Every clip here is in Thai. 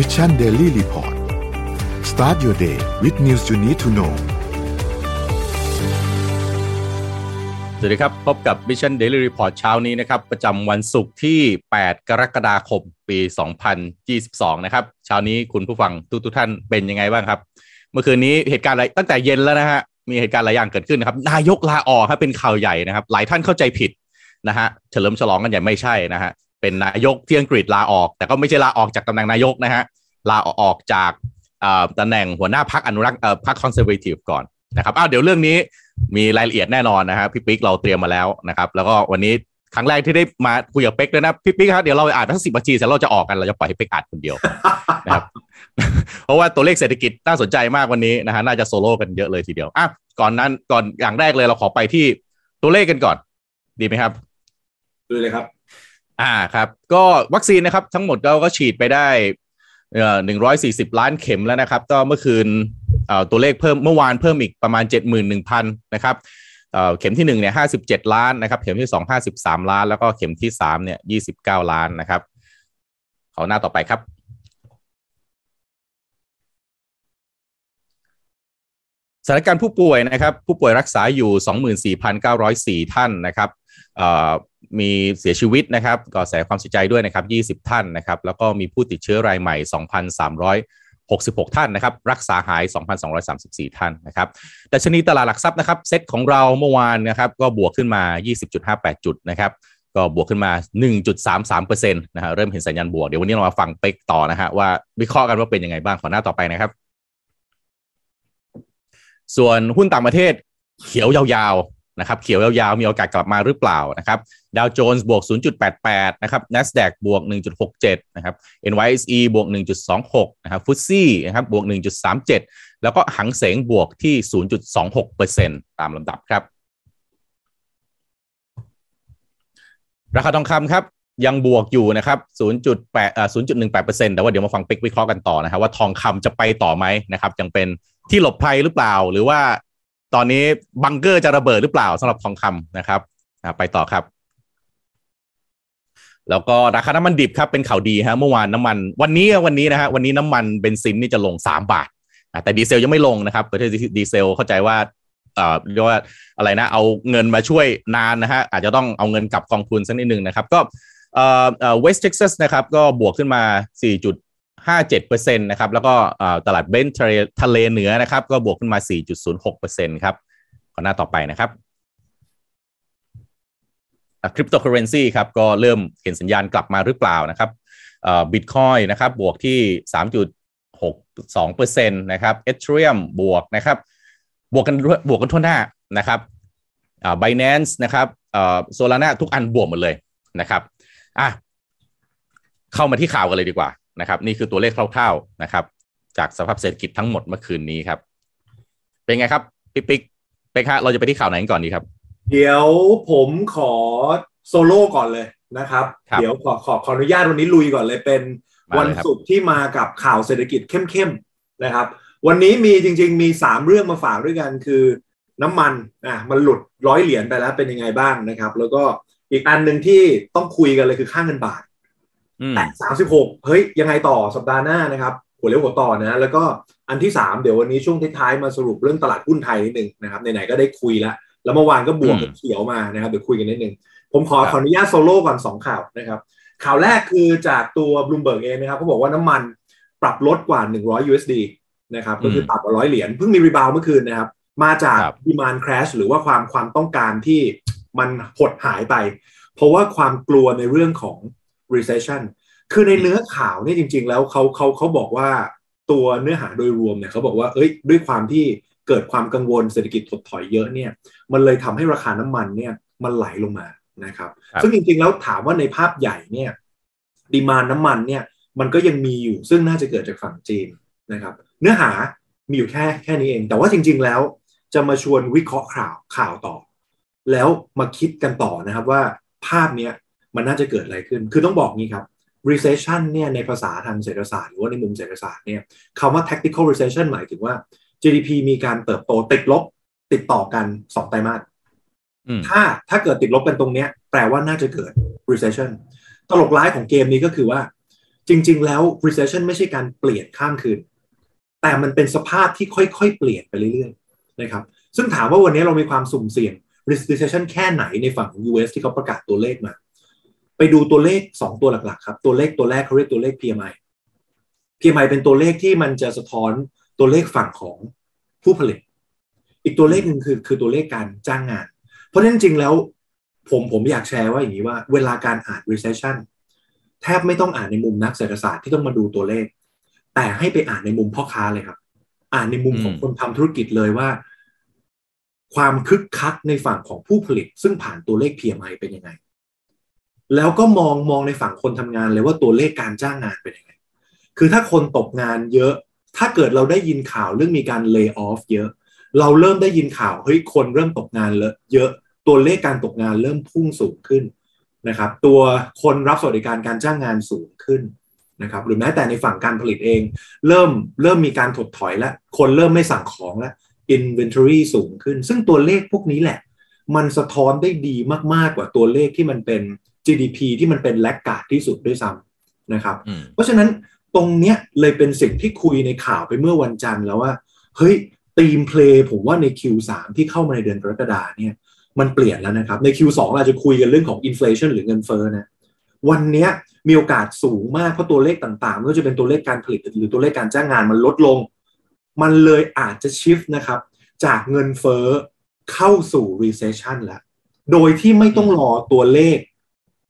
Mission Daily Report start your day with news you need to know สวัสดีครับ พบกับ Mission Daily Report เช้านี้นะครับ ประจำวันศุกร์ที่ 8 กรกฎาคม ปี 2022 นะครับ เช้านี้คุณผู้ฟังทุกทุกท่านเป็นยังไงบ้างครับ เมื่อคืนนี้เหตุการณ์อะไรตั้งแต่เย็นแล้วนะฮะ มีเหตุการณ์หลายอย่างเกิดขึ้นนะครับ นายกลาออกครับเป็นข่าวใหญ่นะครับ หลายท่านเข้าใจผิดนะฮะ เฉลิมฉลองกันใหญ่ไม่ใช่นะฮะ เป็นนายกที่อังกฤษลาออก แต่ก็ไม่ใช่ลาออกจากตำแหน่งนายกนะฮะลาออกจากตำแหน่งหัวหน้าพรรคอนุรักษ์พรรค Conservative ก่อนนะครับอ้าวเดี๋ยวเรื่องนี้มีรายละเอียดแน่นอนนะฮะพี่ปิ๊กเราเตรียมมาแล้วนะครับแล้วก็วันนี้ครั้งแรกที่ได้มาคุยกับเป๊กด้วยนะพี่ปิ๊กครับเดี๋ยวเราอ่านทั้งสิบนาทีเสร็จเราจะออกกันเราจะปล่อยให้เป๊กอ่านคนเดียวนะครับเพราะว่าตัวเลขเศรษฐกิจน่าสนใจมากวันนี้นะฮะน่าจะโซโล่กันเยอะเลยทีเดียวอะก่อนนั้นก่อนอย่างแรกเลยเราขอไปที่ตัวเลขกันก่อน ดีไหมครับดูเลยครับ อ่าครับก็วัคซีนนะครับทั้งหมดเราก็ฉีดไปได้เอ่อหนึ่งร้อยสี่สิบล้านเข็มแล้วนะครับ ก็เมื่อคืนเอ่อตัวเลขเพิ่มเมื่อวานเพิ่มอีกประมาณเจ็ดหมื่นหนึ่งพันนะครับเอ่อเข็มที่หนึ่งเนี่ยห้าสิบเจ็ดล้านนะครับเข็มที่สองห้าสิบสามล้าน แล้วก็เข็มที่สามเนี่ยยี่สิบเก้าล้านนะครับขอหน้าต่อไปครับสถานการณ์ผู้ป่วยนะครับผู้ป่วยรักษาอยู่ 24,904 ท่านนะครับ มีเสียชีวิตนะครับก็แสความเสียใจด้วยนะครับ 20 ท่านนะครับ แล้วก็มีผู้ติดเชื้อรายใหม่ 2,366 ท่านนะครับ รักษาหาย 2,234 ท่านนะครับดัชนีตลาดหลักทรัพย์นะครับ เซ็ตของเราเมื่อวานนะครับก็บวกขึ้นมา 20.58 จุดนะครับ ก็บวกขึ้นมา 1.33%นะฮะเริ่มเห็นสัญญาณบวก เดี๋ยววันนี้เรามาฟังเป็กต่อนะฮะว่าวิเคราะห์กันว่าเป็นยังไงบ้างขอหน้าต่อไปนะครับ ส่วนหุ้นต่างประเทศเขียวยาวๆ นะครับเขียวยาวๆ มีโอกาสกลับมาหรือเปล่านะครับดาวโจนส์บวก 0.88 นะครับ NASDAQ บวก 1.67 นะครับ NYSE บวก 1.26 นะครับฟุตซี่นะครับบวก 1.37 แล้วก็หังเสงบวกที่ 0.26%ตามลำดับครับ ราคาทองคำครับยังบวกอยู่นะครับ 0.8อ่า0.18%แต่ว่าเดี๋ยวมาฟังป็กวิเคราะห์กันต่อนะครับว่าทองคำจะไปต่อไหมนะครับยังเป็นที่หลบภัยหรือเปล่า หรือว่า ตอนนี้บังเกอร์จะระเบิดหรือเปล่าสำหรับทองคำนะครับไปต่อครับ แล้วก็ราคาน้ำมันดิบครับเป็นข่าวดีฮะเมื่อวานน้ำมัน วันนี้วันนี้นะฮะวันนี้น้ำมันเบนซินนี่จะลง3บาทแต่ดีเซลยังไม่ลงนะครับประเทศดีเซลเข้าใจว่าเอ่อเรียกว่าอะไรนะ เอาเงินมาช่วยนานนะฮะอาจจะต้องเอาเงินกลับกองทุนสักนิดหนึ่งนะครับ ก็เอ่อเอ่อ West Texas นะครับ ก็บวกขึ้นมา 5.7%นะครับแล้วก็ตลาด Brent ทะเลทะเลเหนือนะครับ ก็บวกขึ้นมา 4.06%ครับขอหน้าต่อไปนะครับคริปโตเคอเรนซีครับก็เริ่มเห็นสัญญาณกลับมาหรือเปล่านะครับบิตคอยนะครับบวกที่ 3.62%นะครับเอทเรียมบวกนะครับบวกกันบวกกันทั่วหน้านะครับอ่า Binance นะครับโซลาร่าทุกอันบวกหมดเลยนะครับอะเข้ามาที่ข่าวกันเลยดีกว่า นะครับนี่คือตัวเลขคร่าวๆนะครับ จากสภาพเศรษฐกิจทั้งหมดเมื่อคืนนี้ครับ เป็นไงครับปิ๊กปิ๊กเป็กฮะเราจะไปที่ข่าวไหนก่อนดีครับ เดี๋ยวผมขอโซโล่ก่อนเลยนะครับเดี๋ยวขอขอขออนุญาตวันนี้ลุยก่อนเลยเป็นวันศุกร์ที่มากับข่าวเศรษฐกิจเข้มๆนะครับ วันนี้มีจริง ๆ มีสามเรื่องมาฝากด้วยกันคือน้ำมันอะมันหลุดร้อยเหรียญไปแล้วเป็นยังไงบ้างนะครับ แล้วก็อีกอันหนึ่งที่ต้องคุยกันเลยคือค่าเงินบาท แต่สามสิบหกเฮ้ยยังไงต่อสัปดาห์หน้านะครับหัวเลี้ยวหัวต่อนะแล้วก็อันที่สามเดี๋ยววันนี้ช่วงท้ายๆมาสรุปเรื่องตลาดหุ้นไทยนิดนึงนะครับไหนๆก็ได้คุยแล้วแล้วเมื่อวานก็บวกเขียวมานะครับเดี๋ยวคุยกันนิดนึงผมขอขออนุญาตโซโล่ก่อนสองข่าวนะครับข่าวแรกคือจากตัวบลูมเบิร์กเองนะครับเขาบอกว่าน้ำมันปรับลดกว่า 100 USD นะครับก็คือปรับกว่าร้อยเหรียญเพิ่งมี rebound เมื่อคืนนะครับมาจาก demand crash หรือว่าความความต้องการที่มันหดหายไป เพราะว่าความกลัวในเรื่องของ recession คือในเนื้อข่าวนี่จริง ๆ แล้วเขาเขาเขาบอกว่าตัวเนื้อหาโดยรวมเนี่ยเขาบอกว่าเอ้ยด้วยความที่เกิดความกังวลเศรษฐกิจถดถอยเยอะเนี่ย มันเลยทำให้ราคาน้ำมันเนี่ยมันไหลลงมานะครับซึ่งจริงๆแล้วถามว่าในภาพใหญ่เนี่ยดีมานน้ำมันเนี่ยมันก็ยังมีอยู่ซึ่งน่าจะเกิดจากฝั่งจีนนะครับ เนื้อหามีอยู่แค่แค่นี้เอง แต่ว่าจริง ๆ แล้วจะมาชวนวิเคราะห์ข่าวข่าวต่อ แล้วมาคิดกันต่อนะครับว่าภาพเนี้ย มันน่าจะเกิดอะไรขึ้น คือต้องบอกงี้ครับ recession เนี่ยในภาษาทางเศรษฐศาสตร์หรือว่าในมุมเศรษฐศาสตร์เนี่ยคำว่า tactical recession หมายถึงว่า GDP มีการเติบโตติดลบติดต่อกันสองไตรมาสถ้าถ้าเกิดติดลบกันตรงเนี้ยแปลว่าน่าจะเกิด recession ตลกร้ายของเกมนี้ก็คือว่า จริง ๆ แล้ว recession ไม่ใช่การเปลี่ยนข้ามคืน แต่มันเป็นสภาพที่ค่อยๆ เปลี่ยนไปเรื่อยๆนะครับ ซึ่งถามว่าวันนี้เรามีความสุ่มเสี่ยง recession แค่ไหนในฝั่งของ US ที่เขาประกาศตัวเลขมา ไปดูตัวเลข 2 ตัวหลักๆครับ ตัวเลขตัวแรกเขาเรียกตัวเลข PMI PMI เป็นตัวเลขที่มันจะสะท้อนตัวเลขฝั่งของผู้ผลิต อีกตัวเลขหนึ่งคือคือตัวเลขการจ้างงาน เพราะฉะนั้นจริงๆแล้วผมผมอยากแชร์ว่าอย่างนี้ว่าเวลาการอ่าน recession แทบไม่ต้องอ่านในมุมนักเศรษฐศาสตร์ที่ต้องมาดูตัวเลข แต่ให้ไปอ่านในมุมพ่อค้าเลยครับ อ่านในมุมของคนทำธุรกิจเลยว่า ความคึกคักในฝั่งของผู้ผลิต ซึ่งผ่านตัวเลข PMI เป็นยังไง แล้วก็มองมองในฝั่งคนทำงานเลยว่าตัวเลขการจ้างงานเป็นยังไง คือถ้าคนตกงานเยอะ ถ้าเกิดเราได้ยินข่าวเรื่องมีการเลิกออฟเยอะ เราเริ่มได้ยินข่าวเฮ้ยคนเริ่มตกงานเลเยอะ ตัวเลขการตกงานเริ่มพุ่งสูงขึ้นนะครับ ตัวคนรับสวัสดิการการจ้างงานสูงขึ้นนะครับ หรือแม้แต่ในฝั่งการผลิตเอง เริ่มเริ่มมีการถดถอยแล้ว คนเริ่มไม่สั่งของแล้ว inventory สูงขึ้น ซึ่งตัวเลขพวกนี้แหละ มันสะท้อนได้ดีมากๆกว่าตัวเลขที่มันเป็น GDP ที่มันเป็นแลกกาดที่สุดด้วยซ้ำนะครับ เพราะฉะนั้นตรงเนี้ยเลยเป็นสิ่งที่คุยในข่าวไปเมื่อวันจันทร์แล้วว่า เฮ้ยทีมเพลย์ผมว่าใน Q3 ที่เข้ามาในเดือนกรกฎาเนี่ยมันเปลี่ยนแล้วนะครับ ใน Q2 เราจะคุยกันเรื่องของอินฟลชันหรือเงินเฟ้อนะวันนี้มีโอกาสสูงมากเพราะตัวเลขต่างๆไม่ว่าจะเป็นตัวเลขการผลิตหรือตัวเลขการจ้างงานมันลดลง มันเลยอาจจะชิฟนะครับ จากเงินเฟ้อเข้าสู่ recession แล้ว โดยที่ไม่ต้องรอตัวเลข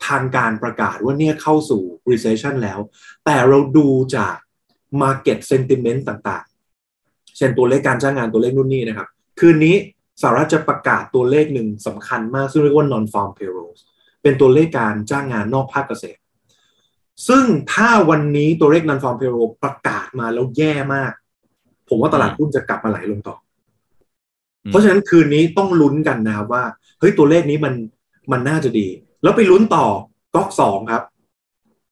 ทางการประกาศว่าเนี่ยเข้าสู่ recession แล้ว แต่เราดูจาก market sentiment ต่างๆ เช่นตัวเลขการจ้างงานตัวเลขนู่นนี่นะครับ คืนนี้สหรัฐจะประกาศตัวเลขหนึ่งสำคัญมาก ซึ่งเรียกว่า non farm payrolls เป็นตัวเลขการจ้างงานนอกภาคเกษตร ซึ่งถ้าวันนี้ตัวเลข non farm payroll ประกาศมาแล้วแย่มาก ผมว่าตลาดหุ้นจะกลับมาไหลลงต่อ เพราะฉะนั้นคืนนี้ต้องลุ้นกันนะครับว่าเฮ้ยตัวเลขนี้มันมันน่าจะดี แล้วไปลุ้นต่อก๊อกสองครับ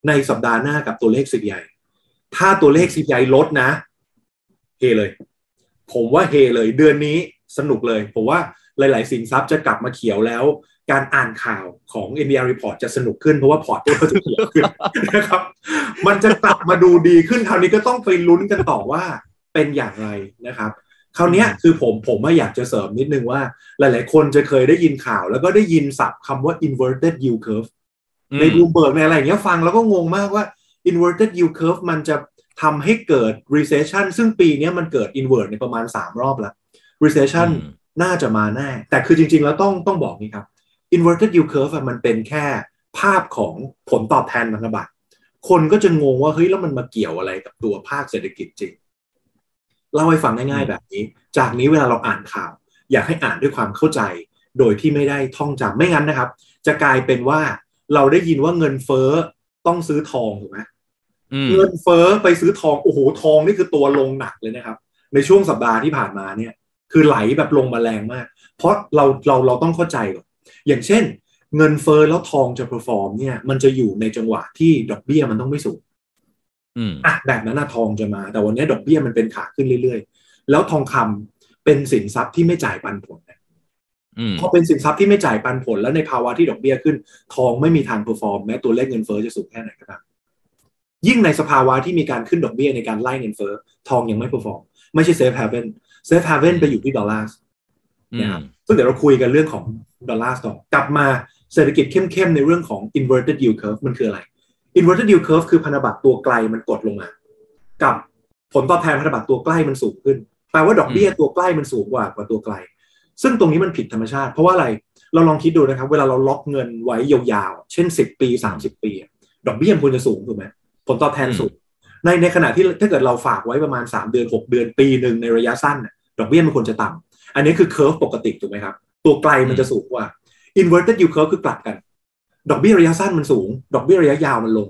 ในสัปดาห์หน้ากับตัวเลขสิบใหญ่ ถ้าตัวเลขสิบใหญ่ลดนะ เฮเลย ผมว่าเฮเลย เดือนนี้สนุกเลย ผมว่าหลาย ๆ สินทรัพย์จะกลับมาเขียวแล้ว การอ่านข่าวของ MDR report จะสนุกขึ้นเพราะว่าพอร์ตก็จะเขียวขึ้นนะครับ มันจะกลับมาดูดีขึ้นคราวนี้ก็ต้องไปลุ้นกันต่อว่าเป็นอย่างไรนะครับ คราวนี้คือผมผมไม่อยากจะเสริมนิดนึงว่า หลาย ๆ คนจะเคยได้ยินข่าว แล้วก็ได้ยินศัพท์คำว่า inverted yield curve ในบูมเบิร์กในอะไรอย่างเงี้ยฟังแล้วก็งงมากว่า inverted yield curve มันจะทำให้เกิด recession ซึ่งปีนี้มันเกิด invert ในประมาณ 3 รอบแล้ว recession น่าจะมาแน่ แต่คือจริง ๆ แล้วต้องต้องบอกนี้ครับ inverted yield curve มันเป็นแค่ภาพของผลตอบแทนพันธบัตรคนก็จะงงว่าเฮ้ยแล้วมันมาเกี่ยวอะไรกับตัวภาคเศรษฐกิจจริง เล่าให้ฟังง่ายๆแบบนี้ จากนี้เวลาเราอ่านข่าว อยากให้อ่านด้วยความเข้าใจ โดยที่ไม่ได้ท่องจำไม่งั้นนะครับ จะกลายเป็นว่าเราได้ยินว่าเงินเฟ้อต้องซื้อทองถูกไหมเงินเฟ้อไปซื้อทองโอ้โหทองนี่คือตัวลงหนักเลยนะครับ ในช่วงสัปดาห์ที่ผ่านมาเนี่ย คือไหลแบบลงมาแรงมาก เพราะเราเราเราต้องเข้าใจก่อนอย่างเช่น เงินเฟ้อแล้วทองจะ perform เนี่ย มันจะอยู่ในจังหวะที่ดอกเบี้ยมันต้องไม่สูง อะแบบนั้นนะทองจะมา แต่วันนี้ดอกเบี้ยมันเป็นขาขึ้นเรื่อยๆ แล้วทองคำเป็นสินทรัพย์ที่ไม่จ่ายปันผลพอเป็นสินทรัพย์ที่ไม่จ่ายปันผล แล้วในภาวะที่ดอกเบี้ยขึ้น ทองไม่มีทาง perform แม้ตัวเลขเงินเฟ้อจะสูงแค่ไหนก็ตามยิ่งในสภาวะที่มีการขึ้นดอกเบี้ยในการไล่เงินเฟ้อทองยังไม่ perform ไม่ใช่ safe haven safe haven ไปอยู่ที่ดอลลาร์นะครับซึ่งเดี๋ยวเราคุยกันเรื่องของดอลลาร์ต่อกลับมาเศรษฐกิจเข้มๆในเรื่องของ inverted yield curve มันคืออะไร inverted yield curve คือพันธบัตรตัวไกลมันกดลงมา กับผลตอบแทนพันธบัตรตัวใกล้มันสูงขึ้น แปลว่าดอกเบี้ยตัวใกล้มันสูงกว่ากว่าตัวไกล ซึ่งตรงนี้มันผิดธรรมชาติ เพราะว่าอะไรเราลองคิดดูนะครับ เวลาเราล็อกเงินไว้ยาวๆ เช่น 10 ปี 30 ปี ดอกเบี้ยควรจะสูงถูกไหมผลตอบแทนสูง ในในขณะที่ถ้าเกิดเราฝากไว้ประมาณ 3 เดือน 6 เดือนปีหนึ่งในระยะสั้น ดอกเบี้ยมันควรจะต่ำอันนี้คือเคอร์ฟปกติถูกไหมครับ ตัวไกลมันจะสูงกว่า inverted yield curve คือกลับกัน ดอกเบี้ยระยะสั้นมันสูง ดอกเบี้ยระยะยาวมันลง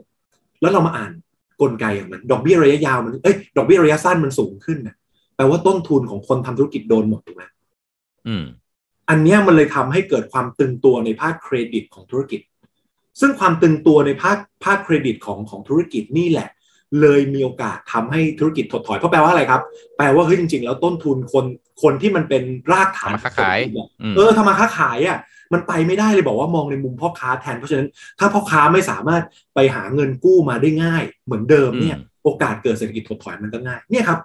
แล้วเรามาอ่านกลไกของมัน ดอกเบี้ยระยะยาวมันเอ้ยดอกเบี้ยระยะสั้นมันสูงขึ้นนะแปลว่าต้นทุนของคนทำธุรกิจโดนหมดถูกไหมอืม อันนี้มันเลยทำให้เกิดความตึงตัวในภาคเครดิตของธุรกิจ ซึ่งความตึงตัวในภาคภาคเครดิตของของธุรกิจนี่แหละ เลยมีโอกาสทำให้ธุรกิจถดถอยเพราะแปลว่าอะไรครับ แปลว่าเฮ้ยจริงๆ แล้วต้นทุนคนคนที่มันเป็นรากฐานทำมาค้าขาย เออทำมาค้าขายอะ มันไปไม่ได้เลยบอกว่ามองในมุมพ่อค้าแทน เพราะฉะนั้นถ้าพ่อค้าไม่สามารถไปหาเงินกู้มาได้ง่าย เหมือนเดิมเนี่ยโอกาสเกิดเศรษฐกิจถดถอยมันก็ง่ายเนี่ยครับ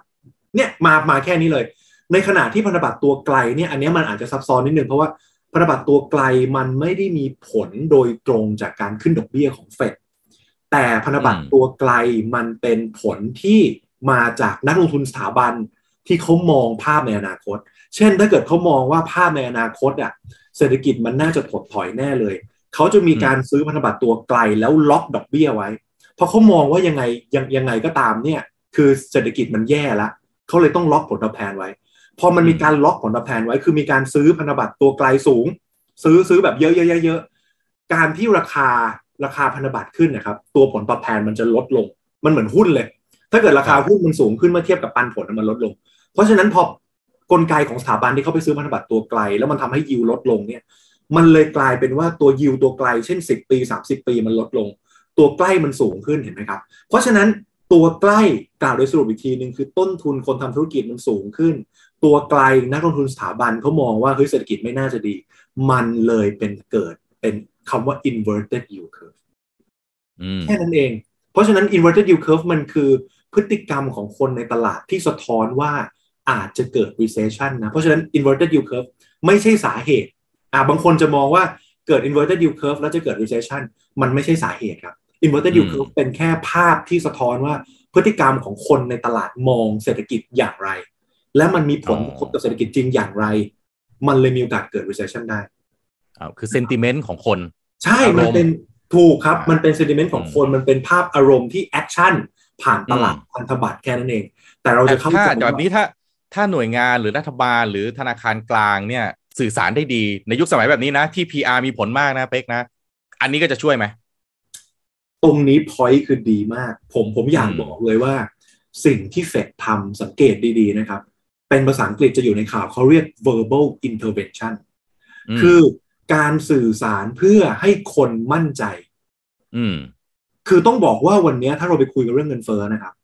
เนี่ยมามาแค่นี้เลย ในขณะที่พันธบัตรตัวไกลเนี่ยอันนี้มันอาจจะซับซ้อนนิดนึงเพราะว่าพันธบัตรตัวไกลมันไม่ได้มีผลโดยตรงจากการขึ้นดอกเบี้ยของเฟดแต่พันธบัตรตัวไกลมันเป็นผลที่มาจากนักลงทุนสถาบันที่เขามองภาพในอนาคต เช่น ถ้าเกิดเขามองว่าภาพในอนาคตอะ เศรษฐกิจมันน่าจะถดถอยแน่เลย เขาจะมีการซื้อพันธบัตรตัวไกลแล้วล็อกดอกเบี้ยไว้ เพราะเขามองว่ายังไงยังยังไงก็ตามเนี่ย คือเศรษฐกิจมันแย่ละเขาเลยต้องล็อกผลตอบแทนไว้ พอมันมีการล็อกผลตอบแทนไว้ คือมีการซื้อพันธบัตรตัวไกลสูง ซื้อซื้อแบบเยอะๆๆๆการที่ราคาราคาพันธบัตรขึ้นนะครับ ตัวผลตอบแทนมันจะลดลง มันเหมือนหุ้นเลย ถ้าเกิดราคาหุ้นมันสูงขึ้นเมื่อเทียบกับปันผลมันลดลง เพราะฉะนั้นพอ กลไกของสถาบันที่เขาไปซื้อพันธบัตรตัวไกล แล้วมันทำให้ยิวลดลงเนี่ย มันเลยกลายเป็นว่าตัวยิวตัวไกล เช่น 10 ปี 30 ปีมันลดลง ตัวใกล้มันสูงขึ้นเห็นไหมครับ เพราะฉะนั้นตัวใกล้กล่าวโดยสรุปอีกทีหนึ่งคือต้นทุนคนทำธุรกิจมันสูงขึ้น ตัวไกลนักลงทุนสถาบันเขามองว่าเฮ้ยเศรษฐกิจไม่น่าจะดี มันเลยเป็นเกิดเป็นคำว่า inverted yield curve แค่นั้นเอง เพราะฉะนั้น inverted yield curve มันคือพฤติกรรมของคนในตลาดที่สะท้อนว่า อาจจะเกิด recession นะ เพราะฉะนั้น inverted yield curve ไม่ใช่สาเหตุอ่าบางคนจะมองว่าเกิด inverted yield curve แล้วจะเกิด recession มันไม่ใช่สาเหตุครับ inverted yield curve เป็นแค่ภาพที่สะท้อนว่าพฤติกรรมของคนในตลาดมองเศรษฐกิจอย่างไร และมันมีผลกระทบกับเศรษฐกิจจริงอย่างไร มันเลยมีโอกาสเกิด recession ได้อ่าคือ sentiment ของคน ใช่มันเป็นถูกครับ มันเป็น sentiment ของคนมันเป็นภาพอารมณ์ที่ action ผ่านตลาดพันธบัตรแค่นั้นเอง แต่เราจะเข้าใจแบบนี้ถ้า ถ้าหน่วยงานหรือรัฐบาลหรือธนาคารกลางเนี่ยสื่อสารได้ดีในยุคสมัยแบบนี้นะที่ PR มีผลมากนะเป๊กนะ อันนี้ก็จะช่วยไหม ตรงนี้พอยต์คือดีมาก ผมผมอยากบอกเลยว่า สิ่งที่เฟดทำสังเกตดีๆนะครับ เป็นภาษาอังกฤษจะอยู่ในข่าวเขาเรียก verbal intervention คือการสื่อสารเพื่อให้คนมั่นใจ อืม คือต้องบอกว่าวันนี้ถ้าเราไปคุยกันเรื่องเงินเฟ้อนะครับ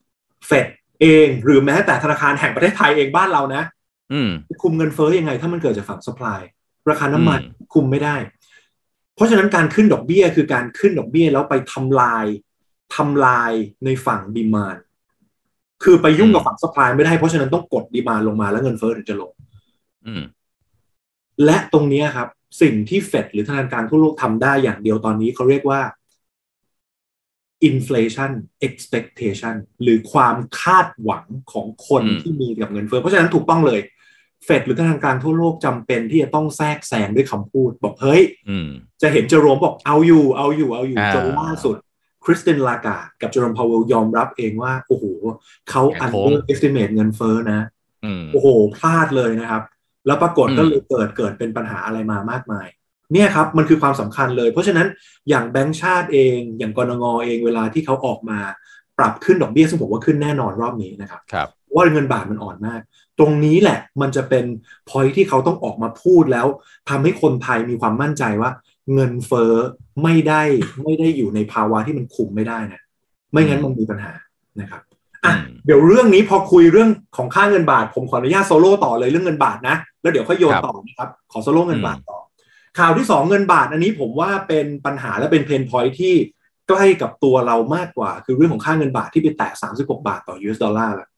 เฟด เองหรือแม้แต่ธนาคารแห่งประเทศไทยเองบ้านเรานะคุมเงินเฟ้อยังไง ถ้ามันเกิดจากฝั่งสป라이ราคาน้ำมันคุมไม่ได้ เพราะฉะนั้นการขึ้นดอกเบี้ยคือการขึ้นดอกเบี้ยแล้วไปทำลายทำลายในฝั่งดีมานคือไปยุ่งกับฝั่งสป라이ไม่ได้เพราะฉะนั้นต้องกดดีมานลงมาแล้วเงินเฟ้อถึงจะลงและตรงนี้ครับ สิ่งที่เฟดหรือธนาคารทั่วโลกทำได้อย่างเดียวตอนนี้เขาเรียกว่า inflation expectation หรือความคาดหวังของคนที่มีกับเงินเฟ้อเพราะฉะนั้นถูกต้องเลยเฟดหรือธนาคารทั่วโลกจำเป็นที่จะต้องแทรกแซงด้วยคำพูด บอกเฮ้ยจะเห็น Jerome บอกเอาอยู่ เอาอยู่เอาอยู่จนล่าสุด Christine Lagarde กับ Jerome Powell ยอมรับเองว่า โอ้โหเขา underestimate เงินเฟ้อนะโอ้โห พลาดเลยนะครับ แล้วปรากฏก็เลยเกิดเกิดเป็นปัญหาอะไรมามากมาย เนี่ยครับมันคือความสำคัญเลย เพราะฉะนั้นอย่างแบงก์ชาติเอง อย่างกรงงเองเวลาที่เขาออกมาปรับขึ้นดอกเบี้ยซึ่งผมว่าขึ้นแน่นอนรอบนี้นะครับรบว่าเงินบาทมันอ่อนมาก ตรงนี้แหละมันจะเป็นพอยที่เขาต้องออกมาพูดแล้วทำให้คนไทยมีความมั่นใจว่า เงินเฟ้อไม่ได้ไม่ได้อยู่ในภาวะที่มันคุมไม่ได้นะไม่งั้นมันมีปัญหานะครับอะเดี๋ยวเรื่องนี้พอคุยเรื่องของค่าเงินบาท ผมขออนุญาตโซโล่ต่อเลยเรื่องเงินบาทนะ แล้วเดี๋ยวค่อยโยนต่อนะครับขอโซโล่เงินบาทต่อ ข่าวที่สองเงินบาทอันนี้ผมว่าเป็นปัญหาและเป็น pain point ที่ใกล้กับตัวเรามากกว่า คือเรื่องของค่าเงินบาทที่ไปแตะ 36 บาทต่อ US ดอลลาร์แล้ว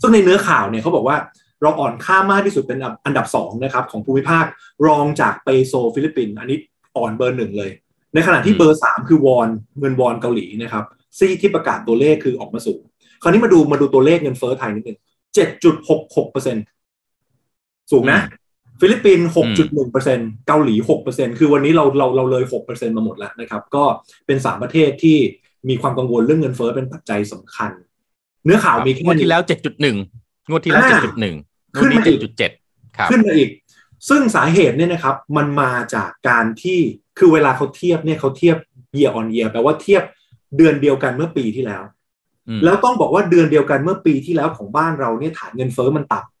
ซึ่งในเนื้อข่าวเนี่ยเขาบอกว่าเราอ่อนค่ามากที่สุดเป็นอันดับสองนะครับของภูมิภาครองจากเปโซฟิลิปปินส์อันนี้อ่อนเบอร์หนึ่งเลย ในขณะที่เบอร์สามคือวอนเงินวอนเกาหลีนะครับซี่ที่ประกาศตัวเลขคือออกมาสูง คราวนี้มาดูมาดูตัวเลขเงินเฟ้อไทยนิดนึง เจ็ดจุดหกหกเปอร์เซ็นต์สูงนะฟิลิปปินส์6.1%เกาหลี6%คือวันนี้เราเราเราเลย6%มาหมดแล้วนะครับ ก็เป็นสามประเทศที่มีความกังวลเรื่องเงินเฟ้อเป็นปัจจัยสำคัญ เนื้อข่าวมีแค่งวดที่แล้ว7.1งวดที่แล้ว7.1ขึ้นมาอีก7.7ขึ้นมาอีก ซึ่งสาเหตุเนี่ยนะครับ มันมาจากการที่คือเวลาเขาเทียบเนี่ยเขาเทียบ year on year แปลว่าเทียบเดือนเดียวกันเมื่อปีที่แล้ว แล้วต้องบอกว่าเดือนเดียวกันเมื่อปีที่แล้วของบ้านเราเนี่ยฐานเงินเฟ้อมันต่ำ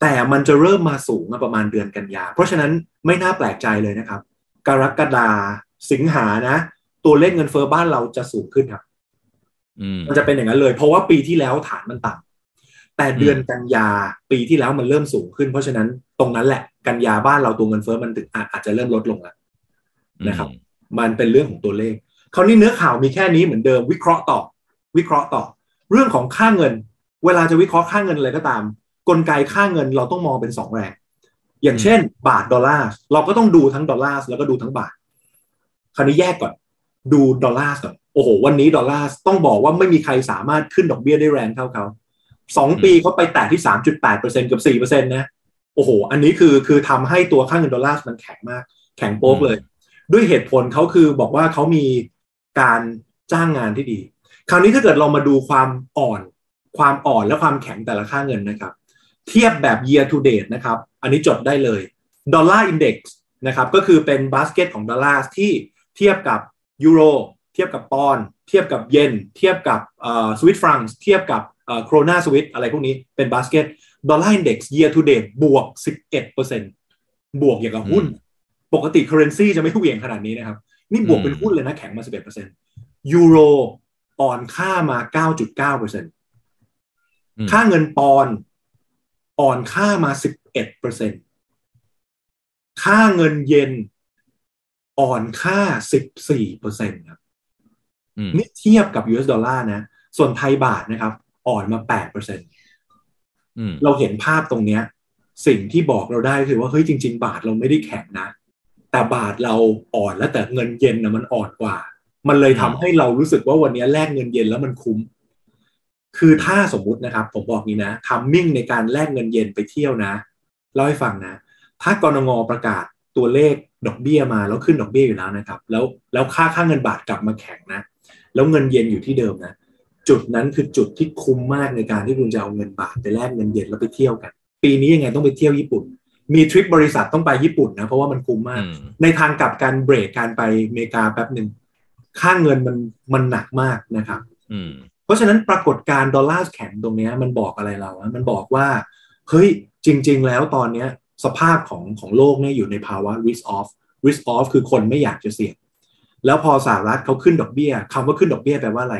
แต่มันจะเริ่มมาสูงประมาณเดือนกันยา เพราะฉะนั้นไม่น่าแปลกใจเลยนะครับ กรกฎาสิงหานะ ตัวเลขเงินเฟอ้อบ้านเราจะสูงขึ้นครับมันจะเป็นอย่างนั้นเลย เพราะว่าปีที่แล้วฐานมันต่ำแต่เดือนกันยาปีที่แล้วมันเริ่มสูงขึ้น เพราะฉะนั้นตรงนั้นแหละกันยาบ้านเราตัวเงินเฟ้อมันถึงอาจจะเริ่มลดลงแล้วนะครับ มันเป็นเรื่องของตัวเลขคราวนี้เนื้อข่าวมีแค่นี้เหมือนเดิมวิเคราะห์ต่อ วิเคราะห์ต่อ เรื่องของค่าเงิน เวลาจะวิเคราะห์ค่าเงินอะไรก็ตาม กลไกค่าเงินเราต้องมองเป็นสองแรง อย่างเช่น บาทดอลลาร์เราก็ต้องดูทั้งดอลลาร์แล้วก็ดูทั้งบาท คราวนี้แยกก่อน ดูดอลลาร์ก่อนโอ้โหวันนี้ดอลลาร์ต้องบอกว่าไม่มีใครสามารถขึ้นดอกเบี้ยได้แรงเท่าเขาสองปีเขาไปแตะที่สามจุดแปดเปอร์เซ็นต์กับสี่เปอร์เซ็นต์นะโอ้โห อันนี้คือคือทำให้ตัวค่าเงินดอลลาร์มันแข็งมาก แข็งโป๊กเลย ด้วยเหตุผลเขาคือบอกว่าเขามีการจ้างงานที่ดี คราวนี้ถ้าเกิดเรามาดูความอ่อน ความอ่อนและความแข็งแต่ละค่าเงินนะครับ เทียบแบบ year to date นะครับ อันนี้จดได้เลย dollar index นะครับก็คือเป็นบาสเกตของดอลลาร์ที่เทียบกับยูโรเทียบกับปอนด์เทียบกับเยนเทียบกับสวิสฟรังก์เทียบกับโครนาสวิตอะไรพวกนี้เป็น basket dollar index year to date บวก 11%บวกอย่างกับหุ้น ปกติ currency จะไม่ทุกอย่างขนาดนี้นะครับ นี่บวกเป็นหุ้นเลยนะแข็งมา 11%ยูโรอ่อนค่ามา 9.9%ค่าเงินปอนด์ อ่อนค่ามา11%ค่าเงินเยนอ่อนค่า14%ครับนี่เทียบกับ US ดอลลาร์นะ ส่วนไทยบาทนะครับ อ่อนมา8%เราเห็นภาพตรงเนี้ย สิ่งที่บอกเราได้คือว่าเฮ้ยจริง ๆ บาทเราไม่ได้แข็งนะ แต่บาทเราอ่อนแล้วแต่เงินเยนนะมันอ่อนกว่า มันเลยทำให้เรารู้สึกว่าวันนี้แลกเงินเยนแล้วมันคุ้ม คือถ้าสมมุตินะครับ ผมบอกนี้นะทัมมิ่งในการแลกเงินเยนไปเที่ยวนะเล่าให้ฟังนะ ถ้ากรงงประกาศตัวเลขดอกเบี้ยมาแล้วขึ้นดอกเบี้ยอยู่แล้วนะครับ แล้วแล้วค่าค่าเงินบาทกลับมาแข็งนะ แล้วเงินเยนอยู่ที่เดิมนะ จุดนั้นคือจุดที่คุ้มมากในการที่คุณจะเอาเงินบาทไปแลกเงินเยนแล้วไปเที่ยวกัน ปีนี้ยังไงต้องไปเที่ยวญี่ปุ่น มีทริปบริษัทต้องไปญี่ปุ่นนะเพราะว่ามันคุ้มมาก ในทางกลับการเบรกการไปอเมริกาแป๊บหนึ่งค่าเงินมันมันหนักมากนะครับเพ ราะฉะนั้นปรากฏการดอลลาร์แข็งตรงนี้มันบอกอะไรเราอะมันบอกว่า เฮ้ย จริง ๆ แล้วตอนเนี้ยสภาพของของโลกเนี่ยอยู่ในภาวะ risk off risk off คือคนไม่อยากจะเสี่ยง แล้วพอสหรัฐเขาขึ้นดอกเบี้ยคำว่าขึ้นดอกเบี้ยแปลว่าอะไร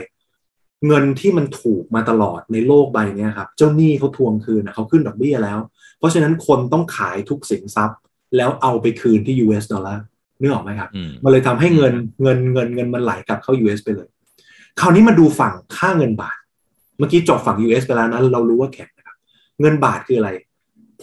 เงินที่มันถูกมาตลอดในโลกใบนี้ครับ เจ้าหนี้เขาทวงคืนนะเขาขึ้นดอกเบี้ยแล้ว เพราะฉะนั้นคนต้องขายทุกสินทรัพย์ แล้วเอาไปคืนที่ US ดอลลาร์นึกออกไหมครับ มันเลยทำให้เงินเงินเงินเงินมันไหลกลับเข้า US ไปเลย คราวนี้มาดูฝั่งค่าเงินบาท เมื่อกี้จบฝั่ง US ไปแล้วนะเรารู้ว่าแข็งนะครับ เงินบาทคืออะไร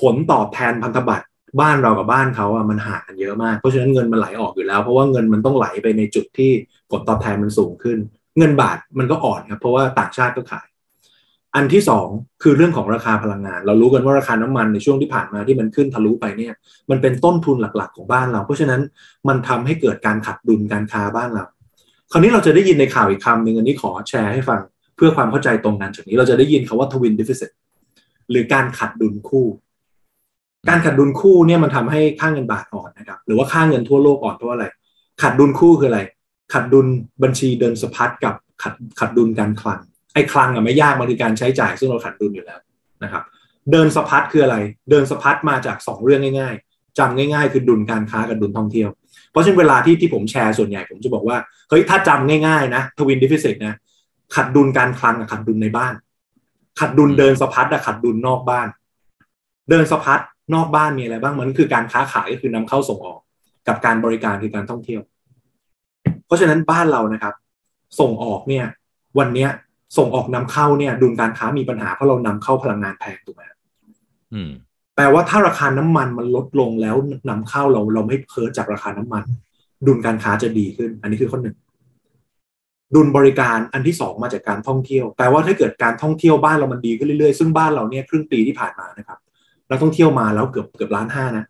ผลตอบแทนพันธบัตรบ้านเรากับบ้านเขาอะมันห่างกันเยอะมาก เพราะฉะนั้นเงินมันไหลออกอยู่แล้ว เพราะว่าเงินมันต้องไหลไปในจุดที่ผลตอบแทนมันสูงขึ้น เงินบาทมันก็อ่อนครับเพราะว่าต่างชาติก็ขาย อันที่สองคือเรื่องของราคาพลังงาน เรารู้กันว่าราคาน้ำมันในช่วงที่ผ่านมาที่มันขึ้นทะลุไปเนี่ย มันเป็นต้นทุนหลักๆของบ้านเรา เพราะฉะนั้นมันทำให้เกิดการขัดดุลการค้าบ้านเรา คราวนี้เราจะได้ยินในข่าวอีกคำหนึ่งอันนี้ขอแชร์ให้ฟังเพื่อความเข้าใจตรงกันจากนี้เราจะได้ยินคำว่า twin deficit หรือการขาดดุลคู่ การขาดดุลคู่เนี่ยมันทำให้ค่าเงินบาทอ่อนนะครับ หรือว่าค่าเงินทั่วโลกอ่อนเพราะอะไรขาดดุลคู่คืออะไรขาดดุลบัญชีเดินสะพัดกับขาดขาดดุลการคลัง ไอ้คลังอะไม่ยากมันคือการใช้จ่าย ซึ่งเราขาดดุลอยู่แล้วนะครับ เดินสะพัดคืออะไร เดินสะพัดมาจาก 2 เรื่องง่าย ๆจำง่าย ๆ คือดุลการค้ากับดุลท่องเที่ยว ราะฉะนั้นเวลาที่ที่ผมแชร์ส่วนใหญ่ผมจะบอกว่าเฮ้ยถ้าจำง่ายๆนะทวินดิฟิซิตนะขัดดุลการคลังกับขัดดุลในบ้าน ขัดดุลเดินสะพัดกับขัดดุลนอกบ้าน เดินสะพัดนอกบ้านมีอะไรบ้างมันคือการค้าขายก็คือนำเข้าส่งออกกับการบริการคือการท่องเที่ยว เพราะฉะนั้นบ้านเรานะครับ ส่งออกเนี่ย วันเนี้ยส่งออกนำเข้าเนี่ย ดุลการค้ามีปัญหาเพราะเรานำเข้าพลังงานแพงถูกไหม แปลว่าถ้าราคาน้ำมันมันลดลงแล้วนำเข้าเราเราไม่เพิ่จากราคาน้ำมัน ดุลการค้าจะดีขึ้น อันนี้คือข้อหนึ่งดุลบริการอันที่สองมาจากการท่องเที่ยวแปลว่าถ้าเกิดการท่องเที่ยวบ้านเรามันดีขึ้นเรื่อยๆ ซึ่งบ้านเราเนี่ยครึ่งปีที่ผ่านมานะครับนักท่องเที่ยวมาแล้วเกือบเกือบล้านห้านะ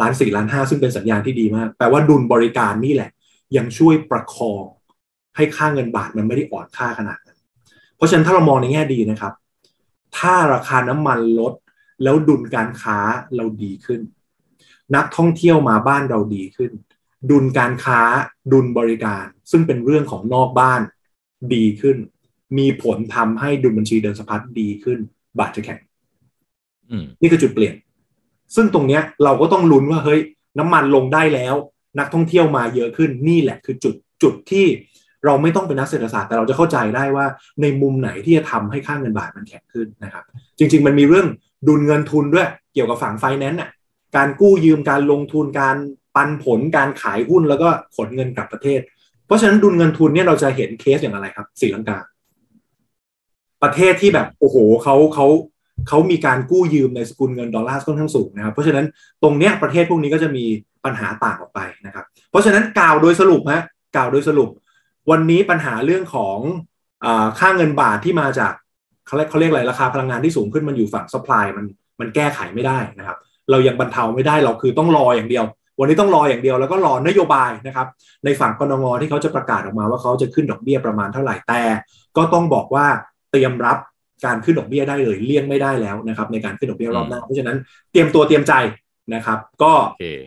ล้านสี่ล้านห้าซึ่งเป็นสัญญาณที่ดีมาก แปลว่าดุลบริการนี่แหละ ยังช่วยประคอง ให้ค่าเงินบาทมันไม่ได้อ่อนค่าขนาดนั้น เพราะฉะนั้นถ้าเรามองในแง่ดีนะครับ ถ้าราคาน้ำมันลด แล้วดุลการค้าเราดีขึ้น นักท่องเที่ยวมาบ้านเราดีขึ้น ดุลการค้าดุลบริการ ซึ่งเป็นเรื่องของนอกบ้านดีขึ้น มีผลทำให้ดุลบัญชีเดินสะพัดดีขึ้น บาทจะแข็งนี่คือจุดเปลี่ยน ซึ่งตรงเนี้ยเราก็ต้องลุ้นว่าเฮ้ย น้ำมันลงได้แล้ว นักท่องเที่ยวมาเยอะขึ้นนี่แหละคือจุดจุดที่เราไม่ต้องเป็นนักเศรษฐศาสตร์แต่เราจะเข้าใจได้ว่าในมุมไหนที่จะทำให้ค่าเงินบาทมันแข็งขึ้นนะครับ จริง ๆ มันมีเรื่อง ดุลเงินทุนด้วย เกี่ยวกับฝั่งไฟแนนซ์น่ะการกู้ยืมการลงทุนการปันผลการขายหุ้นแล้วก็ขนเงินกลับประเทศ เพราะฉะนั้นดุลเงินทุนเนี่ยเราจะเห็นเคสอย่างอะไรครับสีลังกา ประเทศที่แบบโอ้โหเขาเขาเขามีการกู้ยืมในสกุลเงินดอลลาร์ค่อนข้างสูงนะครับ เพราะฉะนั้นตรงเนี้ยประเทศพวกนี้ก็จะมีปัญหาต่างออกไปนะครับ เพราะฉะนั้นกล่าวโดยสรุปฮะกล่าวโดยสรุป วันนี้ปัญหาเรื่องของอค่าเงินบาทที่มาจาก เขาเรียกเขาเรียกอะไรราคาพลังงานที่สูงขึ้นมันอยู่ฝั่งสป라이มันมันแก้ไขไม่ได้นะครับเรายังบรรเทาไม่ได้เราคือต้องรออย่างเดียว วันนี้ต้องรออย่างเดียวแล้วก็รอนโยบายนะครับในฝั่งกนงที่เขาจะประกาศออกมาว่าเขาจะขึ้นดอกเบี้ยประมาณเท่าไหร่แต่ ก็ต้องบอกว่าเตรียมรับการขึ้นดอกเบี้ยได้เลยเลี่ยงไม่ได้แล้วนะครับในการขึ้นดอกเบี้ยรอบหน้าเพราะฉะนั้นเตรียมตัวเตรียมใจนะครับ ก็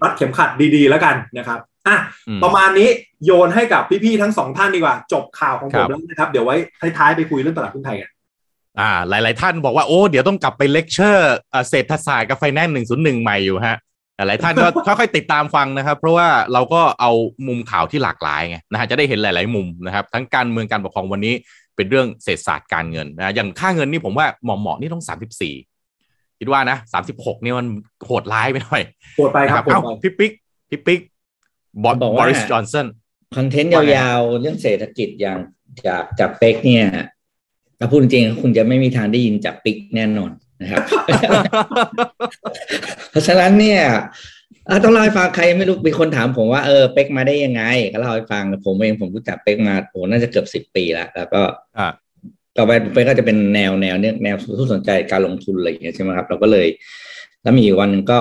รัดเข็มขัดดีๆ แล้วกันนะครับอะประมาณนี้โยนให้กับพี่ๆทั้งสองท่านดีกว่า จบข่าวของผมแล้วนะครับ เดี๋ยวไว้ท้ายๆไปคุยเรื่องตลาดหุ้นไทยกัน อ่าหลาย ๆ ท่านบอกว่าโอ้เดี๋ยวต้องกลับไปเลคเชอร์เศรษฐศาสตร์กับไฟแนนซ์หนึ่งศูนย์หนึ่งใหม่อยู่ฮะหลายท่านก็ค่อยๆติดตามฟังนะครับ เพราะว่าเราก็เอามุมข่าวที่หลากหลายไงนะฮะจะได้เห็นหลาย ๆ มุมนะครับ ทั้งการเมืองการปกครองวันนี้เป็นเรื่องเศรษฐศาสตร์การเงินนะอย่างค่าเงินนี่ผมว่าเหมาะๆนี่ต้องสามสิบสี่คิดว่านะสามสิบหกนี่มันโหดร้ายไปหน่อยโหดไปครับเอ้าพี่ปิ๊กพี่ปิ๊กบอริสจอนสันคอนเทนต์ยาวๆ เรื่องเศรษฐกิจอย่างจากจากเป็กเนี่ย ถ้าพูดจริงคุณจะไม่มีทางได้ยินจากปิ๊กแน่นอนนะครับ เพราะฉะนั้นเนี่ยต้องเล่าให้ฟังใครไม่รู้มีคนถามผมว่าเออเป็กมาได้ยังไง ก็เล่าให้ฟังผมเองผมรู้จักเป็กมาโอ้น่าจะเกือบสิบปีแล้วแล้วก็ต่อไปเป็กก็จะเป็นแนวแนวเนี่ยแนวผู้สนใจการลงทุนอะไรอย่างเงี้ยใช่ไหมครับ เราก็เลย แล้วมีวันนึงก็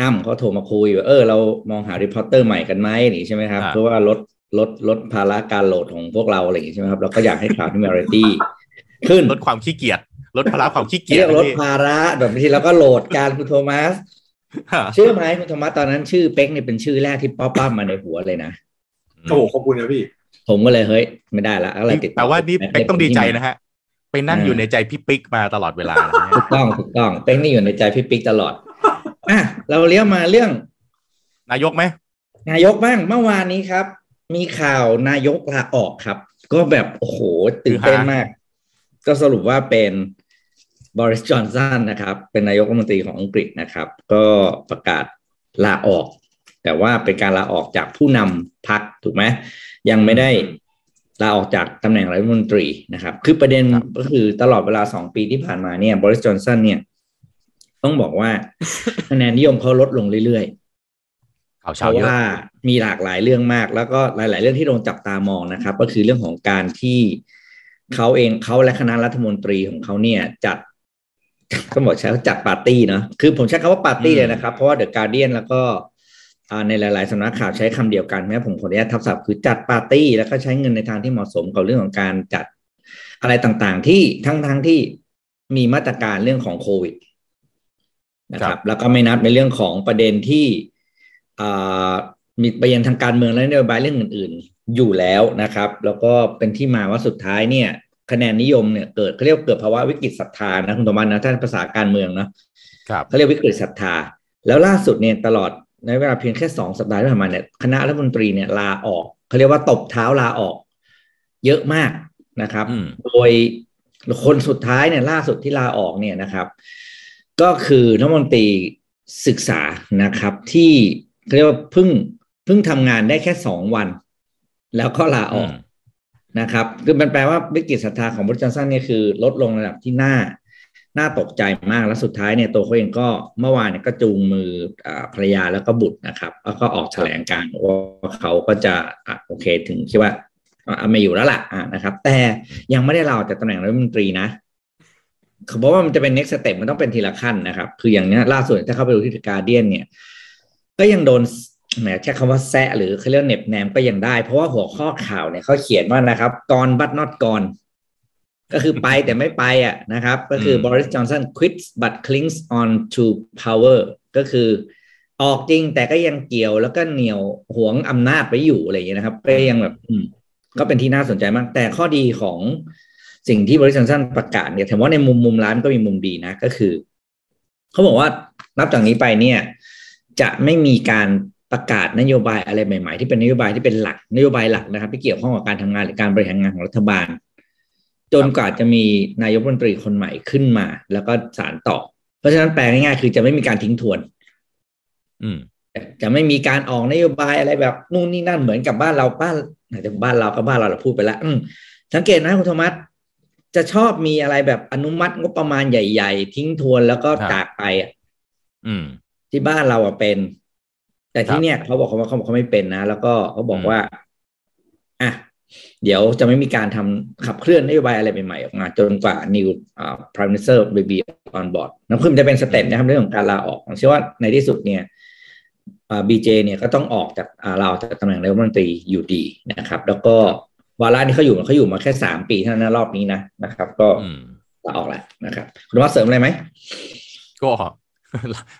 อ้ำเขาโทรมาคุยว่าเออเรามองหา reporter ใหม่กันไหมนี่ใช่ไหมครับ เพราะว่าลดลดลดภาระการ load ของพวกเราอะไรอย่างงี้ใช่ไหมครับเราก็อยากให้ข่าวที่มีอะไรตี้ ขึ้นลดความขี้เกียจลดภาระความขี้เกียจเรียกลดภาระแบบทีเราก็ load การคุณโทมัสเชื่อไหมคุณโทมัสตอนนั้นชื่อเป็กเนี่ยเป็นชื่อแรกที่ pop up มาในหัวเลยนะโอ้ขอบคุณนะพี่ ผมก็เลยเฮ้ย ไม่ได้ละอะไรติดแต่ว่านี่เป็กต้องดีใจนะฮะไปนั่งอยู่ในใจพี่ปิ๊กมาตลอดเวลาถูกต้องถูกต้องเป็กนี่อยู่ในใจพี่ปิ๊กตลอดอะเราเลี้ยวมาเรื่อง นายกไหมนายกบ้างเมื่อวานนี้ครับ มีข่าวนายกลาออกครับ ก็แบบโอ้โหตื่นเต้นมาก ก็สรุปว่าเป็นบริสจอนสันนะครับ เป็นนายกรัฐมนตรีของอังกฤษนะครับ ก็ประกาศลาออก แต่ว่าเป็นการลาออกจากผู้นำพรรคถูกไหมยังไม่ได้ลาออกจากตำแหน่งรัฐมนตรีนะครับ คือประเด็นก็คือตลอดเวลาสองปีที่ผ่านมาเนี่ยบริสจอนสันเนี่ย ต้องบอกว่าคะแนนนิยมเขาลดลงเรื่อยๆเพราะว่ามีหลากหลายเรื่องมาก แล้วก็หลาย ๆ เรื่องที่โดนจับตามองนะครับ ก็คือเรื่องของการที่ เขาเองเขาและคณะรัฐมนตรีของเขาเนี่ยจัดก็บอกใช้จัดปาร์ตี้เนาะคือผมใช้คำว่าปาร์ตี้เลยนะครับ เพราะว่าเดอะการเดียนแล้วก็ในหลาย ๆสำนักข่าวใช้คำเดียวกันแม้ผมขออนุญาตทับศัพท์คือจัดปาร์ตี้แล้วก็ใช้เงินในทางที่เหมาะสมกับเรื่องของการจัดอะไรต่างๆ ที่ทั้งๆทที่มีมาตรการเรื่องของโควิดนะครับ แล้วก็ไม่นับในเรื่องของประเด็นที่มีประเด็นทางการเมืองและนโยบายเรื่องอื่นๆ อยู่แล้วนะครับ แล้วก็เป็นที่มาว่าสุดท้ายเนี่ย คะแนนนิยมเนี่ยเกิดเขาเรียกเกิดภาวะวิกฤตศรัทธานะคุณธรรมนะท่านภาษาการเมืองนะครับเขาเรียกวิกฤตศรัทธา แล้วล่าสุดเนี่ยตลอดในเวลาเพียงแค่สองสัปดาห์ที่ผ่านมาเนี่ยคณะรัฐมนตรีเนี่ยลาออกเขาเรียกว่าตบเท้าลาออก เยอะมากนะครับ โดยคนสุดท้ายเนี่ยล่าสุดที่ลาออกเนี่ยนะครับ ก็คือนักมนตรีศึกษานะครับที่เรียกว่าเพิ่งเพิ่งทำงานได้แค่สองวัน แล้วก็ลาออกนะครับ คือมันแปลว่าวิกฤตศรัทธาของบริจอนสันเนี่ยคือ ลดลงระดับที่น่าน่าตกใจมากแล้วสุดท้ายเนี่ยตัวเขาเองก็เมื่อวานเนี่ยก็จูงมือภรรยาแล้วก็บุตรนะครับ แล้วก็ออกแถลงการว่าเขาก็จะโอเคถึงคิดว่าไม่อยู่แล้วล่ะนะครับ แต่ยังไม่ได้ลาออกจากตำแหน่งรัฐมนตรีนะเขาบอกว่ามันจะเป็น next step มันต้องเป็นทีละขั้นนะครับ คืออย่างนี้ล่าสุดถ้าเข้าไปดูที่การเดียนเนี่ย ก็ยังโดน แหมใช้คำว่าแซะหรือเขาเรียกเน็บแนมก็ยังได้ เพราะว่าหัวข้อข่าวเนี่ยเขาเขียนว่านะครับกอนบัตนอตกอนก็คือไปแต่ไม่ไปอะนะครับ ก็คือบริสจอนสัน quits but clings on to power ก็คือออกจริงแต่ก็ยังเกี่ยวแล้วก็เหนียวหวงอำนาจไปอยู่อะไรอย่างเงี้ยนะครับ ก็ยังแบบก็เป็นที่น่าสนใจมาก แต่ข้อดีของสิ่งที่บริษัทสั้นประกาศเนี่ยถือว่าในมุมมุมร้านก็มีมุมดีนะ ก็คือ เขาบอกว่านับจากนี้ไปเนี่ย จะไม่มีการ ประกาศนโยบายอะไรใหม่ ๆ ที่เป็นนโยบายที่เป็นหลักนโยบายหลักนะครับที่เกี่ยวข้องกับการทำงานหรือการบริหารงานของรัฐบาล จนกว่าจะมีนายกรัฐมนตรีคนใหม่ขึ้นมา แล้วก็สารต่อ เพราะฉะนั้นแปลง่ายๆคือจะไม่มีการทิ้งทวน อืมจะไม่มีการออกนโยบายอะไรแบบนู่นนี่นั่นเหมือนกับบ้านเราบ้านแต่บ้านเรากับบ้านเราเราพูดไปแล้วสังเกตนะคุณโทมัสจะชอบมีอะไรแบบอนุมัติงบประมาณใหญ่ ๆ ทิ้งทวนแล้วก็จากไปอะที่บ้านเราอะเป็น แต่ที่เนี้ยเขาบอกเขาว่าเขาเขาไม่เป็นนะ แล้วก็เขาบอกว่าอะเดี๋ยวจะไม่มีการทำขับเคลื่อนนโยบายอะไรใหม่ๆออกมา จนกว่า new uh, prime minister will be on board นะคือมันจะเป็นสเต็ปนะครับเรื่องของการลาออกผมเชื่อว่าในที่สุดเนี่ยบีเจเนี่ยก็ต้องออกจากเราจากตำแหน่งนายกรัฐมนตรีอยู่ดีนะครับ แล้วก็วาระนี้เขาอยู่เขาอยู่มาแค่สามปีเท่านั้นรอบนี้นะนะครับ ก็ลาออกแล้วนะครับ คุณว่าเสริมอะไรไหมก็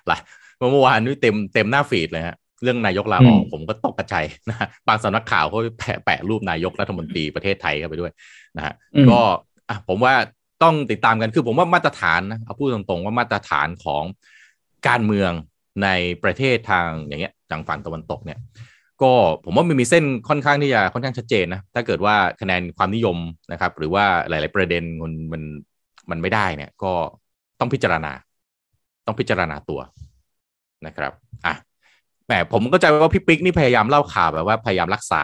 หลายเมื่อวานนี้เต็มเต็มหน้าฟีดเลยฮะ เรื่องนายกลาออกผมก็ตกกระจายนะฮะบางสำนักข่าวเขาแปะแปะรูปนายกรัฐมนตรีประเทศไทยเข้าไปด้วยนะฮะก็อะผมว่าต้องติดตามกันคือผมว่ามาตรฐานนะเอาพูดตรงๆว่ามาตรฐานของการเมืองในประเทศทางอย่างเงี้ยทางฝั่งตะวันตกเนี่ย ก็ผมว่ามันมีเส้นค่อนข้างที่จะค่อนข้างชัดเจนนะถ้าเกิดว่าคะแนนความนิยมนะครับ หรือว่าหลาย ๆ ประเด็นมันมันมันไม่ได้เนี่ย ก็ต้องพิจารณา ต้องพิจารณาตัวนะครับอะ แหมผมก็ใจว่าพี่ปิ๊กนี่พยายามเล่าข่าวแบบว่าพยายามรักษา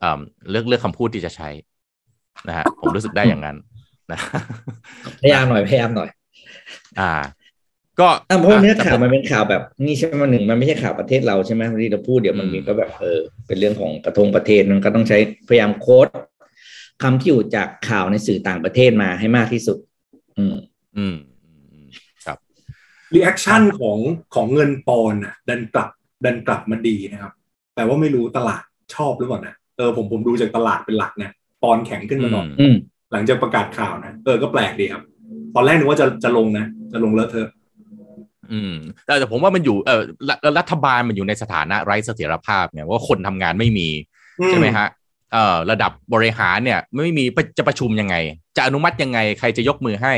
เอ่อเลือกเลือกคำพูดที่จะใช้นะฮะผมรู้สึกได้อย่างนั้นนะพยายามหน่อยพยายามหน่อย อ่า ก็เพราะเนื้อข่าวมันเป็นข่าวแบบนี่ใช่ไหมหนึ่งมันไม่ใช่ข่าวประเทศเราใช่ไหมที่เราพูดเดี๋ยวมันมีก็แบบเออเป็นเรื่องของกระทงประเทศมันก็ต้องใช้พยายาม quote คำที่อยู่จากข่าวในสื่อต่างประเทศมาให้มากที่สุด อืม อืม ครับ reaction ของของเงินปอนด์อะดันกลับ ดันกลับมาดีนะครับ แต่ว่าไม่รู้ตลาดชอบหรือเปล่านะเออผมผมดูจากตลาดเป็นหลักนะปอนด์แข็งขึ้นมาหน่อยหลังจากประกาศข่าวนะเออก็แปลกดีครับ ตอนแรกนึกว่าจะจะลงนะ จะลงแล้วเธออืมแต่ผมว่ามันอยู่เออรัฐบาลมันอยู่ในสถานะไร้เสถียรภาพเนี่ยว่าคนทำงานไม่มีใช่ไหมฮะเอ่อระดับบริหารเนี่ยไม่มีจะประชุมยังไง จะอนุมัติยังไง ใครจะยกมือให้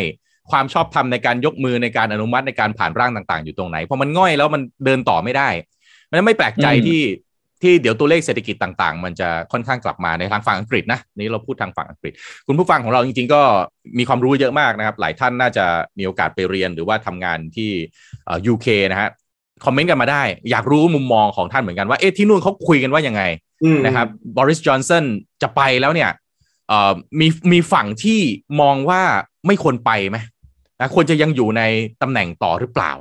ความชอบธรรมในการยกมือในการอนุมัติในการผ่านร่างต่าง ๆ อยู่ตรงไหนพอมันง่อยแล้วมันเดินต่อไม่ได้ มันไม่แปลกใจที่ที่เดี๋ยวตัวเลขเศรษฐกิจต่างๆ มันจะค่อนข้างกลับมาในทางฝั่งอังกฤษนะนี่เราพูดทางฝั่งอังกฤษ คุณผู้ฟังของเราจริงๆ ก็มีความรู้เยอะมากนะครับ หลายท่านน่าจะมีโอกาสไปเรียนหรือว่าทำงานที่ยูเคนะฮะคอมเมนต์กันมาได้ อยากรู้มุมมองของท่านเหมือนกันว่าเอ๊ะที่นู่นเขาคุยกันว่ายังไงนะครับบริสจอนสันจะไปแล้วเนี่ยมีมีฝั่งที่มองว่าไม่ควรไปไหมนะควรจะยังอยู่ในตำแหน่งต่อหรือเปล่า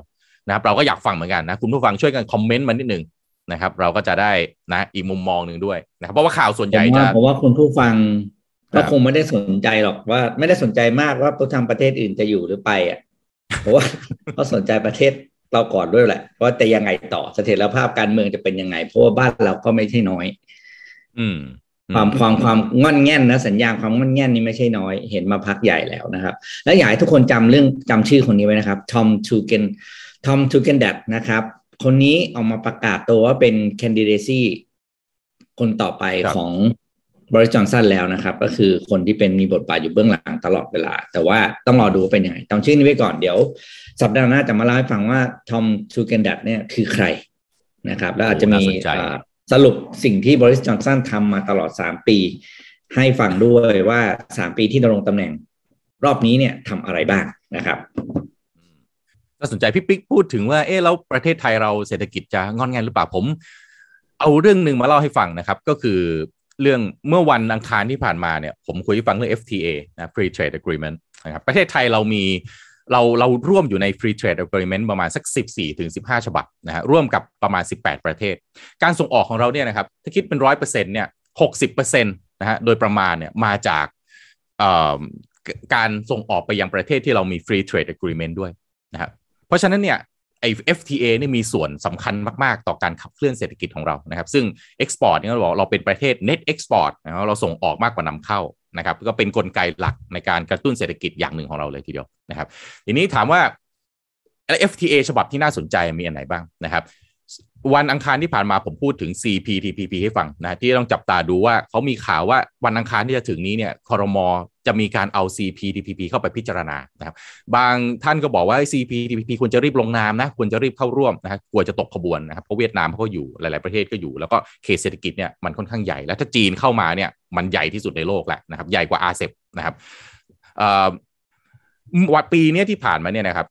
นะครับเราก็อยากฟังเหมือนกันนะคุณผู้ฟังช่วยกันคอมเมนต์มานิดหนึ่งนะครับ เราก็จะได้นะอีกมุมมองหนึ่งด้วยนะครับเพราะว่าข่าวส่วนใหญ่จะเพราะว่าคุณผู้ฟังก็คงไม่ได้สนใจหรอกว่า ไม่ได้สนใจมากว่าผู้ทำประเทศอื่นจะอยู่หรือไปอะเพราะว่าเขาสนใจประเทศเราก่อนด้วยแหละว่าจะยังไงต่อเสถียรภาพการเมืองจะเป็นยังไง เพราะว่าบ้านเราก็ไม่ใช่น้อย อืมความความความงอนแง่นนะสัญญาณความงอนแง่นนี่ไม่ใช่น้อย เห็นมาพักใหญ่แล้วนะครับ และอยากให้ทุกคนจำเรื่องจำชื่อคนนี้ไว้นะครับทอมทูเกน Tom Tugendhat นะครับ คนนี้ออกมาประกาศตัวว่าเป็น candidacy คนต่อไปของบริจอนสันแล้วนะครับ ก็คือคนที่เป็นมีบทบาทอยู่เบื้องหลังตลอดเวลา แต่ว่าต้องรอดูเป็นยังไงต้องชื่อนี้ไว้ก่อนเดี๋ยว สัปดาห์หน้าจะมาเล่าให้ฟังว่า Tom Tugendhat เนี่ยคือใครนะครับ แล้วอาจจะมีสรุปสิ่งที่บอริสจอห์นสันทำมาตลอดสามปี ให้ฟังด้วยว่าสามปีที่ดำรงตำแหน่ง รอบนี้เนี่ยทำอะไรบ้างนะครับ น่าสนใจพี่ปิ๊กพูดถึงว่าเอ๊ะแล้วประเทศไทยเราเศรษฐกิจจะงอนแงนหรือเปล่าผม เอาเรื่องหนึ่งมาเล่าให้ฟังนะครับ ก็คือเรื่องเมื่อวันอังคารที่ผ่านมาเนี่ย ผมคุยให้ฟังเรื่อง FTA นะ Free Trade Agreement นะครับประเทศไทยเรามีเราเราร่วมอยู่ใน Free Trade Agreement ประมาณสัก 14ถึง15 ฉบับนะฮะร่วมกับประมาณ 18 ประเทศ การส่งออกของเราเนี่ยนะครับถ้าคิดเป็นร้อยเปอร์เซ็นต์เนี่ยหกสิบเปอร์เซ็นต์นะฮะโดยประมาณเนี่ยมาจากการส่งออกไปยังประเทศที่เรามี Free Trade Agreement ด้วยนะครับ เพราะฉะนั้นเนี่ยไอ้ FTA นี่มีส่วนสำคัญมาก ๆ ต่อการขับเคลื่อนเศรษฐกิจของเรานะครับ ซึ่ง Export เนี่ยเราบอกเราเป็นประเทศ Net Export นะครับเราส่งออกมากกว่านำเข้านะครับ ก็เป็นนกลไกหลักในการกระตุ้นเศรษฐกิจอย่างหนึ่งของเราเลยทีเดียวนะครับ ทีนี้ถามว่า FTA ฉบับที่น่าสนใจมีอันไหนบ้างนะครับ วันอังคารที่ผ่านมาผมพูดถึง CPTPP ให้ฟังนะที่ต้องจับตาดูว่าเขามีข่าวว่าวันอังคารที่จะถึงนี้เนี่ยคอรมอ จะมีการเอา CPTPP เข้าไปพิจารณานะครับบางท่านก็บอกว่า CPTPP ควรจะรีบลงนามนะควรจะรีบเข้าร่วมนะครับกลัวจะตกขบวนนะครับเพราะเวียดนามเขาก็อยู่หลาย ๆประเทศก็อยู่ แล้วก็เขตเศรษฐกิจเนี่ยมันค่อนข้างใหญ่ แล้วถ้าจีนเข้ามาเนี่ยมันใหญ่ที่สุดในโลกแหละนะครับใหญ่กว่าอาเซบนะครับวันปีนี้ที่ผ่านมาเนี่ยนะครับ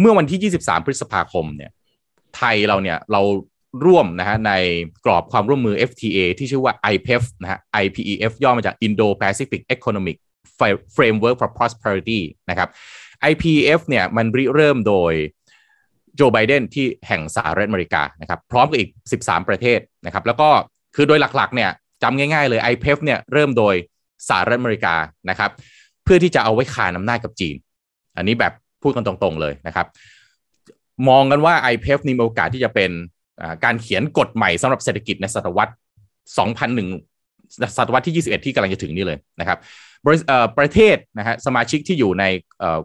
เมื่อวันที่ 23 พฤษภาคมเนี่ย ไทยเราเนี่ยเรา ร่วมนะฮะในกรอบความร่วมมือ FTA ที่ชื่อว่า IPEF นะฮะ IPEF ย่อมาจาก Indo-Pacific Economic Framework for Prosperity นะครับ IPEF เนี่ยมันริเริ่มโดยโจไบเดนที่แห่งสหรัฐอเมริกานะครับพร้อมกับอีก 13 ประเทศนะครับแล้วก็คือโดยหลักๆเนี่ยจำง่ายๆเลย IPEF เนี่ยเริ่มโดยสหรัฐอเมริกานะครับเพื่อที่จะเอาไว้คานอำนาจกับจีน อันนี้แบบพูดกันตรงๆเลยนะครับ มองกันว่า IPEF นี่มีโอกาสที่จะเป็น การเขียนกฎใหม่สำหรับเศรษฐกิจในศตวรรษ 2001 ศตวรรษที่ 21 ที่กำลังจะถึงนี่เลยนะครับประเทศนะฮะสมาชิกที่อยู่ใน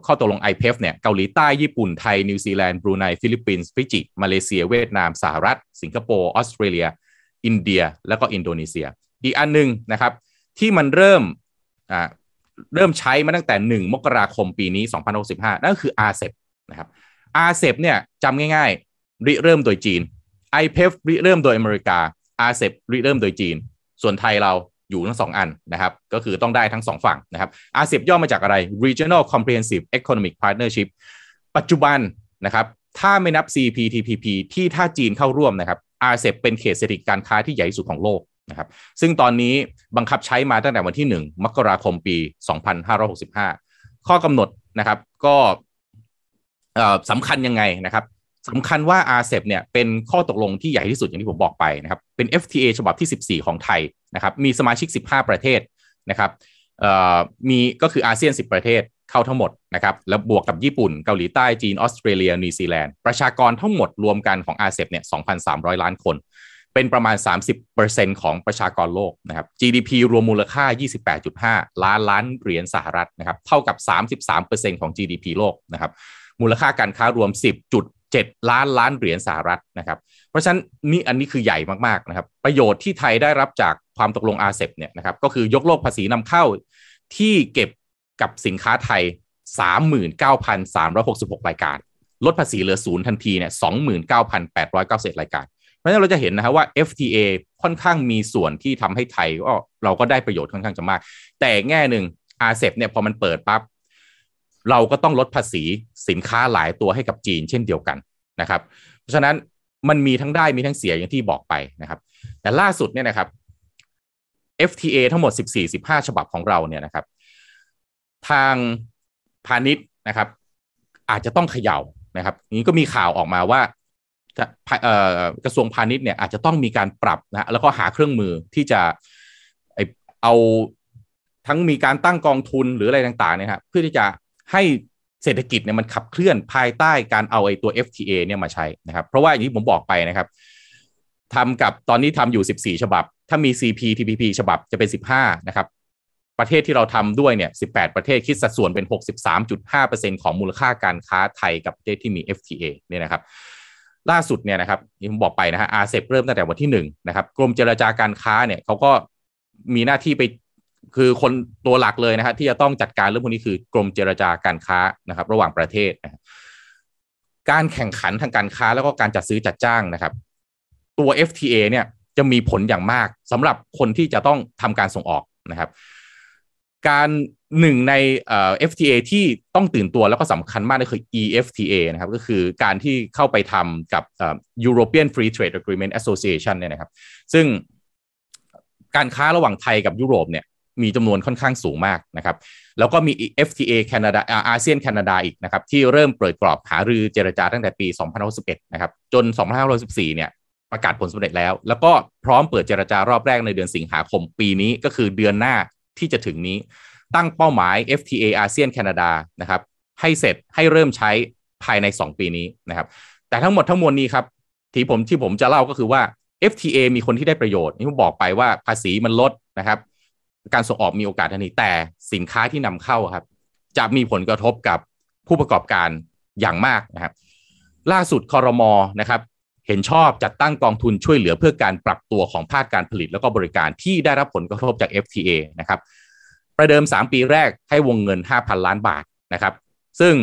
ข้อตกลง IPEF เนี่ยเกาหลีใต้ญี่ปุ่นไทย นิวซีแลนด์บรูไนฟิลิปปินส์ฟิจิ มาเลเซีย เวียดนาม สหรัฐ สิงคโปร์ออสเตรเลีย อินเดีย แล้วก็อินโดนีเซีย อีกอันนึงนะครับ ที่มันเริ่มเริ่มใช้มาตั้งแต่ 1 มกราคมปีนี้ 2065 นั่นก็คือ RCEP นะครับ RCEP เนี่ยจำง่ายๆริเริ่มโดยจีน IPEF ริเริ่มโดยอเมริกา RCEP ริเริ่มโดยจีน ส่วนไทยเราอยู่ทั้งสองอันนะครับ ก็คือต้องได้ทั้งสองฝั่งนะครับ RCEP ย่อมาจากอะไร Regional Comprehensive Economic Partnership ปัจจุบันนะครับ ถ้าไม่นับ CPTPP ที่ถ้าจีนเข้าร่วมนะครับ RCEP เป็นเขตเศรษฐกิจการค้าที่ใหญ่ที่สุดของโลกนะครับซึ่งตอนนี้บังคับใช้มาตั้งแต่วันที่ 1 มกราคมปี 2565 ข้อกำหนดนะครับก็สำคัญยังไงนะครับ สำคัญว่า RCEP เนี่ยเป็นข้อตกลงที่ใหญ่ที่สุดอย่างที่ผมบอกไปนะครับ เป็น FTA ฉบับที่ 14 ของไทยนะครับ มีสมาชิก 15 ประเทศนะครับมีก็คืออาเซียน 10 ประเทศเข้าทั้งหมดนะครับ แล้วบวกกับญี่ปุ่น เกาหลีใต้ จีน ออสเตรเลีย นิวซีแลนด์ ประชากรทั้งหมดรวมกันของ RCEP เนี่ย 2,300 ล้านคน เป็นประมาณ 30%ของประชากรโลกนะครับ GDP รวมมูลค่า 28.5 ล้านล้านเหรียญสหรัฐนะครับ เท่ากับ 33%ของ GDP โลกนะครับ มูลค่าการค้ารวม 7 ล้านล้านเหรียญสหรัฐนะครับ เพราะฉะนั้นนี่อันนี้คือใหญ่มากๆนะครับ ประโยชน์ที่ไทยได้รับจากความตกลงอาเซบเนี่ยนะครับก็คือยกเลิกภาษีนำเข้าที่เก็บกับสินค้าไทย 39,366 รายการ ลดภาษีเหลือศูนย์ทันทีเนี่ย29,890รายการ เพราะฉะนั้นเราจะเห็นนะฮะว่า FTA ค่อนข้างมีส่วนที่ทำให้ไทยก็เราก็ได้ประโยชน์ค่อนข้างจะมาก แต่แง่หนึ่งอาเซเนี่ยพอมันเปิดปั๊บ เราก็ต้องลดภาษีสินค้าหลายตัวให้กับจีนเช่นเดียวกันนะครับ เพราะฉะนั้นมันมีทั้งได้มีทั้งเสียอย่างที่บอกไปนะครับ แต่ล่าสุดเนี่ยนะครับ FTA ทั้งหมด 14-15 ฉบับของเราเนี่ยนะครับ ทางพาณิชย์นะครับ อาจจะต้องเขย่านะครับนี้ก็มีข่าวออกมาว่ากระทรวงพาณิชย์เนี่ยอาจจะต้องมีการปรับนะแล้วก็หาเครื่องมือที่จะเอาทั้งมีการตั้งกองทุนหรืออะไรต่างๆเนี่ยครับเพื่อที่จะ ให้เศรษฐกิจเนี่ยมันขับเคลื่อนภายใต้การเอาไอ้ตัว FTA เนี่ยมาใช้นะครับ เพราะว่าอย่างที่ผมบอกไปนะครับทำกับตอนนี้ทำอยู่ 14 ฉบับ ถ้ามี CPTPP ฉบับจะเป็น 15 นะครับ ประเทศที่เราทำด้วยเนี่ย 18 ประเทศคิดสัดส่วนเป็น 63.5%ของมูลค่าการค้าไทยกับประเทศที่มี FTA เนี่ยนะครับ ล่าสุดเนี่ยนะครับที่ผมบอกไปนะฮะอาเซเริ่มตั้งแต่วันที่หนึ่งนะครับ กรมเจรจาการค้าเนี่ยเขาก็มีหน้าที่ไป คือคนตัวหลักเลยนะฮะที่จะต้องจัดการเรื่องพวกนี้คือกรมเจรจาการค้านะครับ ระหว่างประเทศนะการแข่งขันทางการค้าแล้วก็การจัดซื้อจัดจ้างนะครับ ตัว FTA เนี่ยจะมีผลอย่างมากสำหรับคนที่จะต้องทำการส่งออกนะครับ การหนึ่งในเอ่อ FTA ที่ต้องตื่นตัวแล้วก็สำคัญมากก็คือ EFTA นะครับ ก็คือการที่เข้าไปทำกับ European Free Trade Agreement Association เนี่ยนะครับ ซึ่งการค้าระหว่างไทยกับยุโรปเนี่ย มีจำนวนค่อนข้างสูงมากนะครับ แล้วก็มี FTA แคนาดาอาเซียนแคนาดาอีกนะครับ ที่เริ่มเปิดกรอบหารือเจรจาตั้งแต่ปี 2011นะครับ จน 2514เนี่ยประกาศผลสำเร็จแล้ว แล้วก็พร้อมเปิดเจรจารอบแรกในเดือนสิงหาคมปีนี้ก็คือเดือนหน้าที่จะถึงนี้ ตั้งเป้าหมาย FTA อาเซียนแคนาดานะครับ ให้เสร็จให้เริ่มใช้ภายใน 2 ปีนี้นะครับ แต่ทั้งหมดทั้งมวลนี้ครับที่ผมที่ผมจะเล่าก็คือว่า FTA มีคนที่ได้ประโยชน์ที่ผมบอกไปว่าภาษีมันลดนะครับ การส่งออกมีโอกาสทันทีแต่สินค้าที่นำเข้าครับ จะมีผลกระทบกับผู้ประกอบการอย่างมากนะครับ ล่าสุดคอรมอนะครับ เห็นชอบจัดตั้งกองทุนช่วยเหลือเพื่อการปรับตัวของภาคการผลิตแล้วก็บริการที่ได้รับผลกระทบจาก FTA นะครับ ประเดิม 3 ปีแรกให้วงเงิน 5,000 ล้านบาทนะครับ ซึ่ง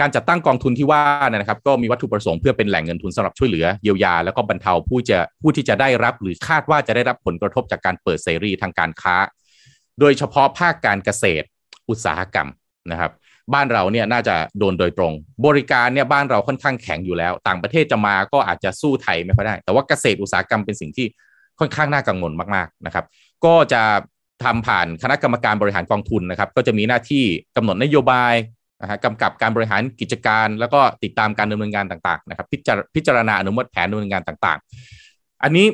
การจัดตั้งกองทุนที่ว่านะครับ ก็มีวัตถุประสงค์เพื่อเป็นแหล่งเงินทุนสำหรับช่วยเหลือเยียวยา แล้วก็บรรเทาผู้จะผู้ที่จะได้รับหรือคาดว่าจะได้รับผลกระทบจากการเปิดเสรีทางการค้า โดยเฉพาะภาคการเกษตรอุตสาหกรรมนะครับ บ้านเราเนี่ยน่าจะโดนโดยตรง บริการเนี่ยบ้านเราค่อนข้างแข็งอยู่แล้ว ต่างประเทศจะมาก็อาจจะสู้ไทยไม่ค่อยได้ แต่ว่าเกษตรอุตสาหกรรมเป็นสิ่งที่ค่อนข้างน่ากังวลมากๆนะครับ ก็จะทำผ่านคณะกรรมการบริหารกองทุนนะครับ ก็จะมีหน้าที่กำหนดนโยบายนะฮะกำกับการบริหารกิจการ แล้วก็ติดตามการดำเนินงานต่างๆนะครับ พิจารณาอนุมัติแผนดำเนินงานต่างๆ อันนี้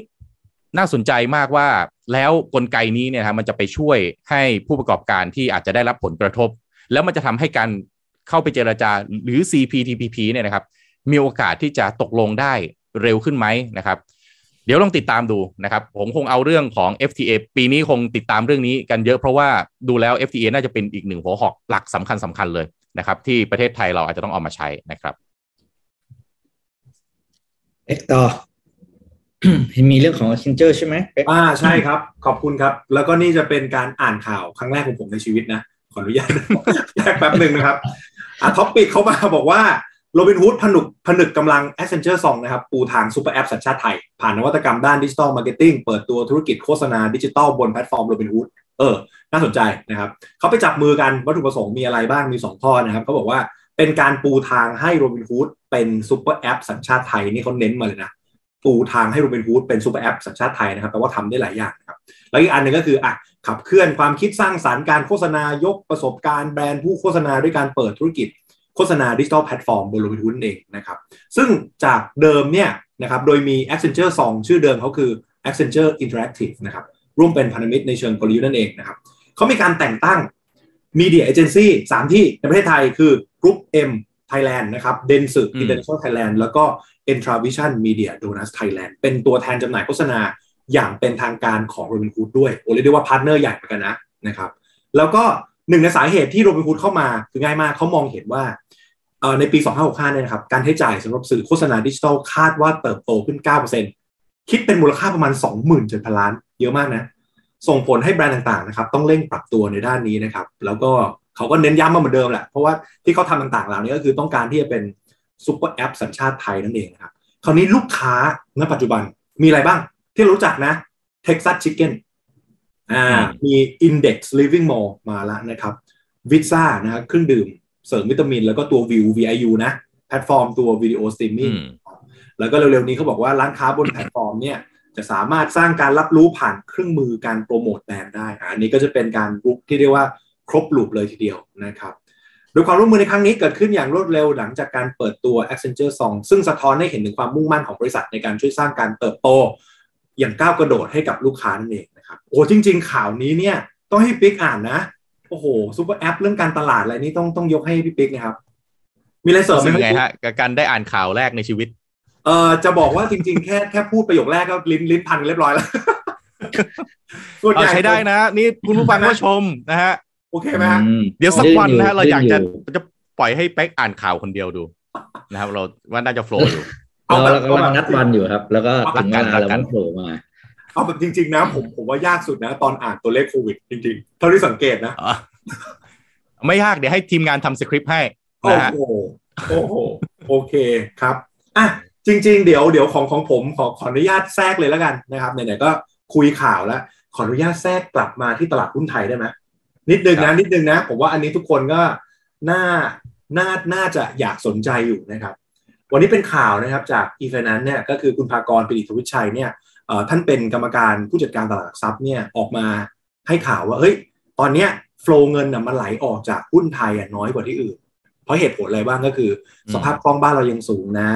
น่าสนใจมากว่า แล้วกลไกนี้เนี่ยครับมันจะไปช่วยให้ผู้ประกอบการที่อาจจะได้รับผลกระทบ แล้วมันจะทำให้การเข้าไปเจราจาหรือ CPTPP เนี่ยนะครับ มีโอกาสที่จะตกลงได้เร็วขึ้นไหมนะครับ เดี๋ยวลองติดตามดูนะครับ ผมคงเอาเรื่องของ FTA ปีนี้คงติดตามเรื่องนี้กันเยอะเพราะว่าดูแล้ว FTA น่าจะเป็นอีกหนึ่งหัวหอกหลักสำคัญสำคัญเลยนะครับ ที่ประเทศไทยเราอาจจะต้องเอามาใช้นะครับเป็กต่อ มีเรื่องของ Accenture ใช่ไหมอ่าใช่ครับ ขอบคุณครับ แล้วก็นี่จะเป็นการอ่านข่าวครั้งแรกของผมในชีวิตนะ ขออนุญาตแยกแป๊บหนึ่งนะครับอะ topic เขามาบอกว่าโรบินฮูดผนึกผนึกกำลัง Accenture 2นะครับ ปูทาง super app สัญชาติไทย ผ่านนวัตกรรมด้าน digital marketing เปิดตัวธุรกิจโฆษณาดิจิทัลบนแพลตฟอร์มโรบินฮูดเออ น่าสนใจนะครับเขาไปจับมือกันวัตถุประสงค์มีอะไรบ้างมี 2 ข้อนะครับเขาบอกว่าเป็นการปูทางให้โรบินฮูดเป็น super app สัญชาติไทยนี่เขาเน้นมาเลยนะ ปูทางให้โรบินฮูดเป็น super app สัญชาติไทยนะครับแต่ว่าทำได้หลายอย่างนะครับแล้วอีกอันหนึ่งก็คืออะขับเคลื่อนความคิดสร้างสรรค์การโฆษณายกประสบการณ์แบรนด์ผู้โฆษณาด้วยการเปิดธุรกิจโฆษณาดิจิทัลแพลตฟอร์มบนโรบินฮูดเองนะครับซึ่งจากเดิมเนี่ยนะครับโดยมี Accenture 2ชื่อเดิมเขาคือ Accenture Interactive นะครับร่วมเป็นพันธมิตรในเชิงกลยุทธ์นั่นเองนะครับเขามีการแต่งตั้ง Media Agency 3 ที่ในประเทศไทยคือ Group M Thailand นะครับ d e n s u International Thailand แล้วก็ Entravision Media Donuts Thailand เป็นตัวแทนจำหน่ายโฆษณาอย่างเป็นทางการของ Robinhood ด้วยโอ้เรียกได้ว่า partner ใหญ่เหมือนกันนะนะครับแล้วก็หนึ่งในสาเหตุที่ Robinhood เข้ามาคือง่ายมากเขามองเห็นว่าในปี 2565เนี่ยนะครับการใช้จ่ายสำหรับสื่อโฆษณาดิจิทัลคาดว่าเติบโตขึ้น 9%คิดเป็นมูลค่าประมาณ 27,000 ล้าน เยอะมากนะ ส่งผลให้แบรนด์ต่างๆนะครับต้องเร่งปรับตัวในด้านนี้นะครับแล้วก็เขาก็เน้นย้ำมาเหมือนเดิมแหละเพราะว่าที่เขาทำต่างๆเหล่านี้ก็คือต้องการที่จะเป็น ซูเปอร์แอปสัญชาติไทยนั่นเองนะครับ คราวนี้ลูกค้าณปัจจุบันมีอะไรบ้าง ที่รู้จักนะ Texas Chicken อ่ามี Index Living Mall มาแล้วนะครับวิซ่านะครับเครื่องดื่มเสริมวิตามิน แล้วก็ตัว Viu VIU นะ แพลตฟอร์มตัววิดีโอสตรีมมิ่งแล้วก็เร็วๆนี้เขาบอกว่าร้านค้าบนแพลตฟอร์มเนี่ยจะสามารถสร้างการรับรู้ผ่านเครื่องมือการโปรโมทแบรนด์ได้ อันนี้ก็จะเป็นการบุกที่เรียกว่าครบ loop เลยทีเดียวนะครับ โดยความร่วมมือในครั้งนี้เกิดขึ้นอย่างรวดเร็วหลังจากการเปิดตัว Accenture Song ซึ่งสะท้อนให้เห็นถึงความมุ่งมั่นของบริษัทในการช่วยสร้างการเติบโต อย่างก้าวกระโดดให้กับลูกค้านั่นเองนะครับโอ้จริง ๆ ข่าวนี้เนี่ยต้องให้ปิ๊กอ่านนะโอ้โหซูเปอร์แอปเรื่องการตลาดอะไรนี้ต้องต้องยกให้พี่ปิ๊กนะครับ มีอะไรเสริมไหมไงฮะกับการได้อ่านข่าวแรกในชีวิต เออจะบอกว่าจริง ๆ แค่แค่พูดประโยคแรกก็ลิ้นลิ้นพันเรียบร้อยแล้วเอาใช้ได้นะ นี่คุณผู้ฟังก็ชมนะฮะ โอเคไหมฮะเดี๋ยวสักวันนะฮะเราอยากจะจะปล่อยให้เป๊กอ่านข่าวคนเดียวดูนะครับเราว่าน่าจะโฟล์อยู่เราเรากำลังนัดวันอยู่ครับ แล้วก็ถึงเวลาแล้วมันโผล่มาเอาแบบจริง ๆ นะ ผมผมว่ายากสุดนะ ตอนอ่านตัวเลขโควิดจริงๆเท่าที่สังเกตนะไม่ยากเดี๋ยวให้ทีมงานทำสคริปต์ให้โอ้โหโอ้โหโอเคครับอะจริง ๆ เดี๋ยวเดี๋ยวของของผมขอขออนุญาตแทรกเลยแล้วกันนะครับไหนๆก็คุยข่าวแล้วขออนุญาตแทรกกลับมาที่ตลาดหุ้นไทยได้ไหม นิดนึงนะนิดนึงนะผมว่าอันนี้ทุกคนก็น่าน่าน่าจะอยากสนใจอยู่นะครับ วันนี้เป็นข่าวนะครับจากอีเฟนันเนี่ยก็คือคุณภากรปิติทวิชัยเนี่ยท่านเป็นกรรมการผู้จัดการตลาดหลักทรัพย์เนี่ยออกมาให้ข่าวว่าเฮ้ยตอนเนี้ยโฟล์เงินน่ะมันไหลออกจากหุ้นไทยอะน้อยกว่าที่อื่น เพราะเหตุผลอะไรบ้างก็คือ สภาพคล่องบ้านเรายังสูงนะ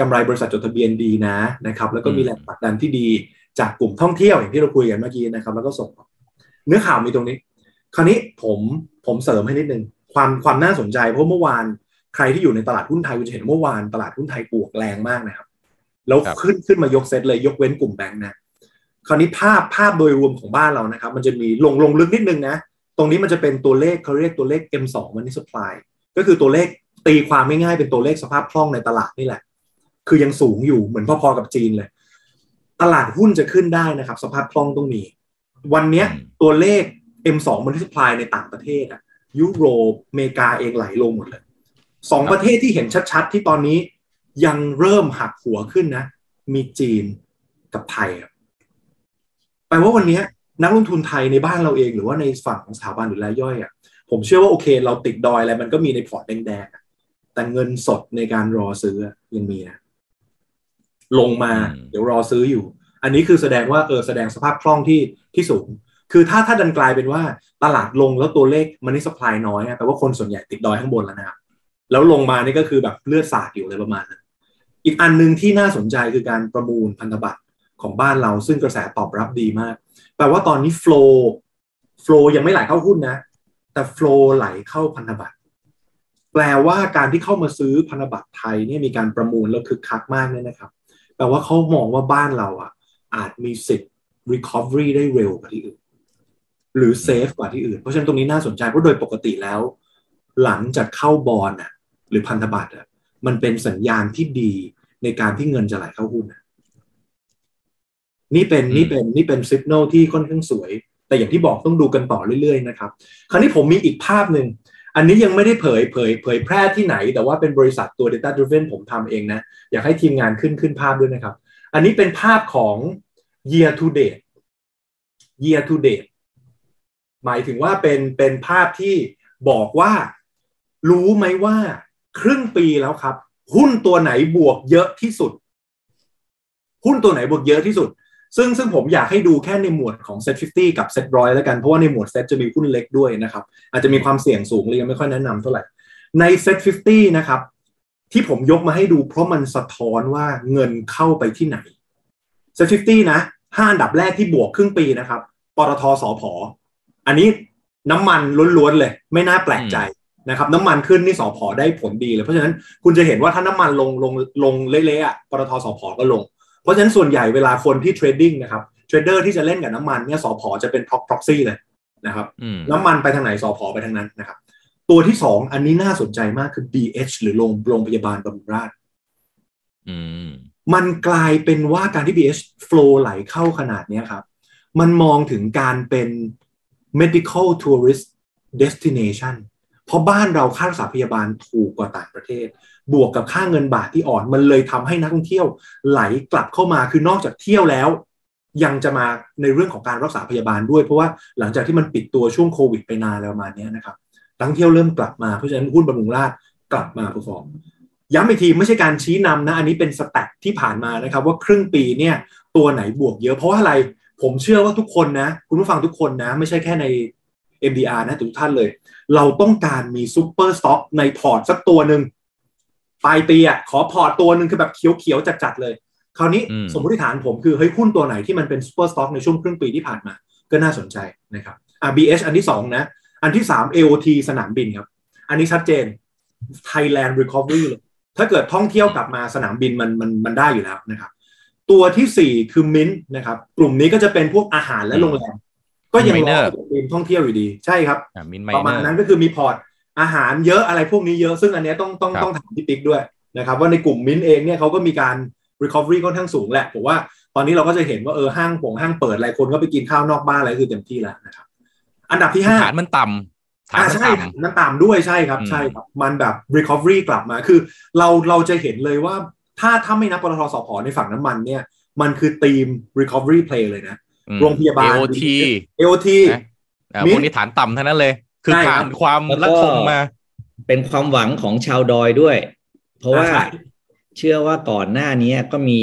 กำไรบริษัทจดทะเบียนดีนะนะครับ แล้วก็มีแรงผลักดันที่ดีจากกลุ่มท่องเที่ยวอย่างที่เราคุยกันเมื่อกี้นะครับ แล้วก็ส่ง เนื้อข่าวมีตรงนี้ คราวนี้ผมผมเสริมให้นิดนึงความความน่าสนใจเพราะเมื่อวานใครที่อยู่ในตลาดหุ้นไทยคุณจะเห็นเมื่อวานตลาดหุ้นไทยบวกแรงมากนะครับแล้วขึ้นขึ้นมายกเซตเลยยกเว้นกลุ่มแบงค์นะคราวนี้ภาพภาพโดยรวมของบ้านเรานะครับ มันจะมีลงลงลึกนิดนึงนะ ตรงนี้มันจะเป็นตัวเลขเขาเรียกตัวเลข M2 Money Supply ก็คือตัวเลขตีความไม่ง่ายเป็นตัวเลขสภาพคล่องในตลาดนี่แหละ คือยังสูงอยู่เหมือนพอๆกับจีนเลย ตลาดหุ้นจะขึ้นได้นะครับ สภาพคล่องต้องมี วันนี้ตัวเลข M2 มันที่สปายในต่างประเทศอะยุโรปอเมริกาเองไหลลงหมดเลยสองประเทศที่เห็นชัดๆ ที่ตอนนี้ยังเริ่มหักหัวขึ้นนะ มีจีนกับไทยแปลว่าวันนี้นักลงทุนไทยในบ้านเราเองหรือว่าในฝั่งของสถาบันหรือรายย่อยอะ่ะผมเชื่อว่าโอเคเราติดดอยอะไรมันก็มีในพอร์ตแดงๆแต่เงินสดในการรอซื้อยังมีนะลงมาเดี๋ยวรอซื้ออยู่ อันนี้คือแสดงว่าเออแสดงสภาพคล่องที่ที่สูง คือถ้าถ้าดันกลายเป็นว่าตลาดลงแล้วตัวเลขมันนี่สปายน้อยแปลว่าคนส่วนใหญ่ติดดอยข้างบนแล้วนะครับแล้วลงมานี่ก็คือแบบเลือดสาดอยู่เลยประมาณนั้นอีกอันหนึ่งที่น่าสนใจคือการประมูลพันธบัตรของบ้านเราซึ่งกระแสตอบรับดีมากแปลว่าตอนนี้โฟล์โฟล์ยังไม่ไหลเข้าหุ้นนะ แต่โฟล์ไหลเข้าพันธบัตรแปลว่าการที่เข้ามาซื้อพันธบัตรไทยเนี่ยมีการประมูลแล้วคึกคักมากเนี่ยนะครับ แปลว่าเขามองว่าบ้านเราอะอาจมีสิทธิ์ recovery ได้เร็วกว่าที่อื่น หรือเซฟกว่าที่อื่น เพราะฉะนั้นตรงนี้น่าสนใจเพราะโดยปกติแล้ว หลังจากเข้าบอลอะหรือพันธบัตรอะมันเป็นสัญญาณที่ดีในการที่เงินจะไหลเข้าหุ้นนี่เป็นนี่เป็นนี่เป็นสัญญาณที่ค่อนข้างสวย แต่อย่างที่บอกต้องดูกันต่อเรื่อยๆนะครับ คราวนี้ผมมีอีกภาพหนึ่งอันนี้ยังไม่ได้เผยเผยเผยแพร่ที่ไหน แต่ว่าเป็นบริษัทตัว Data Driven ผมทำเองนะ อยากให้ทีมงานขึ้นขึ้นภาพด้วยนะครับ อันนี้เป็นภาพของ year to date year to date หมายถึงว่าเป็นเป็นภาพที่บอกว่า รู้ไหมว่า ครึ่งปีแล้วครับ หุ้นตัวไหนบวกเยอะที่สุด หุ้นตัวไหนบวกเยอะที่สุด ซึ่งซึ่งผมอยากให้ดูแค่ในหมวดของ SET fifty แล้วกันร้อยแล้วกัน เพราะว่าในหมวดเซ็ตจะมีหุ้นเล็กด้วยนะครับ อาจจะมีความเสี่ยงสูงเลยยังไม่ค่อยแนะนำเท่าไหร่ ใน SET fifty นะครับ ที่ผมยกมาให้ดู เพราะมันสะท้อนว่าเงินเข้าไปที่ไหนSET fifty นะห้าอันดับแรกที่บวกครึ่งปีนะครับปตทสอพอ อันนี้น้ำมันล้วนๆเลย ไม่น่าแปลกใจนะครับน้ำมันขึ้นนี่สอพอได้ผลดีเลย เพราะฉะนั้นคุณจะเห็นว่าถ้าน้ำมันลงลงลงเละๆอะปตทสอพอก็ลง เพราะฉะนั้นส่วนใหญ่เวลาคนที่ trading นะครับ trader ที่จะเล่นกับน้ำมันเนี่ยสอพอจะเป็น proxy เลยนะครับน้ำมันไปทางไหนสอพอไปทางนั้นนะครับ ตัวที่สองอันนี้น่าสนใจมากคือ BH หรือโรงโรงพยาบาลบำรุงราษฎร์มันกลายเป็นว่าการที่ BH flow ไหลเข้าขนาดนี้ครับ มันมองถึงการเป็น medical tourist destination เพราะบ้านเราค่ารักษาพยาบาลถูกกว่าต่างประเทศ บวกกับค่าเงินบาทที่อ่อน มันเลยทำให้นักท่องเที่ยวไหลกลับเข้ามาคือนอกจากเที่ยวแล้ว ยังจะมาในเรื่องของการรักษาพยาบาลด้วย เพราะว่าหลังจากที่มันปิดตัวช่วงโควิดไปนานแล้วมาเนี้ยนะครับนักท่องเที่ยวเริ่มกลับมาเพราะฉะนั้นหุ้นบำรุงราชกลับมาผู้ฟอร์มย้ำอีกทีไม่ใช่การชี้นำนะ อันนี้เป็น stat ที่ผ่านมานะครับ ว่าครึ่งปีเนี่ยตัวไหนบวกเยอะเพราะอะไร ผมเชื่อว่าทุกคนนะ คุณผู้ฟังทุกคนนะ ไม่ใช่แค่ใน MDR นะทุกท่านเลย เราต้องการมี super stock ในพอร์ตสักตัวหนึ่งปลายปีอะขอพอร์ตตัวหนึ่งคือแบบเขียวๆจัดๆเลย คราวนี้สมมติฐานผมคือเฮ้ยหุ้นตัวไหนที่มันเป็น super stock ในช่วงครึ่งปีที่ผ่านมา ก็น่าสนใจนะครับอ่า BH อันที่สองนะ อันที่สาม AOT สนามบินครับ อันนี้ชัดเจน Thailand Recovery เลยถ้าเกิดท่องเที่ยวกลับมาสนามบินมันมันมันได้อยู่แล้วนะครับ ตัวที่สี่คือมินนะครับ กลุ่มนี้ก็จะเป็นพวกอาหารและโรงแรมก็ยังรอทีมท่องเที่ยวอยู่ดีใช่ครับประมาณนั้นก็คือมีพอร์ตอาหารเยอะอะไรพวกนี้เยอะซึ่งอันนี้ต้องต้องต้องถามพี่ปิ๊กด้วยนะครับว่าในกลุ่มมินเองเนี่ยเขาก็มีการ recovery ค่อนข้างสูงแหละผมว่าตอนนี้เราก็จะเห็นว่าเออห้างผงห้างเปิดหลายคนก็ไปกินข้าวนอกบ้านอะไรคือเต็มที่แล้วนะครับอันดับที่ห้าฐานมันต่ำฐานใช่มันต่ำด้วยใช่ครับ ใช่ครับมันแบบ recovery กลับมาคือเราเราจะเห็นเลยว่า ถ้าถ้าไม่นับปตทสพในฝั่งน้ำมันเนี่ย มันคือทีม recovery play เลยนะ โรงพยาบาล AOT AOT พวกนี้ฐานต่ำทั้งนั้นเลย คือผ่านความรักคมมา เป็นความหวังของชาวดอยด้วย เพราะว่าเชื่อว่าก่อนหน้านี้ก็มี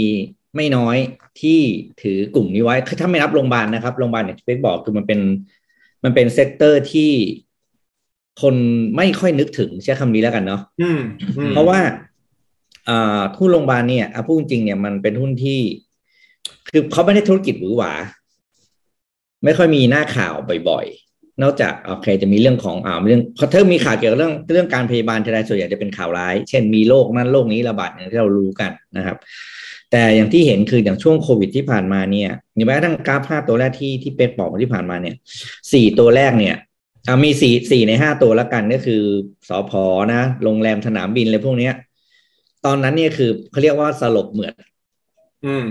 ไม่น้อยที่ถือกลุ่มนี้ไว้คือถ้าไม่นับโรงพยาบาลนะครับโรงพยาบาลเนี่ยเป๊กบอกคือมันเป็น มันเป็น sector ที่คนไม่ค่อยนึกถึงใช้คำนี้แล้วกันเนาะเพราะว่า อ่าหุ้นโรงพยาบาลเนี่ยพูดจริงเนี่ยมันเป็นหุ้นที่ คือเขาไม่ได้ธุรกิจหวือหวา ไม่ค่อยมีหน้าข่าวบ่อยๆ นอกจากโอเคจะมีเรื่องของอ่าเรื่องพอเธอมีข่าวเกี่ยวกับเรื่องเรื่องการพยาบาลทีไรส่วนใหญ่จะเป็นข่าวร้าย เช่นมีโรคนั้นโรคนี้ระบาดอย่างที่เรารู้กันนะครับ แต่อย่างที่เห็นคืออย่างช่วงโควิดที่ผ่านมาเนี่ยอย่างแม้กระทั่งกราฟห้าตัวแรกที่ที่เป็กบอกที่ผ่านมาเนี่ยสี่ตัวแรกเนี่ยอามีสี่สี่ในห้าตัวแล้วกันก็คือสอพอนะโรงแรมสนามบินอะไรพวกเนี้ย ตอนนั้นเนี่ยคือเขาเรียกว่าสลบเหมือดอืม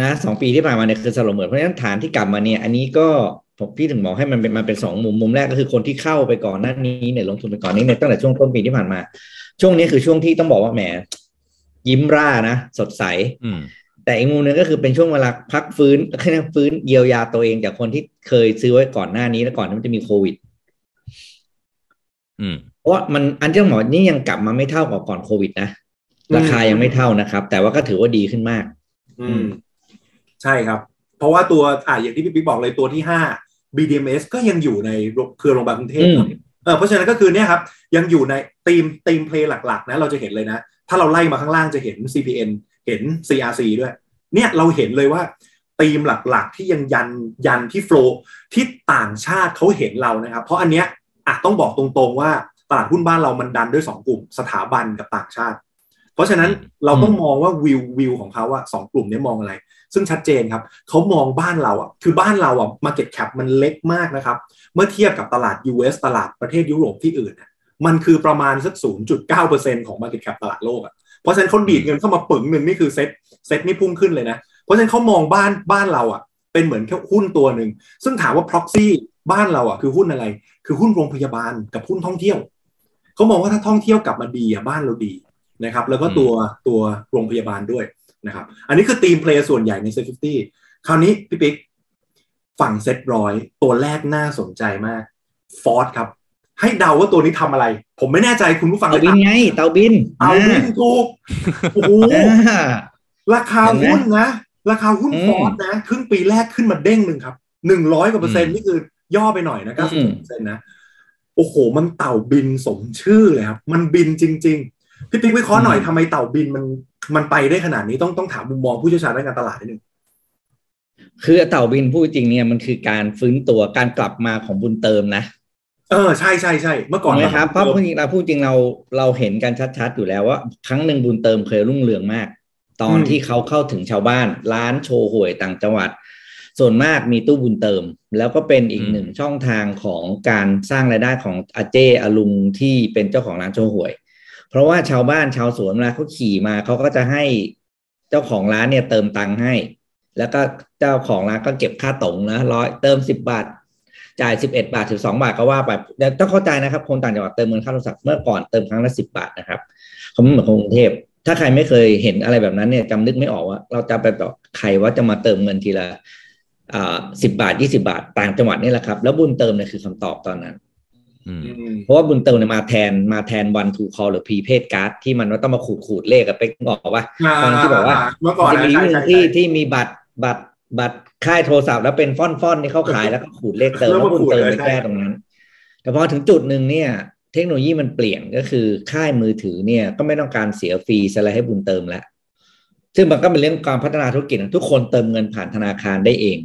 นะสองปีที่ผ่านมาเนี่ยคือสลบเหมือนเพราะฉะนั้นฐานที่กลับมาเนี่ย อันนี้ก็ผมพี่ถึงบอกให้มันเป็นมันเป็นสองมุมมุมแรกก็คือคนที่เข้าไปก่อนหน้านี้เนี่ยลงทุนไปก่อนนี้เนี่ยตั้งแต่ช่วงต้นปีที่ผ่านมา ช่วงนี้คือช่วงที่ต้องบอกว่าแหมยิ้มร่านะสดใสแต่อีกมุมนึงก็คือเป็นช่วงเวลาพักฟื้นแค่ฟื้นเยียวยาตัวเองจากคนที่เคยซื้อไว้ก่อนหน้านี้แล้วก่อนที่มันจะมีโควิดเพราะมันอันที่ต้องบอกนี่ยังกลับมาไม่เท่ากับก่อนโควิดนะ ราคายังไม่เท่านะครับ แต่ว่าก็ถือว่าดีขึ้นมาก อืม ใช่ครับ เพราะว่าตัวอ่าอย่างที่พี่ปิ๊กบอกเลยตัวที่ห้า BDMs ก็ยังอยู่ในเครือโรงพยาบาลกรุงเทพเออเพราะฉะนั้นก็คือเนี่ยครับ ยังอยู่ในทีมทีมเพลย์หลัก ๆ นะ เราจะเห็นเลยนะ ถ้าเราไล่มาข้างล่างจะเห็น CPN เห็น CRC ด้วย เนี่ยเราเห็นเลยว่าทีมหลักๆ ที่ยังยันยันที่โฟล์ที่ต่างชาติเขาเห็นเรานะครับ เพราะอันเนี้ยอะต้องบอกตรงๆว่าตลาดหุ้นบ้านเรามันดันด้วย 2 กลุ่ม สถาบันกับต่างชาติเพ ราะฉะนั้นเราต้องมองว่าวิววิวของเขาอะสองกลุ่มนี้มองอะไร ซึ่งชัดเจนครับเขามองบ้านเราอะคือบ้านเราอะ market cap มันเล็กมากนะครับ เมื่อเทียบกับตลาด US ตลาดประเทศยุโรปที่อื่น มันคือประมาณสัก 0.9%ของ market cap ตลาดโลกอะเพราะฉะนั้นเขาดีดเงินเข้ามาปึ๋งหนึ่งนี่คือเซ็ตเซ็ตนี่พุ่งขึ้นเลยนะ เพราะฉะนั้นเขามองบ้านบ้านเราอะเป็นเหมือนแค่หุ้นตัวหนึ่งซึ่งถามว่า proxy บ้านเราอะคือหุ้นอะไร คือหุ้นโรงพยาบาลกับหุ้นท่องเที่ยวเขามองว่าถ้าท่องเที่ยวกลับมาดีอะบ้านเราดี นะครับแล้วก็ตัวตัวโรงพยาบาลด้วยนะครับอันนี้คือ theme play ส่วนใหญ่ใน SET fifty คราวนี้พี่ปิ๊กฝั่งเซ็ตร้อยตัวแรกน่าสนใจมาก FORTH ครับ ให้เดาว่าตัวนี้ทำอะไร ผมไม่แน่ใจคุณผู้ฟังเต่าบินไง เต่าบินเต่าบินถูกโอ้โหราคาหุ้นนะ ราคาหุ้น FORTH นะ ครึ่งปีแรกขึ้นมาเด้งหนึ่งครับหนึ่งร้อยกว่าเปอร์เซ็นต์นี่คือย่อไปหน่อยนะเก้าสิบเปอร์เซ็นต์นะ โอ้โห มันเต่าบินสมชื่อเลยครับ มันบินจริง ๆ พี่ปิ๊กวิเคราะห์หน่อยทำไมเต่าบินมันมันไปได้ขนาดนี้ต้องต้องถามมุมมองผู้เชี่ยวชาญด้านการตลาดนิดนึงคือเต่าบินพูดจริงเนี่ยมันคือการฟื้นตัวการกลับมาของบุญเติมนะเออใช่ใช่ใช่เมื่อก่อนนะครับเพราะพูดจริงเราพูดจริงเราเราเห็นกันชัดๆอยู่แล้วว่า ครั้งหนึ่งบุญเติมเคยรุ่งเรืองมาก ตอนที่เขาเข้าถึงชาวบ้าน ร้านโชว์หวยต่างจังหวัด ส่วนมากมีตู้บุญเติม แล้วก็เป็นอีกหนึ่งช่องทางของการสร้างรายได้ของอาเจอาลุงที่เป็นเจ้าของร้านโชห่วย เพราะว่าชาวบ้านชาวสวนเวลาเขาขี่มาเขาก็จะให้เจ้าของร้านเนี่ยเติมตังค์ให้ แล้วก็เจ้าของร้านก็เก็บค่าตรงนะร้อยเติมสิบบาทจ่ายสิบเอ็ดบาทถึงสองบาทก็ว่าไปต้องเข้าใจนะครับ คนต่างจังหวัดเติมเงินค่าโทรศัพท์เมื่อก่อนเติมครั้งละสิบบาทนะครับเขาไม่เหมือนกรุงเทพถ้าใครไม่เคยเห็นอะไรแบบนั้นเนี่ยจำนึกไม่ออกว่า เราจะไปบอใครว่าจะมาเติมเงินทีละสิบบาทยี่สิบาท ต่างจังหวัดนี่แหละครับ แล้วบุญเติมเนี่ยคือคำตอบตอนนั้น เพราะว่าบุญเติมเนี่ยมาแทนมาแทนวันทูคอหรือพีเพดการ์ดที่มันว่าต้องมาขูดขูดเลขกับเป๊กบอกว่าตอนที่บอกว่าจะมีรุ่นที่ที่มีบัตรบัตรบัตรค่ายโทรศัพท์แล้วเป็นฟอนฟอนที่เขาขายแล้วก็ขูดเลขเติมแล้วบุญเติมไปแก้ตรงนั้น แต่พอถึงจุดหนึ่งเนี่ย เทคโนโลยีมันเปลี่ยนก็คือค่ายมือถือเนี่ยก็ไม่ต้องการเสียฟรีอะไรให้บุญเติมแล้วซึ่งมันก็เป็นเรื่องการพัฒนาธุรกิจทุกคนเติมเงินผ่านธนาคารได้เอง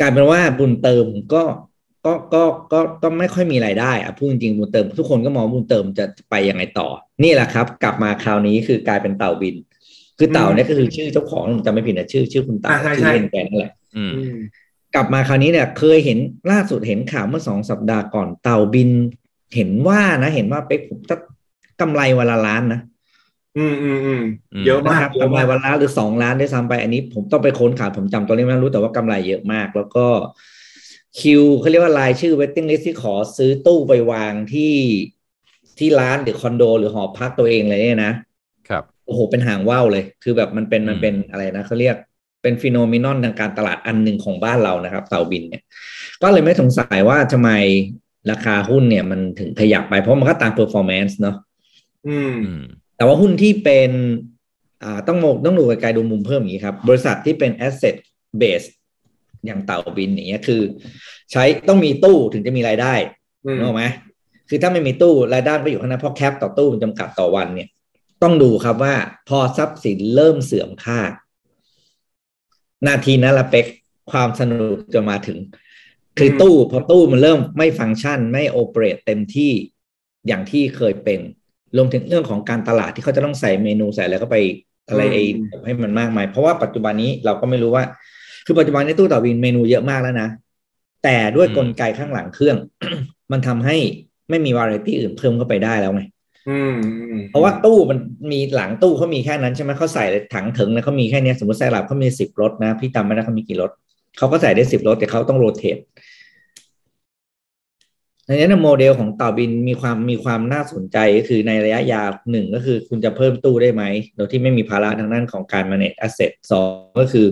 กลายเป็นว่าบุญเติมก็ ก็ก็ก็ก็ไม่ค่อยมีรายได้อะพูดจริงบุญเติม ทุกคนก็มองบุญเติมจะไปยังไงต่อ นี่แหละครับ กลับมาคราวนี้คือกลายเป็นเต่าบิน คือเต่าเนี่ยก็คือชื่อเจ้าของจำไม่ผิดนะชื่อ ชื่อคุณเต่าชื่อเล่นแกนั่นแหละกลับมาคราวนี้เนี่ยเคยเห็นล่าสุดเห็นข่าวเมื่อสองสัปดาห์ก่อนเต่าบิน เห็นว่านะ เห็นว่าเป๊กผมจะกำไรวันละล้านนะอืมอืมอืมเยอะมากกำไรวันละหรือสองล้านได้ซ้ำไปอันนี้ ผมต้องไปค้นข่าวผมจำตัวเลขไม่รู้แต่ว่ากำไรเยอะมาก แล้วก็ คิวเขาเรียกว่ารายชื่อเวทติ้งลิสที่ขอซื้อตู้ไปวางที่ที่ร้านหรือคอนโด หรือหอพักตัวเองเลยเนี่ยนะครับโอ้โหเป็นหางว่าวเลย คือแบบมันเป็นมันเป็นอะไรนะเขาเรียกเป็นฟีโนมินอนทางการตลาดอันหนึ่งของบ้านเรานะครับเต่าบินเนี่ย ก็เลยไม่สงสัยว่าทำไมราคาหุ้นเนี่ยมันถึงขยับไปเพราะมันก็ตาม performance เนาะอืม แต่ว่าหุ้นที่เป็นอ่าต้องมองต้องดูไกลๆดูมุมเพิ่มอย่างนี้ครับ บริษัทที่เป็น asset base อย่างเต่าบินอย่างเงี้ยคือ ใช้ต้องมีตู้ถึงจะมีรายได้รู้ไหมคือถ้าไม่มีตู้รายได้ก็อยู่ข้างในเพราะ cap ต่อตู้มันจำกัดต่อวันเนี่ย ต้องดูครับว่าพอทรัพย์สินเริ่มเสื่อมค่า นาทีนั้นละเป็กความสนุกจะมาถึง คือตู้พอตู้มันเริ่มไม่ฟังก์ชันไม่โอเปเรตเต็มที่อย่างที่เคยเป็นรวมถึงเรื่องของการตลาดที่เขาจะต้องใส่เมนูใส่อะไรเข้าไปอะไรไอ้ให้มันมากมาย เพราะว่าปัจจุบันนี้เราก็ไม่รู้ว่า คือปัจจุบันนี้ตู้ต่อวินเมนูเยอะมากแล้วนะ แต่ด้วยกลไกข้างหลังเครื่อง มันทำให้ไม่มีวาไรตี้อื่นเพิ่มเข้าไปได้แล้วไงเพราะว่าตู้มันมีหลังตู้เขามีแค่นั้นใช่ไหมเขาใส่ถังถึงนะเขามีแค่นี้สมมติใส่หลับเขามีสิบรถนะ พี่จำไม่ได้เขามีกี่รถเขาก็ใส่ได้สิบรถแต่เขาต้องโรเตท ดังนั้นโมเดลของต่อบินมีความมีความน่าสนใจก็คือในระยะยาวหนึ่งก็คือคุณจะเพิ่มตู้ได้ไหมโดยที่ไม่มีภาระทางด้านของการ manage asset สองก็คือ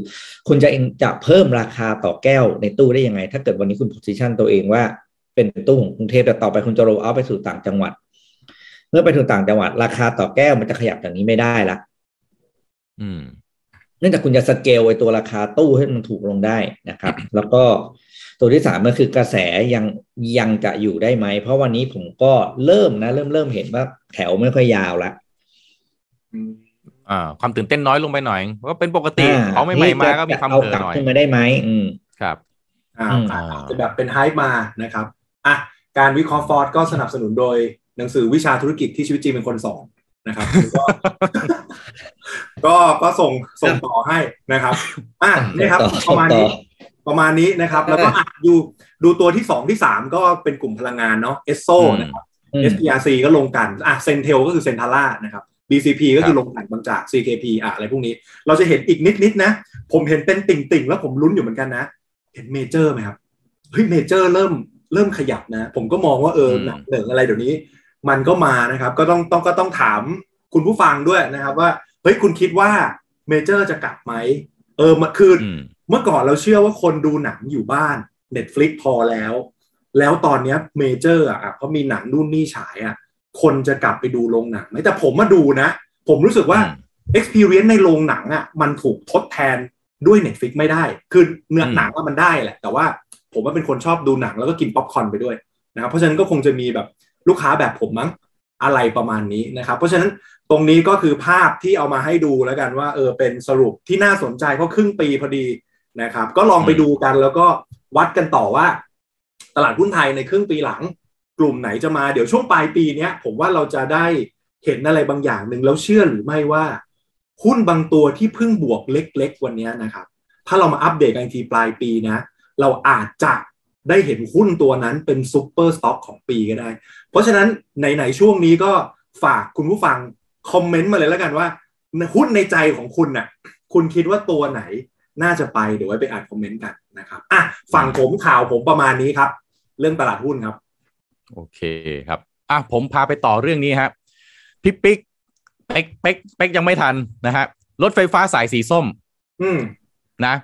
คุณจะจะเพิ่มราคาต่อแก้วในตู้ได้ยังไง ถ้าเกิดวันนี้คุณ position ตัวเองว่า เป็นตู้ของกรุงเทพแต่ต่อไปคุณจะโรเอาไปสู่ต่างจังหวัด เมื่อไปถึงต่างจังหวัด ราคาต่อแก้วมันจะขยับอย่างนี้ไม่ได้ละอืมเนื่องจากคุณจะสเกลไอ้ตัวราคาตู้ให้มันถูกลงได้นะครับ แล้วก็ ตัวที่สามก็คือกระแสยังยังจะอยู่ได้ไหม เพราะวันนี้ผมก็เริ่มนะ เริ่มเริ่มเห็นว่าแถวไม่ค่อยยาวละอ่าความตื่นเต้นน้อยลงไปหน่อยก็เป็นปกติเขาไม่ใหม่มาก็มีความเผลอหน่อยขึ้นมาได้ไหมอืมครับอ่าจะแบบเป็นไฮมานะครับอะการวิเคราะห์ฟอร์ดก็สนับสนุนโดยหนังสือวิชาธุรกิจที่ชีวิตจริงเป็นคนสอนนะครับก็ก็ส่งส่งต่อให้นะครับอะนี่ครับประมาณนี้ ประมาณนี้นะครับ แล้วก็ดูดูตัวที่สองที่สามก็เป็นกลุ่มพลังงานเนาะเอสโซนะครับ SPRC ก็ลงกันอะเซนเทลก็คือเซนทาร่านะครับ BCP ก็คือลงกันบางจาก CKP อะอะไรพวกนี้ เราจะเห็นอีกนิดนิดนะ ผมเห็นเป็นติ่งติ่งแล้วผมลุ้นอยู่เหมือนกันนะ เห็นเมเจอร์ไหมครับเฮ้ยเมเจอร์เริ่มเริ่มขยับนะ ผมก็มองว่าเออหนังเหนังอะไรเดี๋ยวนี้ มันก็มานะครับ ก็ต้องต้องก็ต้องถามคุณผู้ฟังด้วยนะครับว่าเฮ้ยคุณคิดว่าเมเจอร์จะกลับไหมเออมันคือ เมื่อก่อนเราเชื่อว่าคนดูหนังอยู่บ้าน Netflix พอแล้ว แล้วตอนนี้เมเจอร์อะเขามีหนังนู่นนี่ฉายอะคนจะกลับไปดูโรงหนังไหมแต่ผมมาดูนะ ผมรู้สึกว่า Experience ในโรงหนังอะมันถูกทดแทนด้วย Netflix ไม่ได้ คือเนื้อหนังว่ามันได้แหละ แต่ว่าผมว่าเป็นคนชอบดูหนังแล้วก็กินป๊อปคอร์นไปด้วยนะครับเพราะฉะนั้นก็คงจะมีแบบลูกค้าแบบผมมั้งอะไรประมาณนี้นะครับ เพราะฉะนั้นตรงนี้ก็คือภาพที่เอามาให้ดูแล้วกันว่าเออเป็นสรุปที่น่าสนใจเพราะครึ่งปีพอดี นะครับ ก็ลองไปดูกันแล้วก็วัดกันต่อว่า ตลาดหุ้นไทยในครึ่งปีหลัง กลุ่มไหนจะมาเดี๋ยวช่วงปลายปีเนี้ย ผมว่าเราจะได้เห็นอะไรบางอย่างหนึ่งแล้วเชื่อหรือไม่ว่า หุ้นบางตัวที่เพิ่งบวกเล็ก ๆ วันนี้นะครับ ถ้าเรามาอัปเดตกันทีปลายปีนะ เราอาจจะได้เห็นหุ้นตัวนั้นเป็น super stock ของปีก็ได้ เพราะฉะนั้นไหนๆช่วงนี้ก็ฝากคุณผู้ฟังคอมเมนต์มาเลยแล้วกันว่าหุ้นในใจของคุณน่ะ คุณคิดว่าตัวไหน น่าจะไปเดี๋ยวไว้ไปอ่านคอมเมนต์กันนะครับอะฝั่งผมข่าวผมประมาณนี้ครับ เรื่องตลาดหุ้นครับ โอเคครับอะผมพาไปต่อเรื่องนี้ครับพี่ปิ๊กเป๊กเป๊กเป๊กยังไม่ทันนะฮะรถไฟฟ้าสายสีส้ม อืมนะ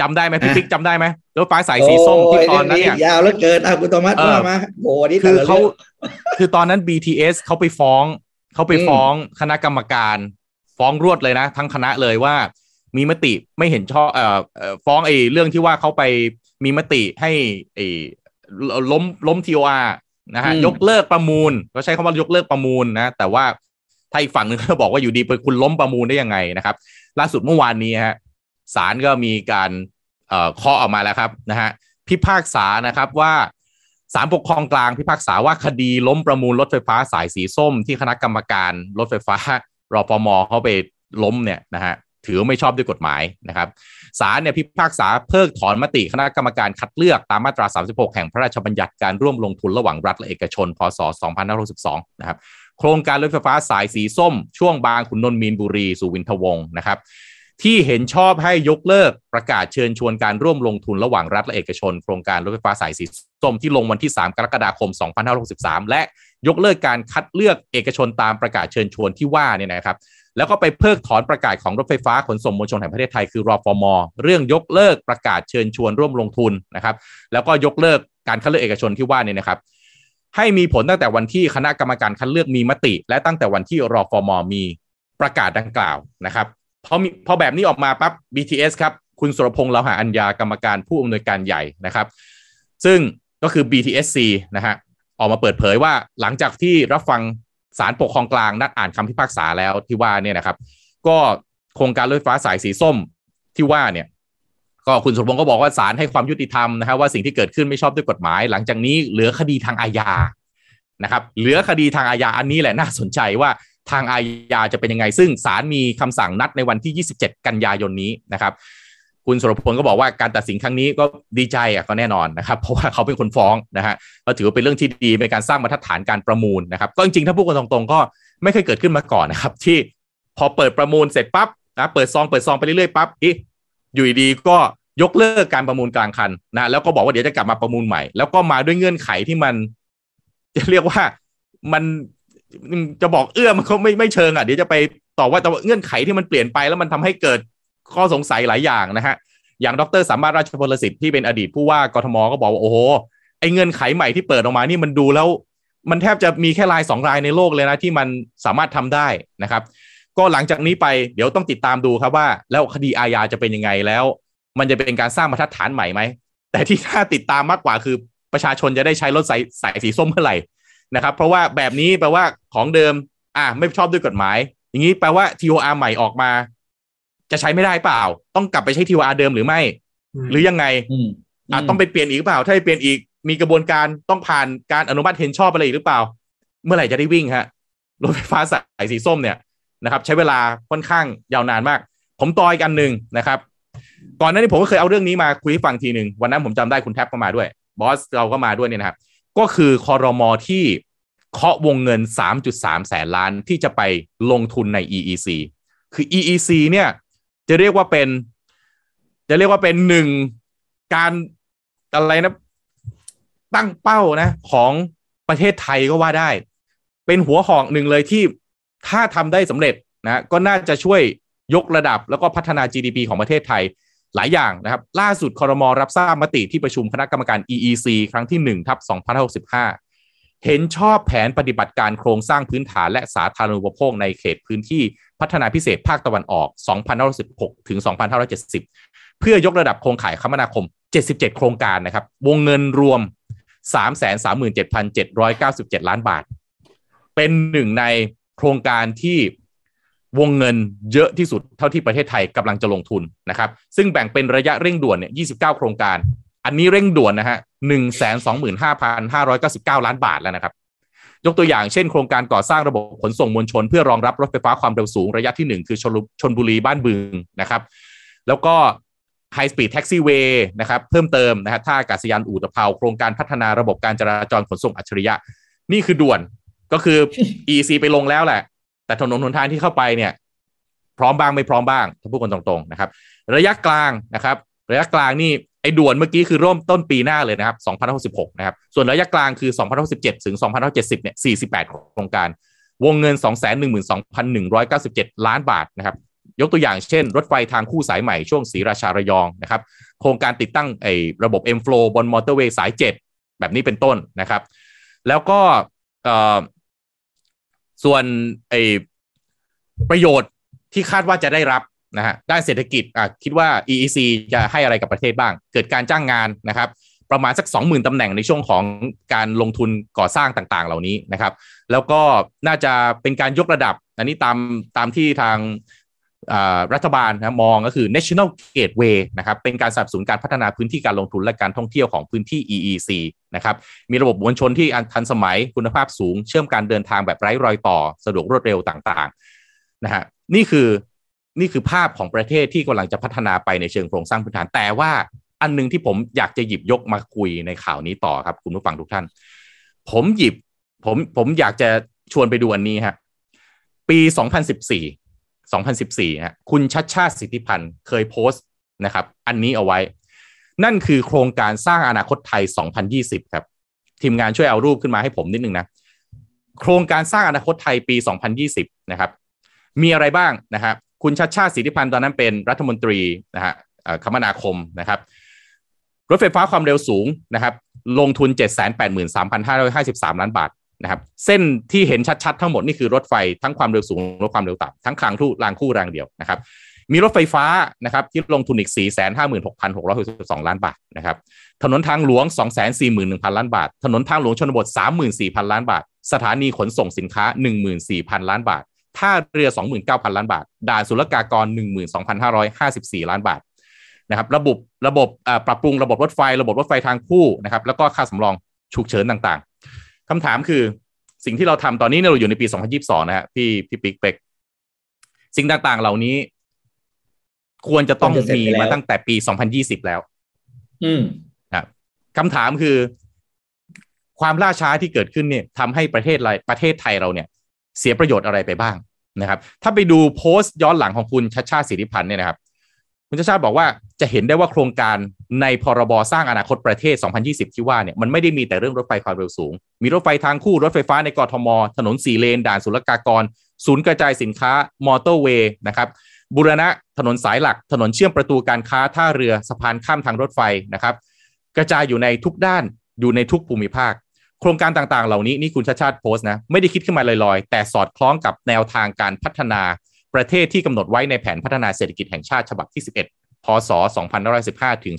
จำได้ไหมพี่ปิ๊กจำได้ไหมรถไฟสายสีส้มที่ตอนนั้นเนี่ยยาวแล้วเกินอะคุณตมัสว่ามาโหนี่คือเขาคือตอนนั้น BTS เขาไปฟ้องเขาไปฟ้องคณะกรรมการ ฟ้องรวดเลยนะ ทั้งคณะเลยว่า มีมติไม่เห็นชอบเอ่อฟ้องไอ้เรื่องที่ว่าเขาไปมีมติให้ไอ้ล้มล้มทีโออาร์นะฮะยกเลิกประมูลเขาใช้คำว่ายกเลิกประมูลนะแต่ว่าถ้าอีกฝั่งหนึ่งเขาบอกว่าอยู่ดีไปคุณล้มประมูลได้ยังไงนะครับ ล่าสุดเมื่อวานนี้ฮะศาลก็มีการเอ่อเคาะออกมาแล้วครับนะฮะพิพากษานะครับว่าศาลปกครองกลางพิพากษาว่าคดีล้มประมูลรถไฟฟ้าสายสีส้มที่คณะกรรมการรถไฟฟ้ารอฟมเขาไปล้มเนี่ยนะฮะ ถือไม่ชอบด้วยกฎหมายนะครับศาลเนี่ยพิพากษาเพิกถอนมติคณะกรรมการคัดเลือกตามมาตรา 36 แห่งพระราชบัญญัติการร่วมลงทุนระหว่างรัฐและเอกชน พศ 2562 นะครับ โครงการรถไฟฟ้าสายสีส้ม ช่วงบางขุนนนท์มีนบุรีสู่วินทวงศ์นะครับที่เห็นชอบให้ยกเลิกประกาศเชิญชวนการร่วมลงทุนระหว่างรัฐและเอกชน โครงการรถไฟฟ้าสายสีส้มที่ลงวันที่ 3 กรกฎาคม 2563 และยกเลิกการคัดเลือกเอกชนตามประกาศเชิญชวนที่ว่าเนี่ยนะครับ แล้วก็ไปเพิกถอนประกาศของรถไฟฟ้าขนส่งมวลชนแห่งประเทศไทยคือรอฟอมอเรื่องยกเลิกประกาศเชิญชวนร่วมลงทุนนะครับแล้วก็ยกเลิกการคัดเลือกเอกชนที่ว่านี่นะครับให้มีผลตั้งแต่วันที่คณะกรรมการคัดเลือกมีมติ และตั้งแต่วันที่รอฟอมอมีประกาศดังกล่าวนะครับพอมีพอแบบนี้ออกมาปั๊บ BTS ครับคุณสุรพงษ์เลาหาอัญญากรรมการผู้อำนวยการใหญ่นะครับ ซึ่งก็คือ BTSC นะฮะออกมาเปิดเผยว่าหลังจากที่รับฟัง ศาลปกครองกลางนัดอ่านคำพิพากษาแล้วที่ว่าเนี่ยนะครับ ก็โครงการรถไฟฟ้าสายสีส้มที่ว่าเนี่ย ก็คุณสุรพงศ์ก็บอกว่าศาลให้ความยุติธรรมนะครับว่าสิ่งที่เกิดขึ้นไม่ชอบด้วยกฎหมาย หลังจากนี้เหลือคดีทางอาญานะครับ เหลือคดีทางอาญาอันนี้แหละน่าสนใจว่าทางอาญาจะเป็นยังไง ซึ่งศาลมีคำสั่งนัดในวันที่ 27 กันยายนนี้นะครับ คุณสุรพลก็บอกว่าการตัดสินครั้งนี้ก็ดีใจอะก็แน่นอนนะครับ เพราะว่าเขาเป็นคนฟ้องนะฮะก็ถือว่าเป็นเรื่องที่ดีในการสร้างมาตรฐานการประมูลนะครับ ก็จริงๆถ้าพูดกันตรงๆ ก็ไม่เคยเกิดขึ้นมาก่อนนะครับ ที่พอเปิดประมูลเสร็จปั๊บนะเปิดซองเปิดซองไปเรื่อยๆปั๊บอีอยู่ดีก็ยกเลิกการประมูลกลางคันนะแล้วก็บอกว่าเดี๋ยวจะกลับมาประมูลใหม่ แล้วก็มาด้วยเงื่อนไขที่มัน จะเรียกว่ามันจะบอกเอื้อมันเขาไม่ไม่เชิงอะเดี๋ยวจะไปต่อว่าแต่ว่าเงื่อนไขที่มันเปลี่ยนไปแล้วมันทำให้เกิด ข้อสงสัยหลายอย่างนะฮะ อย่างดรสามารถราชพลสิทธิ์ที่เป็นอดีตผู้ว่ากทมก็บอกว่าโอ้โหไอเงื่อนไขใหม่ที่เปิดออกมานี่มันดูแล้ว มันแทบจะมีแค่รายสองรายในโลกเลยนะที่มันสามารถทำได้นะครับ ก็หลังจากนี้ไปเดี๋ยวต้องติดตามดูครับว่า แล้วคดีอาญาจะเป็นยังไงแล้ว มันจะเป็นการสร้างมาตรฐานใหม่ไหมแต่ที่น่าติดตามมากกว่าคือประชาชนจะได้ใช้รถสายสายสีส้มเมื่อไหร่นะครับ เพราะว่าแบบนี้แปลว่าของเดิม อ่าไม่ชอบด้วยกฎหมาย อย่างนี้แปลว่า TOR ใหม่ออกมา จะใช้ไม่ได้เปล่า ต้องกลับไปใช้ TOR เดิมหรือไม่ หรือยังไงอ่าต้องไปเปลี่ยนอีกเปล่า ถ้าไปเปลี่ยนอีกมีกระบวนการต้องผ่านการอนุมัติเห็นชอบอะไรหรือเปล่า เมื่อไหร่จะได้วิ่งฮะรถไฟฟ้าสายสีส้มเนี่ยนะครับ ใช้เวลาค่อนข้างยาวนานมาก ผมต่อยกันหนึ่งนะครับ ก่อนหน้านี้ผมก็เคยเอาเรื่องนี้มาคุยให้ฟังทีหนึ่งวันนั้นผมจำได้คุณแท็บก็มาด้วย บอสเราก็มาด้วยเนี่ยนะครับ ก็คือคอรมอที่เคาะวงเงิน 3.3 แสนล้านที่จะไปลงทุนใน EEC คือ EEC เนี่ย จะเรียกว่าเป็น จะเรียกว่าเป็นหนึ่งการอะไรนะ ตั้งเป้านะ ของประเทศไทยก็ว่าได้ เป็นหัวหอกหนึ่งเลยที่ถ้าทำได้สำเร็จนะก็น่าจะช่วยยกระดับแล้วก็พัฒนา GDP ของประเทศไทยหลายอย่างนะครับ ล่าสุดคอรมอรับทราบมติที่ประชุมคณะกรรมการ EEC ครั้งที่1ทับ2565 เห็นชอบแผนปฏิบัติการโครงสร้างพื้นฐานและสาธารณูปโภคในเขตพื้นที่ พัฒนาพิเศษภาคตะวันออก 2516 ถึง 2570 เพื่อยกระดับโครงข่ายคมนาคม 77 โครงการนะครับ วงเงินรวม 337,797 ล้านบาท เป็นหนึ่งในโครงการที่วงเงินเยอะที่สุดเท่าที่ประเทศไทยกำลังจะลงทุนนะครับ ซึ่งแบ่งเป็นระยะเร่งด่วนเนี่ย 29 โครงการ อันนี้เร่งด่วนนะฮะ 125,599 ล้านบาทแล้วนะครับ ยกตัวอย่างเช่นโครงการก่อสร้างระบบขนส่งมวลชน เพื่อรองรับรถไฟฟ้าความเร็วสูงระยะที่ 1 คือชนชนบุรีบ้านบึงนะครับ แล้วก็ High Speed Taxiway นะครับเพิ่มเติมนะฮะท่าอากาศยานอู่ตะเภาโครงการพัฒนาระบบการจราจรขนส่งอัจฉริยะ นี่คือด่วนก็คือ EC ไปลงแล้วแหละ แต่ถนนหนทางที่เข้าไปเนี่ย พร้อมบ้างไม่พร้อมบ้างถ้าพูดกันตรงๆนะครับ ระยะกลางนะครับ ระยะกลางนี่ ไอ้ด่วนเมื่อกี้คือร่วมต้นปีหน้าเลยนะครับ2066นะครับ ส่วนระยะกลางคือ2067ถึง2070เนี่ย48 โครงการ วงเงิน 212,197 ล้านบาทนะครับ ยกตัวอย่างเช่น รถไฟทางคู่สายใหม่ช่วงศรีราชาระยองนะครับ โครงการติดตั้งไอ้ระบบ M Flow บนมอเตอร์เวย์สาย 7 แบบนี้เป็นต้นนะครับ แล้วก็ส่วนไอ้ประโยชน์ที่คาดว่าจะได้รับ นะฮะด้านเศรษฐกิจอะคิดว่า EEC จะให้อะไรกับประเทศบ้าง เกิดการจ้างงานนะครับ ประมาณสัก 20,000ตำแหน่งในช่วงของการลงทุนก่อสร้างต่างๆ เหล่านี้นะครับ แล้วก็น่าจะเป็นการยกระดับ อันนี้ตามตามที่ทางรัฐบาลนะมองก็คือ national gateway นะครับเป็นการสนับสนุนการพัฒนาพื้นที่การลงทุนและการท่องเที่ยวของพื้นที่ EEC นะครับมีระบบมวลชนที่ทันสมัยคุณภาพสูง เชื่อมการเดินทางแบบไร้รอยต่อ สะดวกรวดเร็วต่างๆนะฮะนี่คือ นี่คือภาพของประเทศที่กำลังจะพัฒนาไปในเชิงโครงสร้างพื้นฐาน แต่ว่าอันนึงที่ผมอยากจะหยิบยกมาคุยในข่าวนี้ต่อครับ คุณผู้ฟังทุกท่าน ผมหยิบผมผมอยากจะชวนไปดูอันนี้ฮะปี 2014 2014ฮะคุณชัดชาติสิทธิพันธ์เคยโพสต์นะครับ อันนี้เอาไว้ นั่นคือโครงการสร้างอนาคตไทย 2020 ครับ ทีมงานช่วยเอารูปขึ้นมาให้ผมนิดนึงนะ โครงการสร้างอนาคตไทยปี 2020 นะครับ มีอะไรบ้างนะครับ คุณชัดชาติสิทธิพันธ์ตอนนั้นเป็นรัฐมนตรีนะฮะคมนาคมนะครับ รถไฟฟ้าความเร็วสูงนะครับ ลงทุน 783,553 ล้านบาทนะครับ เส้นที่เห็นชัดๆ ทั้งหมดนี่คือรถไฟทั้งความเร็วสูงและความเร็วต่ำทั้งคลังทู่รางคู่รางเดียวนะครับ มีรถไฟฟ้านะครับที่ลงทุนอีก 456,662 ล้านบาทนะครับ ถนนทางหลวง 241,000 ล้านบาท ถนนทางหลวงชนบท 34,000 ล้านบาท สถานีขนส่งสินค้า 14,000 ล้านบาท ท่าเรือ 29,000 ล้านบาท ด่านศุลกากร 12,554 ล้านบาทนะครับระบบระบบปรับปรุงระบบรถไฟ ระบบรถไฟทางคู่นะครับแล้วก็ค่าสำรองฉุกเฉินต่างๆคำถามคือสิ่งที่เราทำตอนนี้เราอยู่ในปี 2022 นะฮะพี่พี่ปิ๊กเป็กสิ่งต่างๆ เหล่านี้ ควรจะต้องมีมาตั้งแต่ปี 2020 แล้ว อืมครับคำถามคือ ความล่าช้าที่เกิดขึ้นเนี่ยทำให้ประเทศไรประเทศไทยเราเนี่ย เสียประโยชน์อะไรไปบ้างนะครับ ถ้าไปดูโพสต์ย้อนหลังของคุณชัชชาติสิริพันธ์เนี่ยนะครับ คุณชาชาติบอกว่าจะเห็นได้ว่าโครงการในพรบสร้างอนาคตประเทศ 2020 ที่ว่าเนี่ยมันไม่ได้มีแต่เรื่องรถไฟความเร็วสูง มีรถไฟทางคู่รถไฟฟ้าในกรทม ถนนสี่เลน ด่านศุลกากร ศูนย์กระจายสินค้ามอเตอร์เวย์นะครับบุรณะถนนสายหลัก ถนนเชื่อมประตูการค้าท่าเรือสะพานข้ามทางรถไฟนะครับ กระจายอยู่ในทุกด้านอยู่ในทุกภูมิภาค ครงการต่างๆ เหล่านี้นี่คุณชาชาติโพสต์นะไม่ได้คิดขึ้นมาลอยๆ แต่สอดคล้องกับแนวทางการพัฒนาประเทศที่กำหนดไว้ในแผนพัฒนาเศรษฐกิจแห่งชาติฉบับที่ 11 พศ 2515 ถึง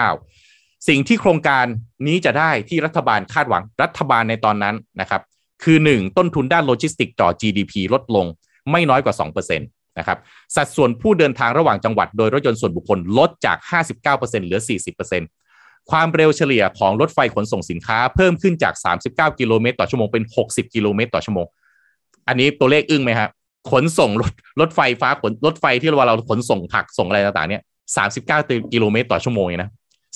2559 สิ่งที่โครงการนี้จะได้ที่รัฐบาลคาดหวังรัฐบาลในตอนนั้นนะครับคือ 1 ต้นทุนด้านโลจิสติกต่อ GDP ลดลงไม่น้อยกว่า 2%นะครับสัดส่วนผู้เดินทางระหว่างจังหวัดโดยรถยนต์ส่วนบุคคลลดจาก 59%เหลือ 40% ความเร็วเฉลี่ยของรถไฟขนส่งสินค้าเพิ่มขึ้นจาก 39 กิโลเมตรต่อชั่วโมงเป็น 60 กิโลเมตรต่อชั่วโมง อันนี้ตัวเลขอึ้งไหมครับขนส่งรถรถไฟฟ้าขนรถไฟที่เราเราขนส่งผักส่งอะไรต่างๆเนี่ยสามสิบเก้ากิโลเมตรต่อชั่วโมงนะ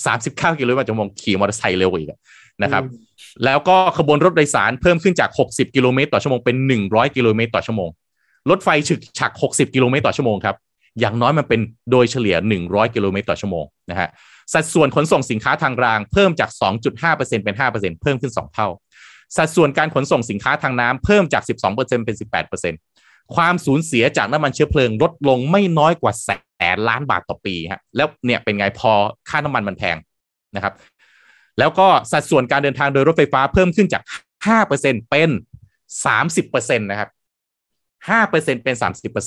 สามสิบเก้ากิโลเมตรต่อชั่วโมงขี่มอเตอร์ไซค์เร็วอีกนะครับ แล้วก็ขบวนรถโดยสารเพิ่มขึ้นจากหกสิบกิโลเมตรต่อชั่วโมงเป็นหนึ่งร้อยกิโลเมตรต่อชั่วโมง รถไฟฉึกฉักหกสิบกิโลเมตรต่อชั่วโมงครับ อย่างน้อยมันเป็นโดยเฉลี่ยหนึ่งร้อยกิโลเมตรต่อชั่วโมงนะฮะ สัดส่วนขนส่งสินค้าทางรางเพิ่มจาก 2.5%เป็น 5%เพิ่มขึ้น 2 เท่า สัดส่วนการขนส่งสินค้าทางน้ำเพิ่มจาก 12%เป็น 18%ความสูญเสียจากน้ำมันเชื้อเพลิงลดลงไม่น้อยกว่าแสนล้านบาทต่อปีฮะแล้วเนี่ยเป็นไงพอค่าน้ำมันมันแพงนะครับ แล้วก็สัดส่วนการเดินทางโดยรถไฟฟ้าเพิ่มขึ้นจาก 5%เป็น30%นะครับ5%เป็น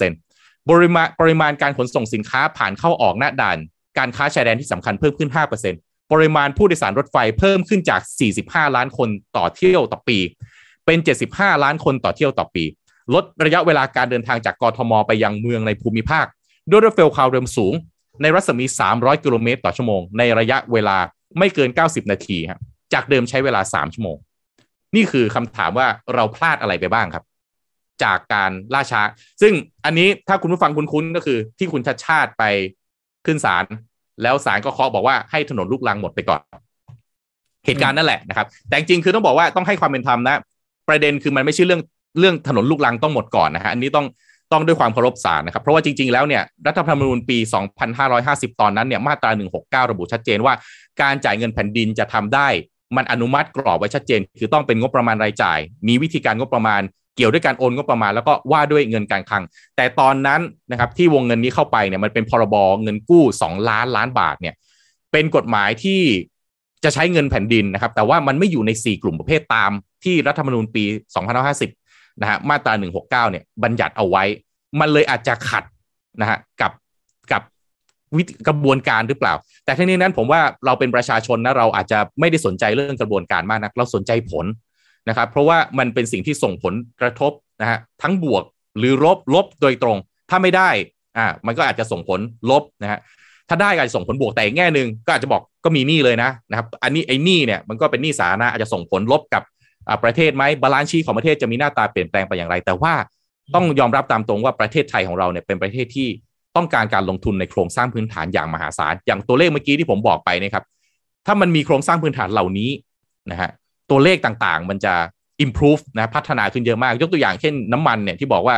30%ปริมาณปริมาณการขนส่งสินค้าผ่านเข้าออกหน้าด่าน การค้าชายแดนที่สำคัญเพิ่มขึ้น 5%ปริมาณผู้โดยสารรถไฟเพิ่มขึ้นจาก 45 ล้านคนต่อเที่ยวต่อปี เป็น 75 ล้านคนต่อเที่ยวต่อปี ลดระยะเวลาการเดินทางจากกรทม ไปยังเมืองในภูมิภาค ด้วยรถเฟความเร็วสูง ในรัศมี 300 กิโลเมตรต่อชั่วโมง ในระยะเวลาไม่เกิน 90 นาทีครับจากเดิมใช้เวลา 3 ชั่วโมง นี่คือคำถามว่าเราพลาดอะไรไปบ้างครับจากการล่าช้า ซึ่งอันนี้ถ้าคุณผู้ฟังคุ้นๆก็คือที่คุณชัดชาติไปขึ้นศาล แล้วศาลก็เคาะบอกว่าให้ถนนลูกลังหมดไปก่อน เหตุการณ์นั่นแหละนะครับ แต่จริงคือต้องบอกว่าต้องให้ความเป็นธรรมนะ ประเด็นคือมันไม่ใช่เรื่องเรื่องถนนลูกลังต้องหมดก่อนนะฮะอันนี้ต้องต้องด้วยความเคารพศาลนะครับ เพราะว่าจริง ๆ แล้วเนี่ยรัฐธรรมนูญปี 2550 ตอนนั้นเนี่ยมาตรา 169 ระบุชัดเจนว่า การจ่ายเงินแผ่นดินจะทำได้ มันอนุมัติกรอบไว้ชัดเจน คือต้องเป็นงบประมาณรายจ่าย มีวิธีการงบประมาณ กี่ยวด้วยการโอนงบประมาณแล้วก็ว่าด้วยเงินการคลัง แต่ตอนนั้นนะครับที่วงเงินนี้เข้าไปเนี่ยมันเป็นพรบเงินกู้ 2 ล้านล้านบาทเนี่ยเป็นกฎหมายที่จะใช้เงินแผ่นดินนะครับ แต่ว่ามันไม่อยู่ใน 4 กลุ่มประเภทตามที่รัฐธรรมนูญปี2550นะฮะมาตราหนึ่งหกเก้าเนี่ยบัญญัติเอาไว้ มันเลยอาจจะขัดนะฮะกับกับวิกระบวนการหรือเปล่า แต่ทั้งนี้นั้นผมว่าเราเป็นประชาชนนะเราอาจจะไม่ได้สนใจเรื่องกระบวนการมากนะัก เราสนใจผล นะครับ เพราะว่ามันเป็นสิ่งที่ส่งผลกระทบนะฮะทั้งบวกหรือลบลบโดยตรง ถ้าไม่ได้อ่ามันก็อาจจะส่งผลลบนะฮะถ้าได้ก็จะส่งผลบวกแต่แง่หนึ่งก็อาจจะบอกก็มีหนี้เลยนะนะครับ อันนี้ไอ้หนี้เนี่ยมันก็เป็นหนี้สาธารณะอาจจะส่งผลลบกับประเทศไหม balance sheet ของประเทศจะมีหน้าตาเปลี่ยนแปลงไปอย่างไร แต่ว่าต้องยอมรับตามตรงว่าประเทศไทยของเราเนี่ยเป็นประเทศที่ต้องการการลงทุนในโครงสร้างพื้นฐานอย่างมหาศาลอย่างตัวเลขเมื่อกี้ที่ผมบอกไปนะครับ ถ้ามันมีโครงสร้างพื้นฐานเหล่านี้นะฮะ ตัวเลขต่างๆ มันจะ improve นะพัฒนาขึ้นเยอะมาก ยกตัวอย่างเช่นน้ำมันเนี่ยที่บอกว่า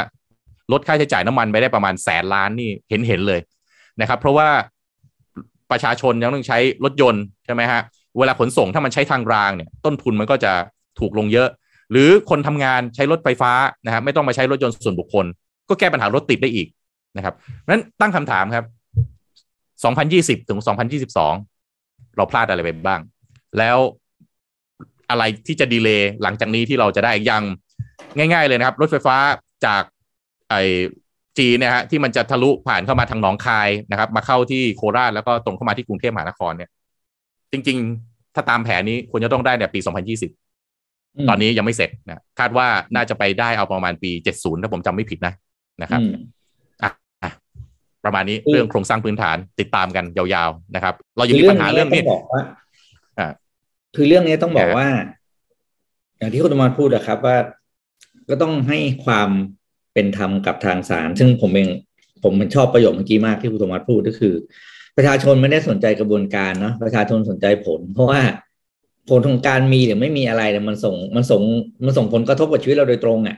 ลดค่าใช้จ่ายน้ำมันไปได้ประมาณแสนล้านนี่เห็นเห็นเลยนะครับ เพราะว่าประชาชนยังต้องใช้รถยนต์ใช่ไหมฮะเวลาขนส่งถ้ามันใช้ทางรางเนี่ยต้นทุนมันก็จะถูกลงเยอะ หรือคนทำงานใช้รถไฟฟ้านะครับไม่ต้องมาใช้รถยนต์ส่วนบุคคล ก็แก้ปัญหารถติดได้อีกนะครับนั้นตั้งคำถามครับ 2020 ถึง 2022 เราพลาดอะไรไปบ้าง แล้ว อะไรที่จะดีเลย์หลังจากนี้ที่เราจะได้ยังง่าย ๆ เลยนะครับ รถไฟฟ้าจากไอจีเนี่ยฮะที่มันจะทะลุผ่านเข้ามาทางหนองคายนะครับ มาเข้าที่โคราชแล้วก็ตรงเข้ามาที่กรุงเทพมหานครเนี่ย จริง ๆ ถ้าตามแผนนี้ควรจะต้องได้เนี่ยปี 2020 ตอนนี้ยังไม่เสร็จนะคาดว่าน่าจะไปได้เอาประมาณปีเจ็ดศูนย์ถ้าผมจำไม่ผิดนะนะครับอะประมาณนี้เรื่องโครงสร้างพื้นฐานติดตามกันยาวๆนะครับ เรายังมีปัญหาเรื่องนี้บอกว่า คือเรื่องนี้ต้องบอกว่า อย่างที่คุณตมาพูดนะครับ ว่าก็ต้องให้ความเป็นธรรมกับทางศาลซึ่งผมเองผมมันชอบประโยคเมื่อกี้มากที่คุณตมาพูดก็คือ ประชาชนไม่ได้สนใจกระบวนการเนาะประชาชนสนใจผล เพราะว่าผลของการมีหรือไม่มีอะไรเนี่ยมันส่งมันส่งมันส่งผลกระทบกับชีวิตเราโดยตรงอะ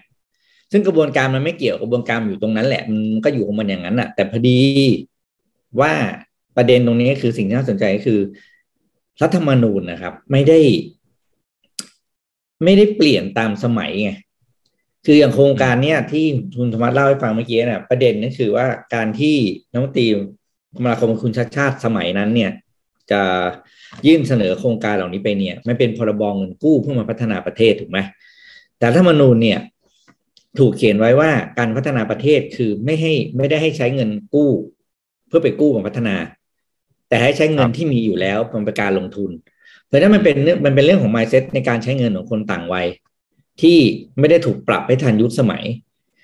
ซึ่งกระบวนการมันไม่เกี่ยวกระบวนการอยู่ตรงนั้นแหละ มันก็อยู่ของมันอย่างนั้นอะ แต่พอดีว่าประเด็นตรงนี้คือสิ่งที่น่าสนใจก็คือ รัฐธรรมนูญนะครับ ไม่ได้ ไม่ได้เปลี่ยนตามสมัยไงคืออย่างโครงการเนี้ยที่คุณธรรมะเล่าให้ฟังเมื่อกี้เนี่ยประเด็นนั่นคือว่าการที่นักมนตรีคมนาคมคุณชาติชาติสมัยนั้น เนี่ย จะยื่นเสนอโครงการเหล่านี้ไปเนี่ยไมันเป็นพรบงเงินกู้เพื่อมาพัฒนาประเทศถูกไหมแต่รัฐมนูญเนี่ย ถูกเขียนไว้ว่าการพัฒนาประเทศคือไม่ให้ไม่ได้ให้ใช้เงินกู้ เพื่อไปกู้มาพัฒนา แต่ให้ใช้เงินที่มีอยู่แล้วเป็นการลงทุน เพราะนั้นมันเป็นมันเป็นเรื่องของ mindset ในการใช้เงินของคนต่างวัย ที่ไม่ได้ถูกปรับให้ทันยุคสมัย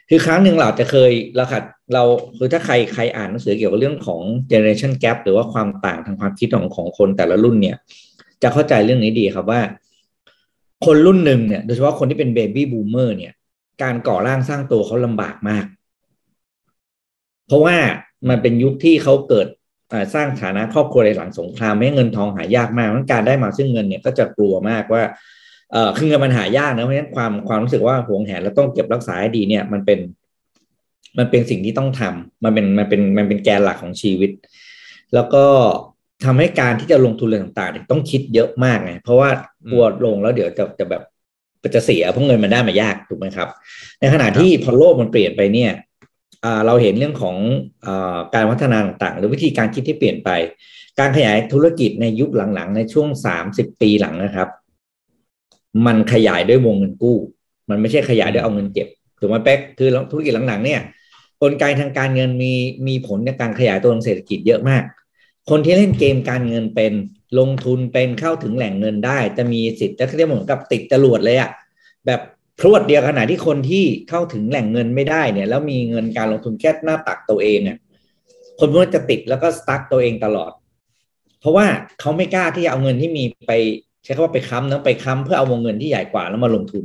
คือครั้งหนึ่งเราจะเคยเราขัดเราคือถ้าใครใครอ่านหนังสือเกี่ยวกับเรื่องของ generation gap หรือว่าความต่างทางความคิดของของคนแต่ละรุ่นเนี่ย จะเข้าใจเรื่องนี้ดีครับว่า คนรุ่นหนึ่งเนี่ยโดยเฉพาะคนที่เป็นเบบี้บูมเมอร์เนี่ย การก่อร่างสร้างตัวเขาลำบากมาก เพราะว่ามันเป็นยุคที่เขาเกิด สร้างฐานะครอบครัวในหลังสงครามไม่เงินทองหายากมากการได้มาซึ่งเงินเนี่ยก็จะกลัวมากว่าเออคือเงินมันหายากนะเพราะฉะนั้นความความรู้สึกว่าหวงแหนแล้วต้องเก็บรักษาให้ดีเนี่ยมันเป็น มันเป็นสิ่งที่ต้องทำมันเป็นมันเป็นมันเป็นแกนหลักของชีวิต แล้วก็ทำให้การที่จะลงทุนอะไรต่างๆต้องคิดเยอะมากไงเพราะว่ากลัวลงแล้วเดี๋ยวจะจะแบบจะเสียเพราะเงินมันได้มายากถูกไหมครับ ในขณะที่พอโลกมันเปลี่ยนไปเนี่ย เราเห็นเรื่องของอการพัฒนาต่างๆ หรือวิธีการคิดที่เปลี่ยนไป การขยายธุรกิจในยุคหลังๆ ในช่วงสามสิบปีหลังนะครับ มันขยายด้วยวงเงินกู้ มันไม่ใช่ขยายด้วยเอาเงินเก็บถูกไหมแป๊กคือธุรกิจหลังๆ เนี่ยกลไกทางการเงินมีมีผลในการขยายตัวของเศรษฐกิจเยอะมาก คนที่เล่นเกมการเงินเป็นลงทุนเป็นเข้าถึงแหล่งเงินได้ จะมีสิทธิ์จะเรียกเหมือนกับติดจรวดเลยอะแบบ พรวดเดียวขนาดที่คนที่เข้าถึงแหล่งเงินไม่ได้เนี่ย แล้วมีเงินการลงทุนแค่หน้าตักตัวเองอะคนพวกนั้นจะติดแล้วก็สตั๊กตัวเองตลอด เพราะว่าเขาไม่กล้าที่จะเอาเงินที่มีไปใช้คำว่าไปค้ำนะไปค้ำเพื่อเอาวงเงินที่ใหญ่กว่าแล้วมาลงทุน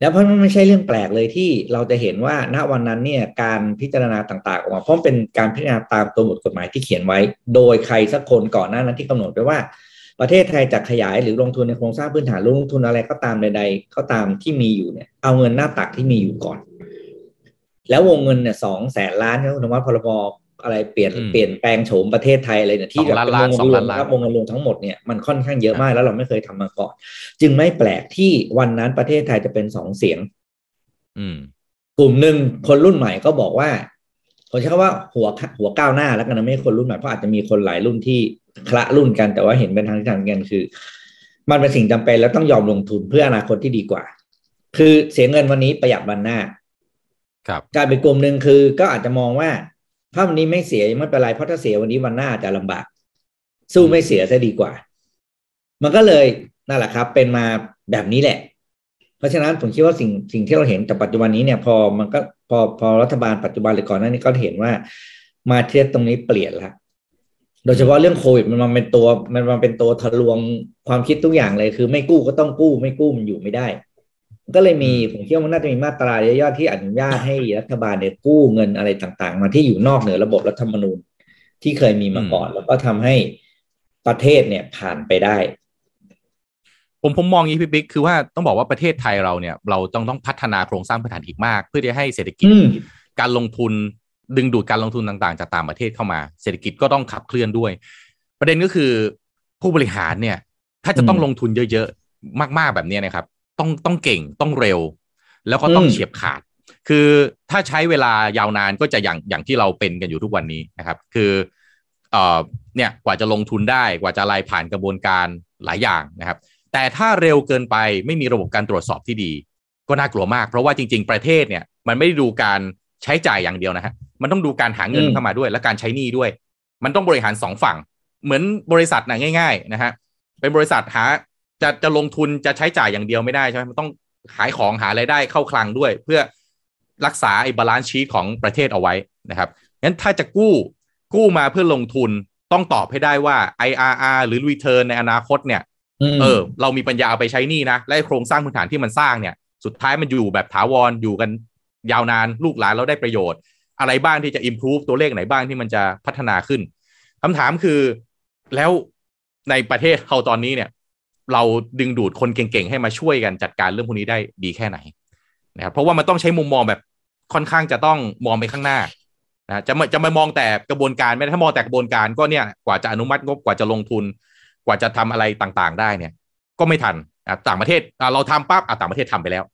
แล้วเพราะมันไม่ใช่เรื่องแปลกเลยที่เราจะเห็นว่าณวันนั้นเนี่ยการพิจารณาต่าง ๆ ออกมาเพราะเป็นการพิจารณาตามตัวบทกฎหมายที่เขียนไว้ โดยใครสักคนก่อนหน้านั้นที่กำหนดไว้ว่า ประเทศไทยจะขยายหรือลงทุนในโครงสร้างพื้นฐานลงทุนอะไรก็ตามใด ๆ ก็ตามที่มีอยู่เนี่ย เอาเงินหน้าตักที่มีอยู่ก่อน แล้ววงเงินเนี่ยสองแสนล้านนะคุณธรรมพรบอะไรเปลี่ยนเปลี่ยนแปลงโฉมประเทศไทยอะไรเนี่ยที่แบบเป็นวงเงินรวมครับวงเงินรวมทั้งหมดเนี่ยมันค่อนข้างเยอะมากแล้วเราไม่เคยทำมาก่อน จึงไม่แปลกที่วันนั้นประเทศไทยจะเป็นสองเสียง อืม กลุ่มหนึ่งคนรุ่นใหม่ก็บอกว่าผมใช้คำว่าหัวหัวก้าวหน้าแล้วกันนะไม่คนรุ่นใหม่เพราะอาจจะมีคนหลายรุ่นที่ คละรุ่นกันแต่ว่าเห็นเป็นทางที่ทางกันคือ มันเป็นสิ่งจำเป็นแล้วต้องยอมลงทุนเพื่ออนาคตที่ดีกว่า คือเสียเงินวันนี้ประหยัดวันหน้า ครับการเป็นกลุ่มหนึ่งคือ ก็อาจจะมองว่าถ้าวันนี้ไม่เสียไม่เป็นไรเพราะถ้าเสียวันนี้วันหน้าจะลำบาก สู้ไม่เสียจะดีกว่า มันก็เลยนั่นแหละครับ เป็นมาแบบนี้แหละ เพราะฉะนั้นผมคิดว่าสิ่งสิ่งที่เราเห็นจากปัจจุบันนี้เนี่ย พอมันก็พอพอรัฐบาลปัจจุบันหรือก่อนหน้านี้ก็เห็นว่ามาเทียบตรงนี้เปลี่ยนละ โดยเฉพาะเรื่องโควิดมันมันเป็นตัวมันมันเป็นตัวทะลวงความคิดทุกอย่างเลย คือไม่กู้ก็ต้องกู้ไม่กู้มันอยู่ไม่ได้ ก็เลยมีผมคิดว่ามันน่าจะมีมาตราย่อยๆที่อนุญาตให้รัฐบาลเนี่ยกู้เงินอะไรต่างๆ มาที่อยู่นอกเหนือระบบรัฐธรรมนูญที่เคยมีมาก่อน แล้วก็ทำให้ประเทศเนี่ยผ่านไปได้ ผมผมมองอย่างนี้พี่บิ๊กคือว่าต้องบอกว่าประเทศไทยเราเนี่ย เราต้องต้องพัฒนาโครงสร้างพื้นฐานอีกมาก เพื่อที่ให้เศรษฐกิจการลงทุน ดึงดูดการลงทุนต่างๆ จากต่างประเทศเข้ามา เศรษฐกิจก็ต้องขับเคลื่อนด้วย ประเด็นก็คือผู้บริหารเนี่ย ถ้าจะต้องลงทุนเยอะๆ มากๆแบบนี้นะครับ ต้องต้องเก่งต้องเร็ว แล้วก็ต้องเฉียบขาด คือถ้าใช้เวลายาวนานก็จะอย่างอย่างที่เราเป็นกันอยู่ทุกวันนี้นะครับ คือเอ่อเนี่ยกว่าจะลงทุนได้กว่าจะอะไรผ่านกระบวนการหลายอย่างนะครับ แต่ถ้าเร็วเกินไปไม่มีระบบการตรวจสอบที่ดี ก็น่ากลัวมาก เพราะว่าจริง ๆ ประเทศเนี่ยมันไม่ได้ดูการ ใช้จ่ายอย่างเดียวนะฮะมันต้องดูการหาเงินเข้ามาด้วย และการใช้หนี้ด้วย มันต้องบริหารสองฝั่ง เหมือนบริษัทนะง่าย ๆ นะฮะเป็นบริษัทหาจะจะลงทุนจะใช้จ่ายอย่างเดียวไม่ได้ใช่ไหมมันต้องขายของหารายได้เข้าคลังด้วย เพื่อรักษาไอ้ balance sheet ของประเทศเอาไว้นะครับงั้นถ้าจะกู้กู้มาเพื่อลงทุนต้องตอบให้ได้ว่า IRR หรือ Return ในอนาคตเนี่ยเออ เรามีปัญญาเอาไปใช้หนี้นะ และโครงสร้างพื้นฐานที่มันสร้างเนี่ย สุดท้ายมันอยู่แบบถาวรอยู่กัน ยาวนานลูกหลานเราได้ประโยชน์ อะไรบ้างที่จะ improve ตัวเลขไหนบ้างที่มันจะพัฒนาขึ้นคำถามคือแล้วในประเทศเราตอนนี้เนี่ย เราดึงดูดคนเก่งๆ ให้มาช่วยกันจัดการเรื่องพวกนี้ได้ดีแค่ไหนนะครับเพราะว่ามันต้องใช้มุมมองแบบค่อนข้างจะต้องมองไปข้างหน้านะจะจะมามองแต่กระบวนการไม่ได้ถ้ามองแต่กระบวนการก็เนี่ยกว่าจะอนุมัติงบกว่าจะลงทุน กว่าจะทำอะไรต่างๆ ได้เนี่ย ก็ไม่ทันต่างประเทศเราทำปั๊บต่างประเทศทำไปแล้ว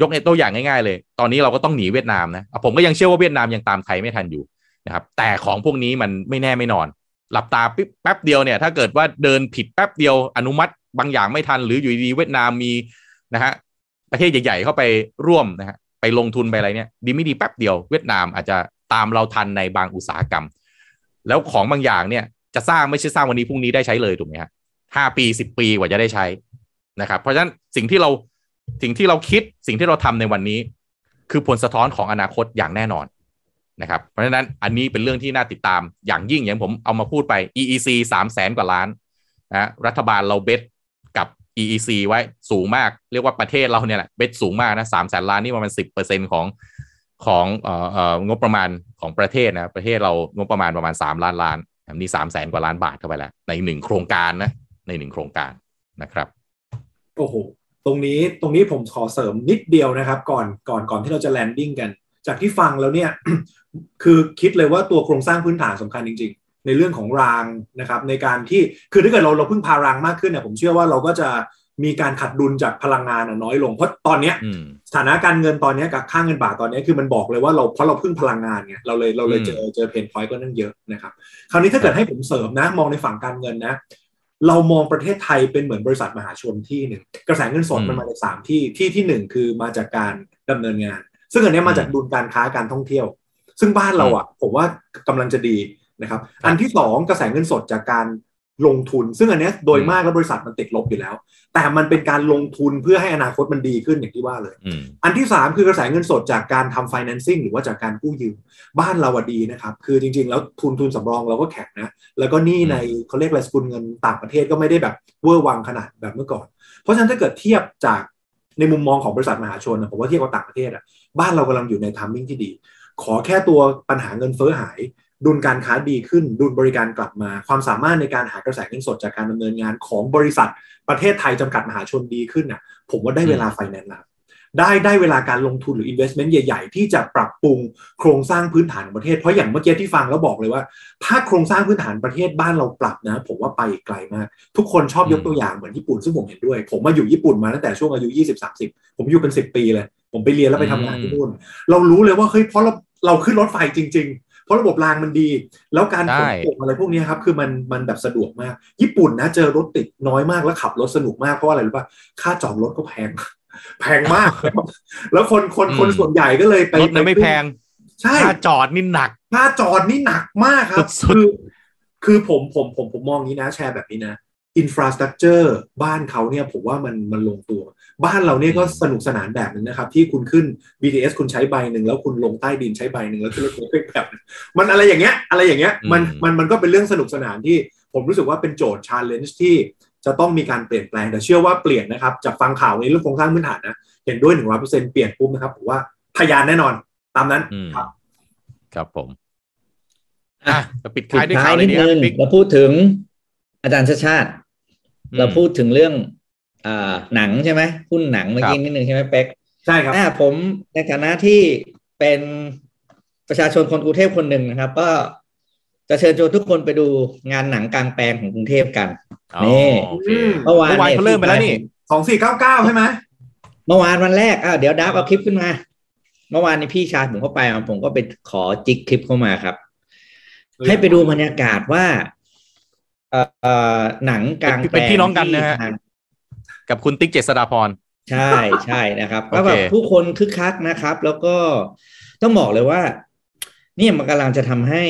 ยกในตัวอย่างง่ายๆเลย ตอนนี้เราก็ต้องหนีเวียดนามนะผมก็ยังเชื่อว่าเวียดนามยังตามไทยไม่ทันอยู่นะครับแต่ของพวกนี้มันไม่แน่ไม่นอน หลับตาปิ๊บแป๊บเดียวเนี่ย ถ้าเกิดว่าเดินผิดแป๊บเดียวอนุมัติบางอย่างไม่ทัน หรืออยู่ดีเวียดนามมีนะฮะประเทศใหญ่ ๆ เข้าไปร่วมนะฮะไปลงทุนไปอะไรเนี่ย ดีไม่ดีแป๊บเดียวเวียดนามอาจจะตามเราทันในบางอุตสาหกรรม แล้วของบางอย่างเนี่ยจะสร้างไม่ใช่สร้างวันนี้พรุ่งนี้ได้ใช้เลยถูกไหมฮะห้าปีสิบปีกว่าจะได้ใช้นะครับ เพราะฉะนั้นสิ่งที่เรา สิ่งที่เราคิดสิ่งที่เราทำในวันนี้ คือผลสะท้อนของอนาคตอย่างแน่นอนนะครับ เพราะฉะนั้นอันนี้เป็นเรื่องที่น่าติดตามอย่างยิ่งอย่างผมเอามาพูดไป EEC สามแสนกว่าล้านนะรัฐบาลเราเบสกับ EEC ไว้สูงมาก เรียกว่าประเทศเราเนี่ยแหละเบสสูงมากนะสามแสนล้านนี่ประมาณสิบเปอร์เซ็นของของเอ่อเอ่องบประมาณของประเทศนะประเทศเรางบประมาณประมาณสามล้านล้านนี่สามแสนกว่าล้านบาทเข้าไปแล้ว ในหนึ่งโครงการนะในหนึ่งโครงการนะครับโอ้โห ตรงนี้ตรงนี้ผมขอเสริมนิดเดียวนะครับ ก่อนก่อนก่อนที่เราจะแลนดิ้งกัน จากที่ฟังแล้วเนี่ยคือคิดเลยว่าตัวโครงสร้างพื้นฐานสำคัญจริง ๆ ในเรื่องของรางนะครับ ในการที่คือถ้าเกิดเราเราพึ่งพารางมากขึ้นเนี่ยผมเชื่อว่าเราก็จะมีการขัดดุลจากพลังงานน้อยลงเพราะตอนนี้สถานะการเงินตอนนี้กับค่างเงินบาทตอนนี้คือมันบอกเลยว่าเราเพราะเราพึ่งพลังงานไงเราเลยเราเลยเจอเจอเพนพอยต์ก็นั่นเยอะนะครับ คราวนี้ถ้าเกิดให้ผมเสริมนะ มองในฝั่งการเงินนะ เรามองประเทศไทยเป็นเหมือนบริษัทมหาชนที่หนึ่งกระแสเงินสดมันมาจากสามที่ที่ที่หนึ่งคือมาจากการดำเนินงาน ซึ่งอันนี้มาจากดุลการค้าการท่องเที่ยว ซึ่งบ้านเราอะผมว่ากำลังจะดีนะครับ อันที่สองกระแสเงินสดจากการ ลงทุน ซึ่งอันนี้โดยมากแล้วบริษัทมันติดลบอยู่แล้ว แต่มันเป็นการลงทุนเพื่อให้อนาคตมันดีขึ้นอย่างที่ว่าเลย อันที่สามคือกระแสเงินสดจากการทำ financing หรือว่าจากการกู้ยืมบ้านเราดีนะครับ คือจริง ๆ แล้วทุนทุนสำรองเราก็แข็งนะ แล้วก็นี่ในเขาเรียกอะไรสกุลเงินต่างประเทศก็ไม่ได้แบบเวอร์วังขนาดแบบเมื่อก่อน เพราะฉะนั้นถ้าเกิดเทียบจากในมุมมองของบริษัทมหาชนผมว่าเทียบกับต่างประเทศอะบ้านเรากำลังอยู่ใน timing ที่ดี ขอแค่ตัวปัญหาเงินเฟ้อหาย ดุลการค้าดีขึ้น ดุลบริการกลับมา ความสามารถในการหากระแสเงินสดจากการดำเนินงานของบริษัทประเทศไทยจำกัดมหาชนดีขึ้นน่ะผมว่าได้เวลาไฟแนนซ์แล้วได้ได้เวลาการลงทุนหรือ investment ใหญ่ ๆ ที่จะปรับปรุงโครงสร้างพื้นฐานของประเทศ เพราะอย่างเมื่อกี้ที่ฟังแล้วบอกเลยว่า ถ้าโครงสร้างพื้นฐานประเทศบ้านเราปรับนะ ผมว่าไปไกลมาก ทุกคนชอบยกตัวอย่างเหมือนญี่ปุ่นซึ่งผมเห็นด้วย ผมมาอยู่ญี่ปุ่นมาตั้งแต่ช่วงอายุ 20-30 ผมอยู่เป็น 10 ปีเลย ผมไปเรียนแล้วไปทำงานที่นู่น เรารู้เลยว่าเฮ้ยเพราะเราเราขึ้นรถไฟจริง ๆ เพราะระบบรางมันดี แล้วการขนส่งอะไรพวกนี้ครับคือมันมันแบบสะดวกมาก ญี่ปุ่นนะเจอรถติดน้อยมากแล้วขับรถสนุกมากเพราะอะไรรู้ป่ะค่าจอดรถก็แพง แพงมาก แล้วคนคนคนส่วนใหญ่ก็เลยไปรถไม่แพง ใช่ค่าจอดนี่หนักค่าจอดนี่หนักมากครับคือคือผมผมผมผมมองนี้นะแชร์แบบนี้นะอินฟราสตรักเจอร์บ้านเขาเนี่ยผมว่ามันมันลงตัว บ้านเราเนี่ยก็สนุกสนานแบบนึงนะครับ ที่คุณขึ้น BTS คุณใช้ใบหนึ่งแล้วคุณลงใต้ดินใช้ใบหนึ่งแล้วขึ้นรถเมล์แบบมันอะไรอย่างเงี้ยอะไรอย่างเงี้ยมันมันมันก็เป็นเรื่องสนุกสนานที่ผมรู้สึกว่าเป็นโจทย์ชาเลนจ์ที่จะต้องมีการเปลี่ยนแปลงแต่เชื่อว่าเปลี่ยนนะครับจากฟังข่าวในเรื่องโครงสร้างพื้นฐานนะเห็นด้วยหนึ่งร้อยเปอร์เซ็นต์เปลี่ยนปุ๊บนะครับผมว่าทยานแน่นอนตามนั้นครับ ครับผมอะปิดท้ายด้วยข่าวนิดนึงเราพูดถึงอาจารย์ชาชาติ เราพูดถึงเรื่องอ่า หนังใช่ไหมหุ้นหนังเมื่อกี้นิดนึงใช่ไหมเป๊กใช่ครับผมในฐานะที่เป็นประชาชนคนกรุงเทพคนหนึ่งนะครับ ก็จะเชิญชวนทุกคนไปดูงานหนังกลางแปลงของกรุงเทพกันนี่เมื่อวานเขาเริ่มไปแล้วนี่สองสี่เก้าเก้าใช่ไหมเมื่อวานวันแรกอ่าเดี๋ยวดับเอาคลิปขึ้นมา เมื่อวานนี้พี่ชายผมเข้าไปผมก็ไปขอจิกคลิปเข้ามาครับ ให้ไปดูบรรยากาศว่าหนังกลางเป็นพี่น้องกันนะฮะ กับคุณติ๊กเจษดาพร ใช่ใช่นะครับก็แบบผู้คนคึกคักนะครับ แล้วก็ต้องบอกเลยว่า นี่มันกำลังจะทำให้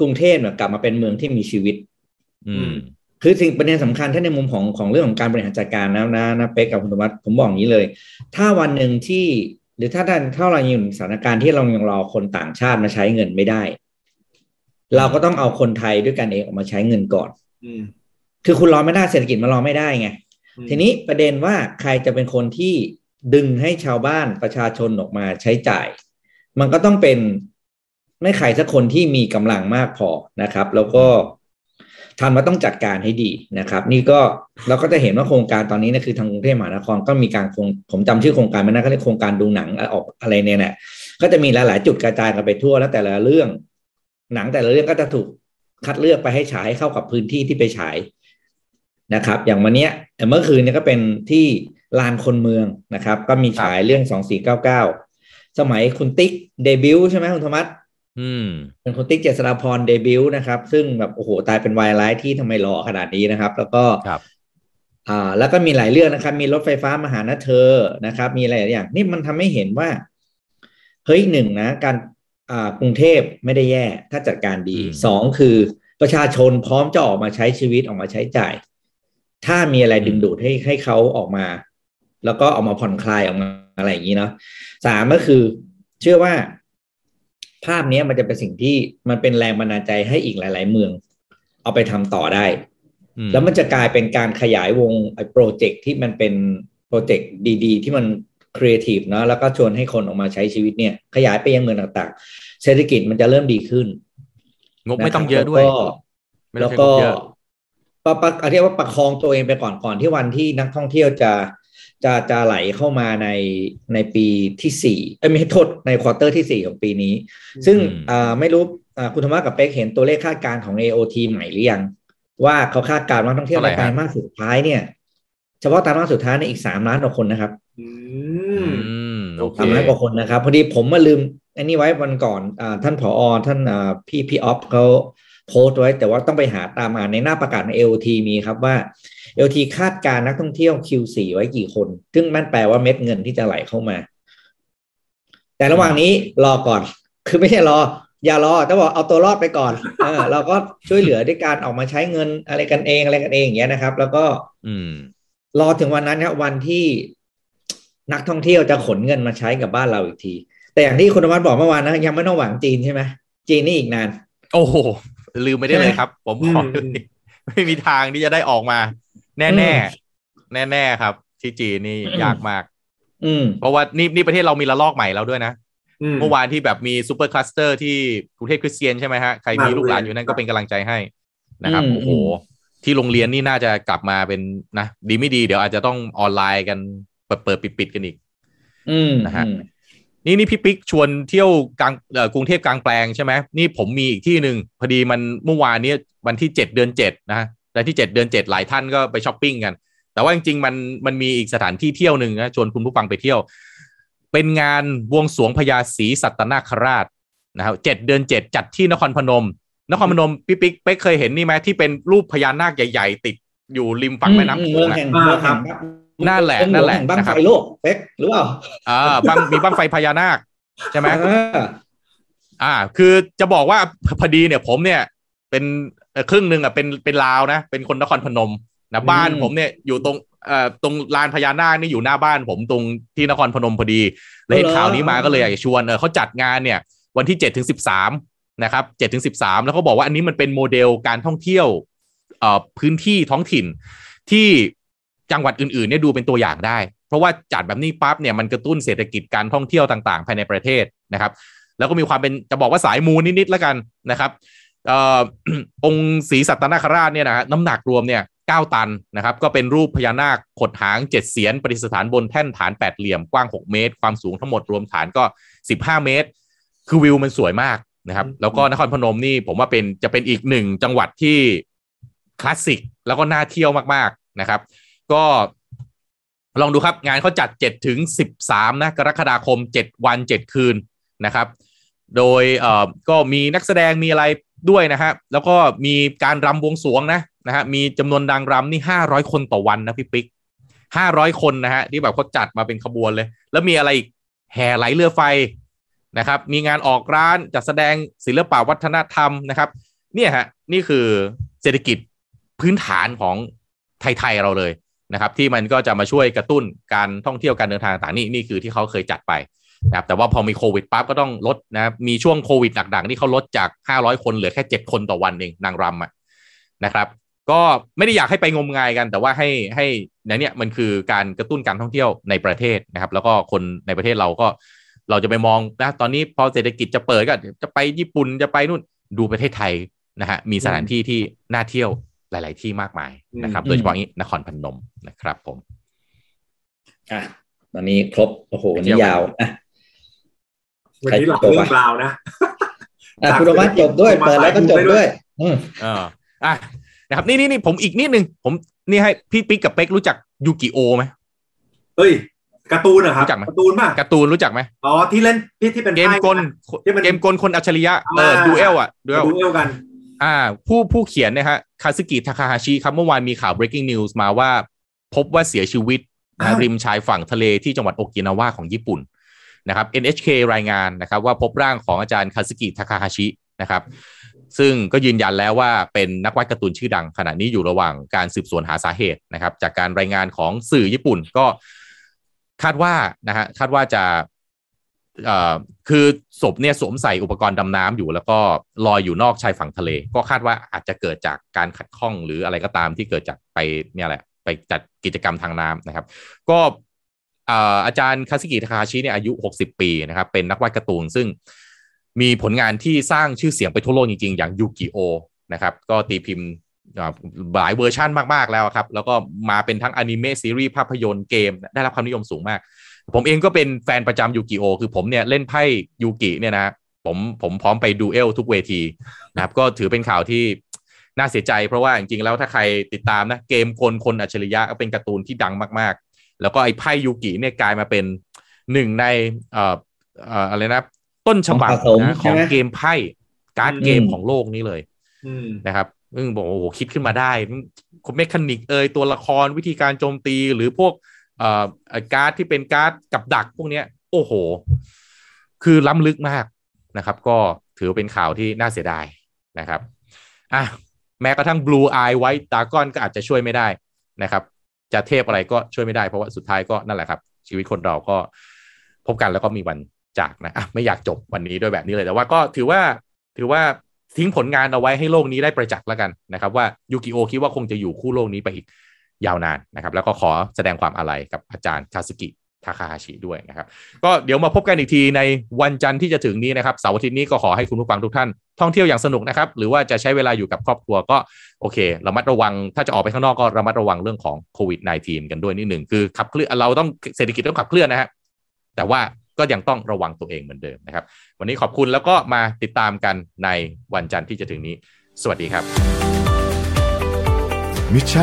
กรุงเทพเนี่ยกลับมาเป็นเมืองที่มีชีวิต อืมคือสิ่งประเด็นสำคัญถ้าในมุมของของเรื่องของการบริหารจัดการนะนะนะเป๊กกับคุณธวัฒน์ผมบอกอย่างนี้เลย ถ้าวันหนึ่งที่หรือถ้าท่านถ้าเราอยู่ในสถานการณ์ที่เรายังรอคนต่างชาติมาใช้เงินไม่ได้ เราก็ต้องเอาคนไทยด้วยกันเองออกมาใช้เงินก่อนคือคุณรอไม่ได้เศรษฐกิจมันรอไม่ได้ไง ทีนี้ประเด็นว่าใครจะเป็นคนที่ดึงให้ชาวบ้านประชาชนออกมาใช้จ่าย มันก็ต้องเป็นไม่ใครสักคนที่มีกำลังมากพอนะครับ แล้วก็ทำมาต้องจัดการให้ดีนะครับ นี่ก็เราก็จะเห็นว่าโครงการตอนนี้นะคือทางกรุงเทพมหานครก็มีการคงผมจำชื่อโครงการไม่ได้ก็เรียกโครงการดูหนังออกอะไรเนี่ยแหละก็จะมีหลาย ๆ จุดกระจายกันไปทั่วแล้วแต่ละเรื่อง หนังแต่ละเรื่องก็จะถูกคัดเลือกไปให้ฉายให้เข้ากับพื้นที่ที่ไปฉาย นะครับ อย่างวันนี้เมื่อคืนนี้ก็เป็นที่ลานคนเมืองนะครับ ก็มีฉายเรื่องสองสี่เก้าเก้าสมัยคุณติ๊กเดบิวต์ใช่ไหมคุณธรรมัสอืมเป็นคุณติ๊กเจษฎาพรเดบิวต์นะครับ ซึ่งแบบโอ้โหกลายเป็นวายไลท์ที่ทำไมหล่อขนาดนี้นะครับ แล้วก็ครับอ่าแล้วก็มีหลายเรื่องนะครับ มีรถไฟฟ้ามาหานะเธอนะครับ มีอะไรอย่าง นี่มันทำให้เห็นว่า เฮ้ยหนึ่งนะ การอ่ากรุงเทพไม่ได้แย่ ถ้าจัดการดีสองคือประชาชนพร้อมจะออกมาใช้ชีวิตออกมาใช้จ่าย ถ้ามีอะไรดึงดูดให้ให้เขาออกมา แล้วก็ออกมาผ่อนคลายออกมาอะไรอย่างนี้เนาะสามก็คือ เชื่อว่า ภาพนี้มันจะเป็นสิ่งที่มันเป็นแรงบันดาลใจให้อีกหลาย ๆ เมือง เอาไปทำต่อได้ แล้วมันจะกลายเป็นการขยายวงไอ้โปรเจกต์ที่มันเป็นproject ดีๆ ที่มันครีเอทีฟเนาะแล้วก็ชวนให้คนออกมาใช้ชีวิตเนี่ย ขยายไปยังเมืองต่างๆ เศรษฐกิจมันจะเริ่มดีขึ้น งบไม่ต้องเยอะด้วย แล้วก็ ปะปะเรียกว่าประคองตัวเองไปก่อนก่อนที่วันที่นักท่องเที่ยวจะจะจะไหลเข้ามาในในปีที่สี่เอ้ไม่โทษใน quarter ที่สี่ของปีนี้ ซึ่งอ่าไม่รู้อ่าคุณธรรมะกับเป๊กเห็นตัวเลขคาดการณ์ของ AOT ใหม่หรือยัง ว่าเขาคาดการณ์ว่าท่องเที่ยวในไตรมาสสุดท้ายเนี่ย เฉพาะไตรมาสสุดท้ายในอีกสามล้านกว่าคนนะครับสามล้านกว่าคนนะครับ พอดีผมมาลืมอันนี้ไว้วันก่อนอ่าท่านผอ ท่านอ่าพี่พี่ออฟเขา โพสต์ไว้ แต่ว่าต้องไปหาตามอ่านในหน้าประกาศใน AOT มีครับว่าเอลทีคาดการนักท่องเที่ยว Q4 ไว้กี่คน ซึ่งมันแปลว่าเม็ดเงินที่จะไหลเข้ามา แต่ระหว่างนี้รอก่อน คือไม่ใช่รอ อย่ารอแต่บอกเอาตัวรอดไปก่อนเออเราก็ช่วยเหลือด้วยการออกมาใช้เงินอะไรกันเองอะไรกันเองอย่างเงี้ยนะครับ แล้วก็ อืม รอถึงวันนั้นครับวันที่นักท่องเที่ยวจะขนเงินมาใช้กับบ้านเราอีกที แต่อย่างที่คุณธรรมบอกเมื่อวานนะยังไม่ต้องหวังจีนใช่ไหมจีนนี่อีกนาน โอ้โห ลืมไม่ได้เลยครับ ผมบอกไม่มีทางที่จะได้ออกมา แน่แน่แน่แน่ครับ ที่จีนนี่ยากมาก อืมเพราะว่านี่นี่ประเทศเรามีระลอกใหม่แล้วด้วยนะเมื่อวานที่แบบมี super cluster ที่กรุงเทพคริสเตียนใช่ไหมฮะ ใครมีลูกหลานอยู่นั่นก็เป็นกำลังใจให้นะครับโอ้โห ที่โรงเรียนนี่น่าจะกลับมาเป็นนะ ดีไม่ดีเดี๋ยวอาจจะต้องออนไลน์กันเปิดเปิดปิดปิดกันอีกนะฮะ นี่นี่พี่ปิ๊กชวนเที่ยวกลางกรุงเทพกลางแปลงใช่ไหมนี่ผมมีอีกที่หนึ่งพอดีมันเมื่อวานนี้วันที่เจ็ดเดือนเจ็ดนะและที่เจ็ดเดือนเจ็ดหลายท่านก็ไปช้อปปิ้งกัน แต่ว่าจริงๆมันมันมีอีกสถานที่เที่ยวหนึ่งนะชวนคุณผู้ฟังไปเที่ยว เป็นงานบวงสวงพญาศรีสัตนาคราชนะครับเจ็ดเดือนเจ็ดจัดที่นครพนม นครพนมปิ๊กปิ๊กเป๊กเคยเห็นนี่ไหมที่เป็นรูปพญานาคใหญ่ ๆ ติดอยู่ริมฝั่งแม่น้ำโขงครับ นั่นแหละนั่นแหละบ้างไฟโลกเป๊กหรือเปล่าอ่าบ้างมีบ้างไฟพญานาค ใช่ไหมอ่า คือจะบอกว่าพอดีเนี่ย ผมเนี่ย เป็นครึ่งหนึ่งอะเป็นเป็นลาวนะ เป็นคนนครพนมนะบ้านผมเนี่ยอยู่ตรงเอ่อตรงลานพญานาคนี่อยู่หน้าบ้านผมตรงที่นครพนมพอดีเลยเห็นข่าวนี้มาก็เลยอยากชวนเออเขาจัดงานเนี่ย วันที่เจ็ดถึงสิบสามนะครับเจ็ดถึงสิบสามแล้วเขาบอกว่าอันนี้มันเป็นโมเดลการท่องเที่ยวเอ่อพื้นที่ท้องถิ่นที่ จังหวัดอื่นๆเนี่ยดูเป็นตัวอย่างได้ เพราะว่าจัดแบบนี้ปั๊บเนี่ยมันกระตุ้นเศรษฐกิจการท่องเที่ยวต่างๆ ภายในประเทศนะครับ แล้วก็มีความเป็นจะบอกว่าสายมูนิดๆแล้วกันนะครับองค์ศรีสัตนาคราชเนี่ยนะฮะน้ำหนักรวมเนี่ยเก้าตันนะครับ ก็เป็นรูปพญานาคขดหางเจ็ดเสียนประดิษฐานบนแท่นฐานแปดเหลี่ยมกว้างหกเมตร ความสูงทั้งหมดรวมฐานก็สิบห้าเมตร คือวิวมันสวยมากนะครับ แล้วก็นครพนมนี่ผมว่าเป็นจะเป็นอีกหนึ่งจังหวัดที่คลาสสิกแล้วก็น่าเที่ยวมากๆนะครับ ก็ลองดูครับงานเขาจัดเจ็ดถึงสิบสามนะกรกฎาคมเจ็ดวันเจ็ดคืนนะครับ โดยเอ่อก็มีนักแสดงมีอะไรด้วยนะฮะแล้วก็มีการรำวงสวงนะนะฮะมีจำนวนดังรำนี่ห้าร้อยคนต่อวันนะพี่ปิ๊กห้าร้อยคนนะฮะที่แบบเขาจัดมาเป็นขบวนเลย แล้วมีอะไรอีกแห่ไหลเรือไฟนะครับ มีงานออกร้านจัดแสดงศิลปวัฒนธรรมนะครับ เนี่ยฮะนี่คือเศรษฐกิจพื้นฐานของไทย ๆ เราเลย นะครับที่มันก็จะมาช่วยกระตุ้นการท่องเที่ยวการเดินทางต่างนี่นี่คือที่เขาเคยจัดไปนะครับแต่ว่าพอมีโควิดปั๊บก็ต้องลดนะมีช่วงโควิดหนักๆที่เขาลดจาก 500 คนเหลือแค่ 7 คนต่อวันเองนางรำอะนะครับ ก็ไม่ได้อยากให้ไปงมงายกัน แต่ว่าให้ให้นเนี่ยมันคือการกระตุ้นการท่องเที่ยวในประเทศนะครับ แล้วก็คนในประเทศเราก็เราจะไปมองนะตอนนี้พอเศรษฐกิจจะเปิดก็จะไปญี่ปุ่นจะไปนู่นดูประเทศไทยนะฮะมีสถานที่ที่น่าเที่ยว หลาย ๆ ที่มากมายนะครับ โดยเฉพาะนี้นครพนมนะครับ ผมอะตอนนี้ครบโอ้โหนี่ยาวอะวันนี้เราเรื่องราวนะอะคุณธรรมจบด้วยเปิดแล้วก็จบด้วย อืมอ่าอะนะครับ นี่นี่นี่ผมอีกนิดนึงผมนี่ให้พี่ปิ๊กกับเป๊กรู้จักยูกิโอไหมเฮ้ยการ์ตูนเหรอครับรู้จักไหมการ์ตูนป่ะการ์ตูนรู้จักไหมอ๋อที่เล่นที่ที่เป็นเกมกลเกมกลคนอัจฉริยะเออ duel อะ duel duel กัน อ่าผู้ผู้เขียนนะฮะคาซึกิทาคาฮาชิครับเมื่อวานมีข่าว breaking news มาว่า พบว่าเสียชีวิตนะริมชายฝั่งทะเลที่จังหวัดโอกินาวาของญี่ปุ่นนะครับ NHK รายงานนะครับว่าพบร่างของอาจารย์คาซึกิทาคาฮาชินะครับซึ่งก็ยืนยันแล้วว่าเป็นนักวาดการ์ตูนชื่อดัง ขณะนี้อยู่ระหว่างการสืบสวนหาสาเหตุนะครับ จากการรายงานของสื่อญี่ปุ่นก็คาดว่านะฮะคาดว่าจะเอ่อ คือศพเนี่ยสวมใส่อุปกรณ์ดำน้ำอยู่ แล้วก็ลอยอยู่นอกชายฝั่งทะเล ก็คาดว่าอาจจะเกิดจากการขัดข้องหรืออะไรก็ตามที่เกิดจากไปเนี่ยแหละ ไปจัดกิจกรรมทางน้ำนะครับ ก็อาจารย์คาซึกิทาคาฮาชิเนี่ยอายุ 60 ปีนะครับ เป็นนักวาดการ์ตูน ซึ่งมีผลงานที่สร้างชื่อเสียงไปทั่วโลกจริง ๆ อย่างยูกิโอนะครับ ก็ตีพิมพ์หลายเวอร์ชั่นมาก ๆ แล้วครับ แล้วก็มาเป็นทั้งอนิเมะซีรีส์ภาพยนตร์เกม ได้รับความนิยมสูงมาก ผมเองก็เป็นแฟนประจำยูกิโอ คือผมเนี่ยเล่นไพ่ยูกิเนี่ยนะผมผมพร้อมไป duel ทุกเวทีนะครับก็ถือเป็นข่าวที่น่าเสียใจ เพราะว่าจริงๆแล้วถ้าใครติดตามนะเกมกลคนอัจฉริยะก็เป็นการ์ตูนที่ดังมากๆ แล้วก็ไอ้ไพ่ยูกิเนี่ยกลายมาเป็นหนึ่งในเอ่อเอ่ออะไรนะต้นฉบับนะของเกมไพ่ card game ของโลกนี้เลยนะครับซึ่งบอกโอ้โหคิดขึ้นมาได้เมคานิกเอยตัวละครวิธีการโจมตีหรือพวก เอ่อการ์ดที่เป็นการ์ดกับดักพวกเนี้ย โอ้โห คือล้ำลึกมากนะครับ ก็ถือเป็นข่าวที่น่าเสียดายนะครับอะแม้กระทั่ง Blue Eye White Dragon ก็อาจจะช่วยไม่ได้นะครับ จะเทพอะไรก็ช่วยไม่ได้เพราะว่าสุดท้ายก็นั่นแหละครับ ชีวิตคนเราก็พบกันแล้วก็มีวันจากนะะไม่อยากจบวันนี้ด้วยแบบนี้เลยแต่ว่าก็ถือว่าถือว่าทิ้งผลงานเอาไว้ให้โลกนี้ได้ประจักษ์แล้วกันนะครับ ว่ายูกิโอคิดว่าคงจะอยู่คู่โลกนี้ไปอีก ยาวนานนะครับ แล้วก็ขอแสดงความอาลัยกับอาจารย์คาซึกิทาคาฮาชิด้วยนะครับ ก็เดี๋ยวมาพบกันอีกทีในวันจันทร์ที่จะถึงนี้นะครับเสาร์อาทิตย์นี้ก็ขอให้คุณผู้ฟังทุกท่านท่องเที่ยวอย่างสนุกนะครับ หรือว่าจะใช้เวลาอยู่กับครอบครัวก็โอเคระมัดระวัง ถ้าจะออกไปข้างนอกก็ระมัดระวังเรื่องของโควิด -19 กันด้วยนิดหนึ่งคือขับเคลื่อนเราต้องเศรษฐกิจต้องขับเคลื่อนนะฮะแต่ว่าก็ยังต้องระวังตัวเองเหมือนเดิมนะครับ วันนี้ขอบคุณแล้วก็มาติดตามกันในวันจันทร์ที่จะถึงนี้ สวัสดีครับมิชชั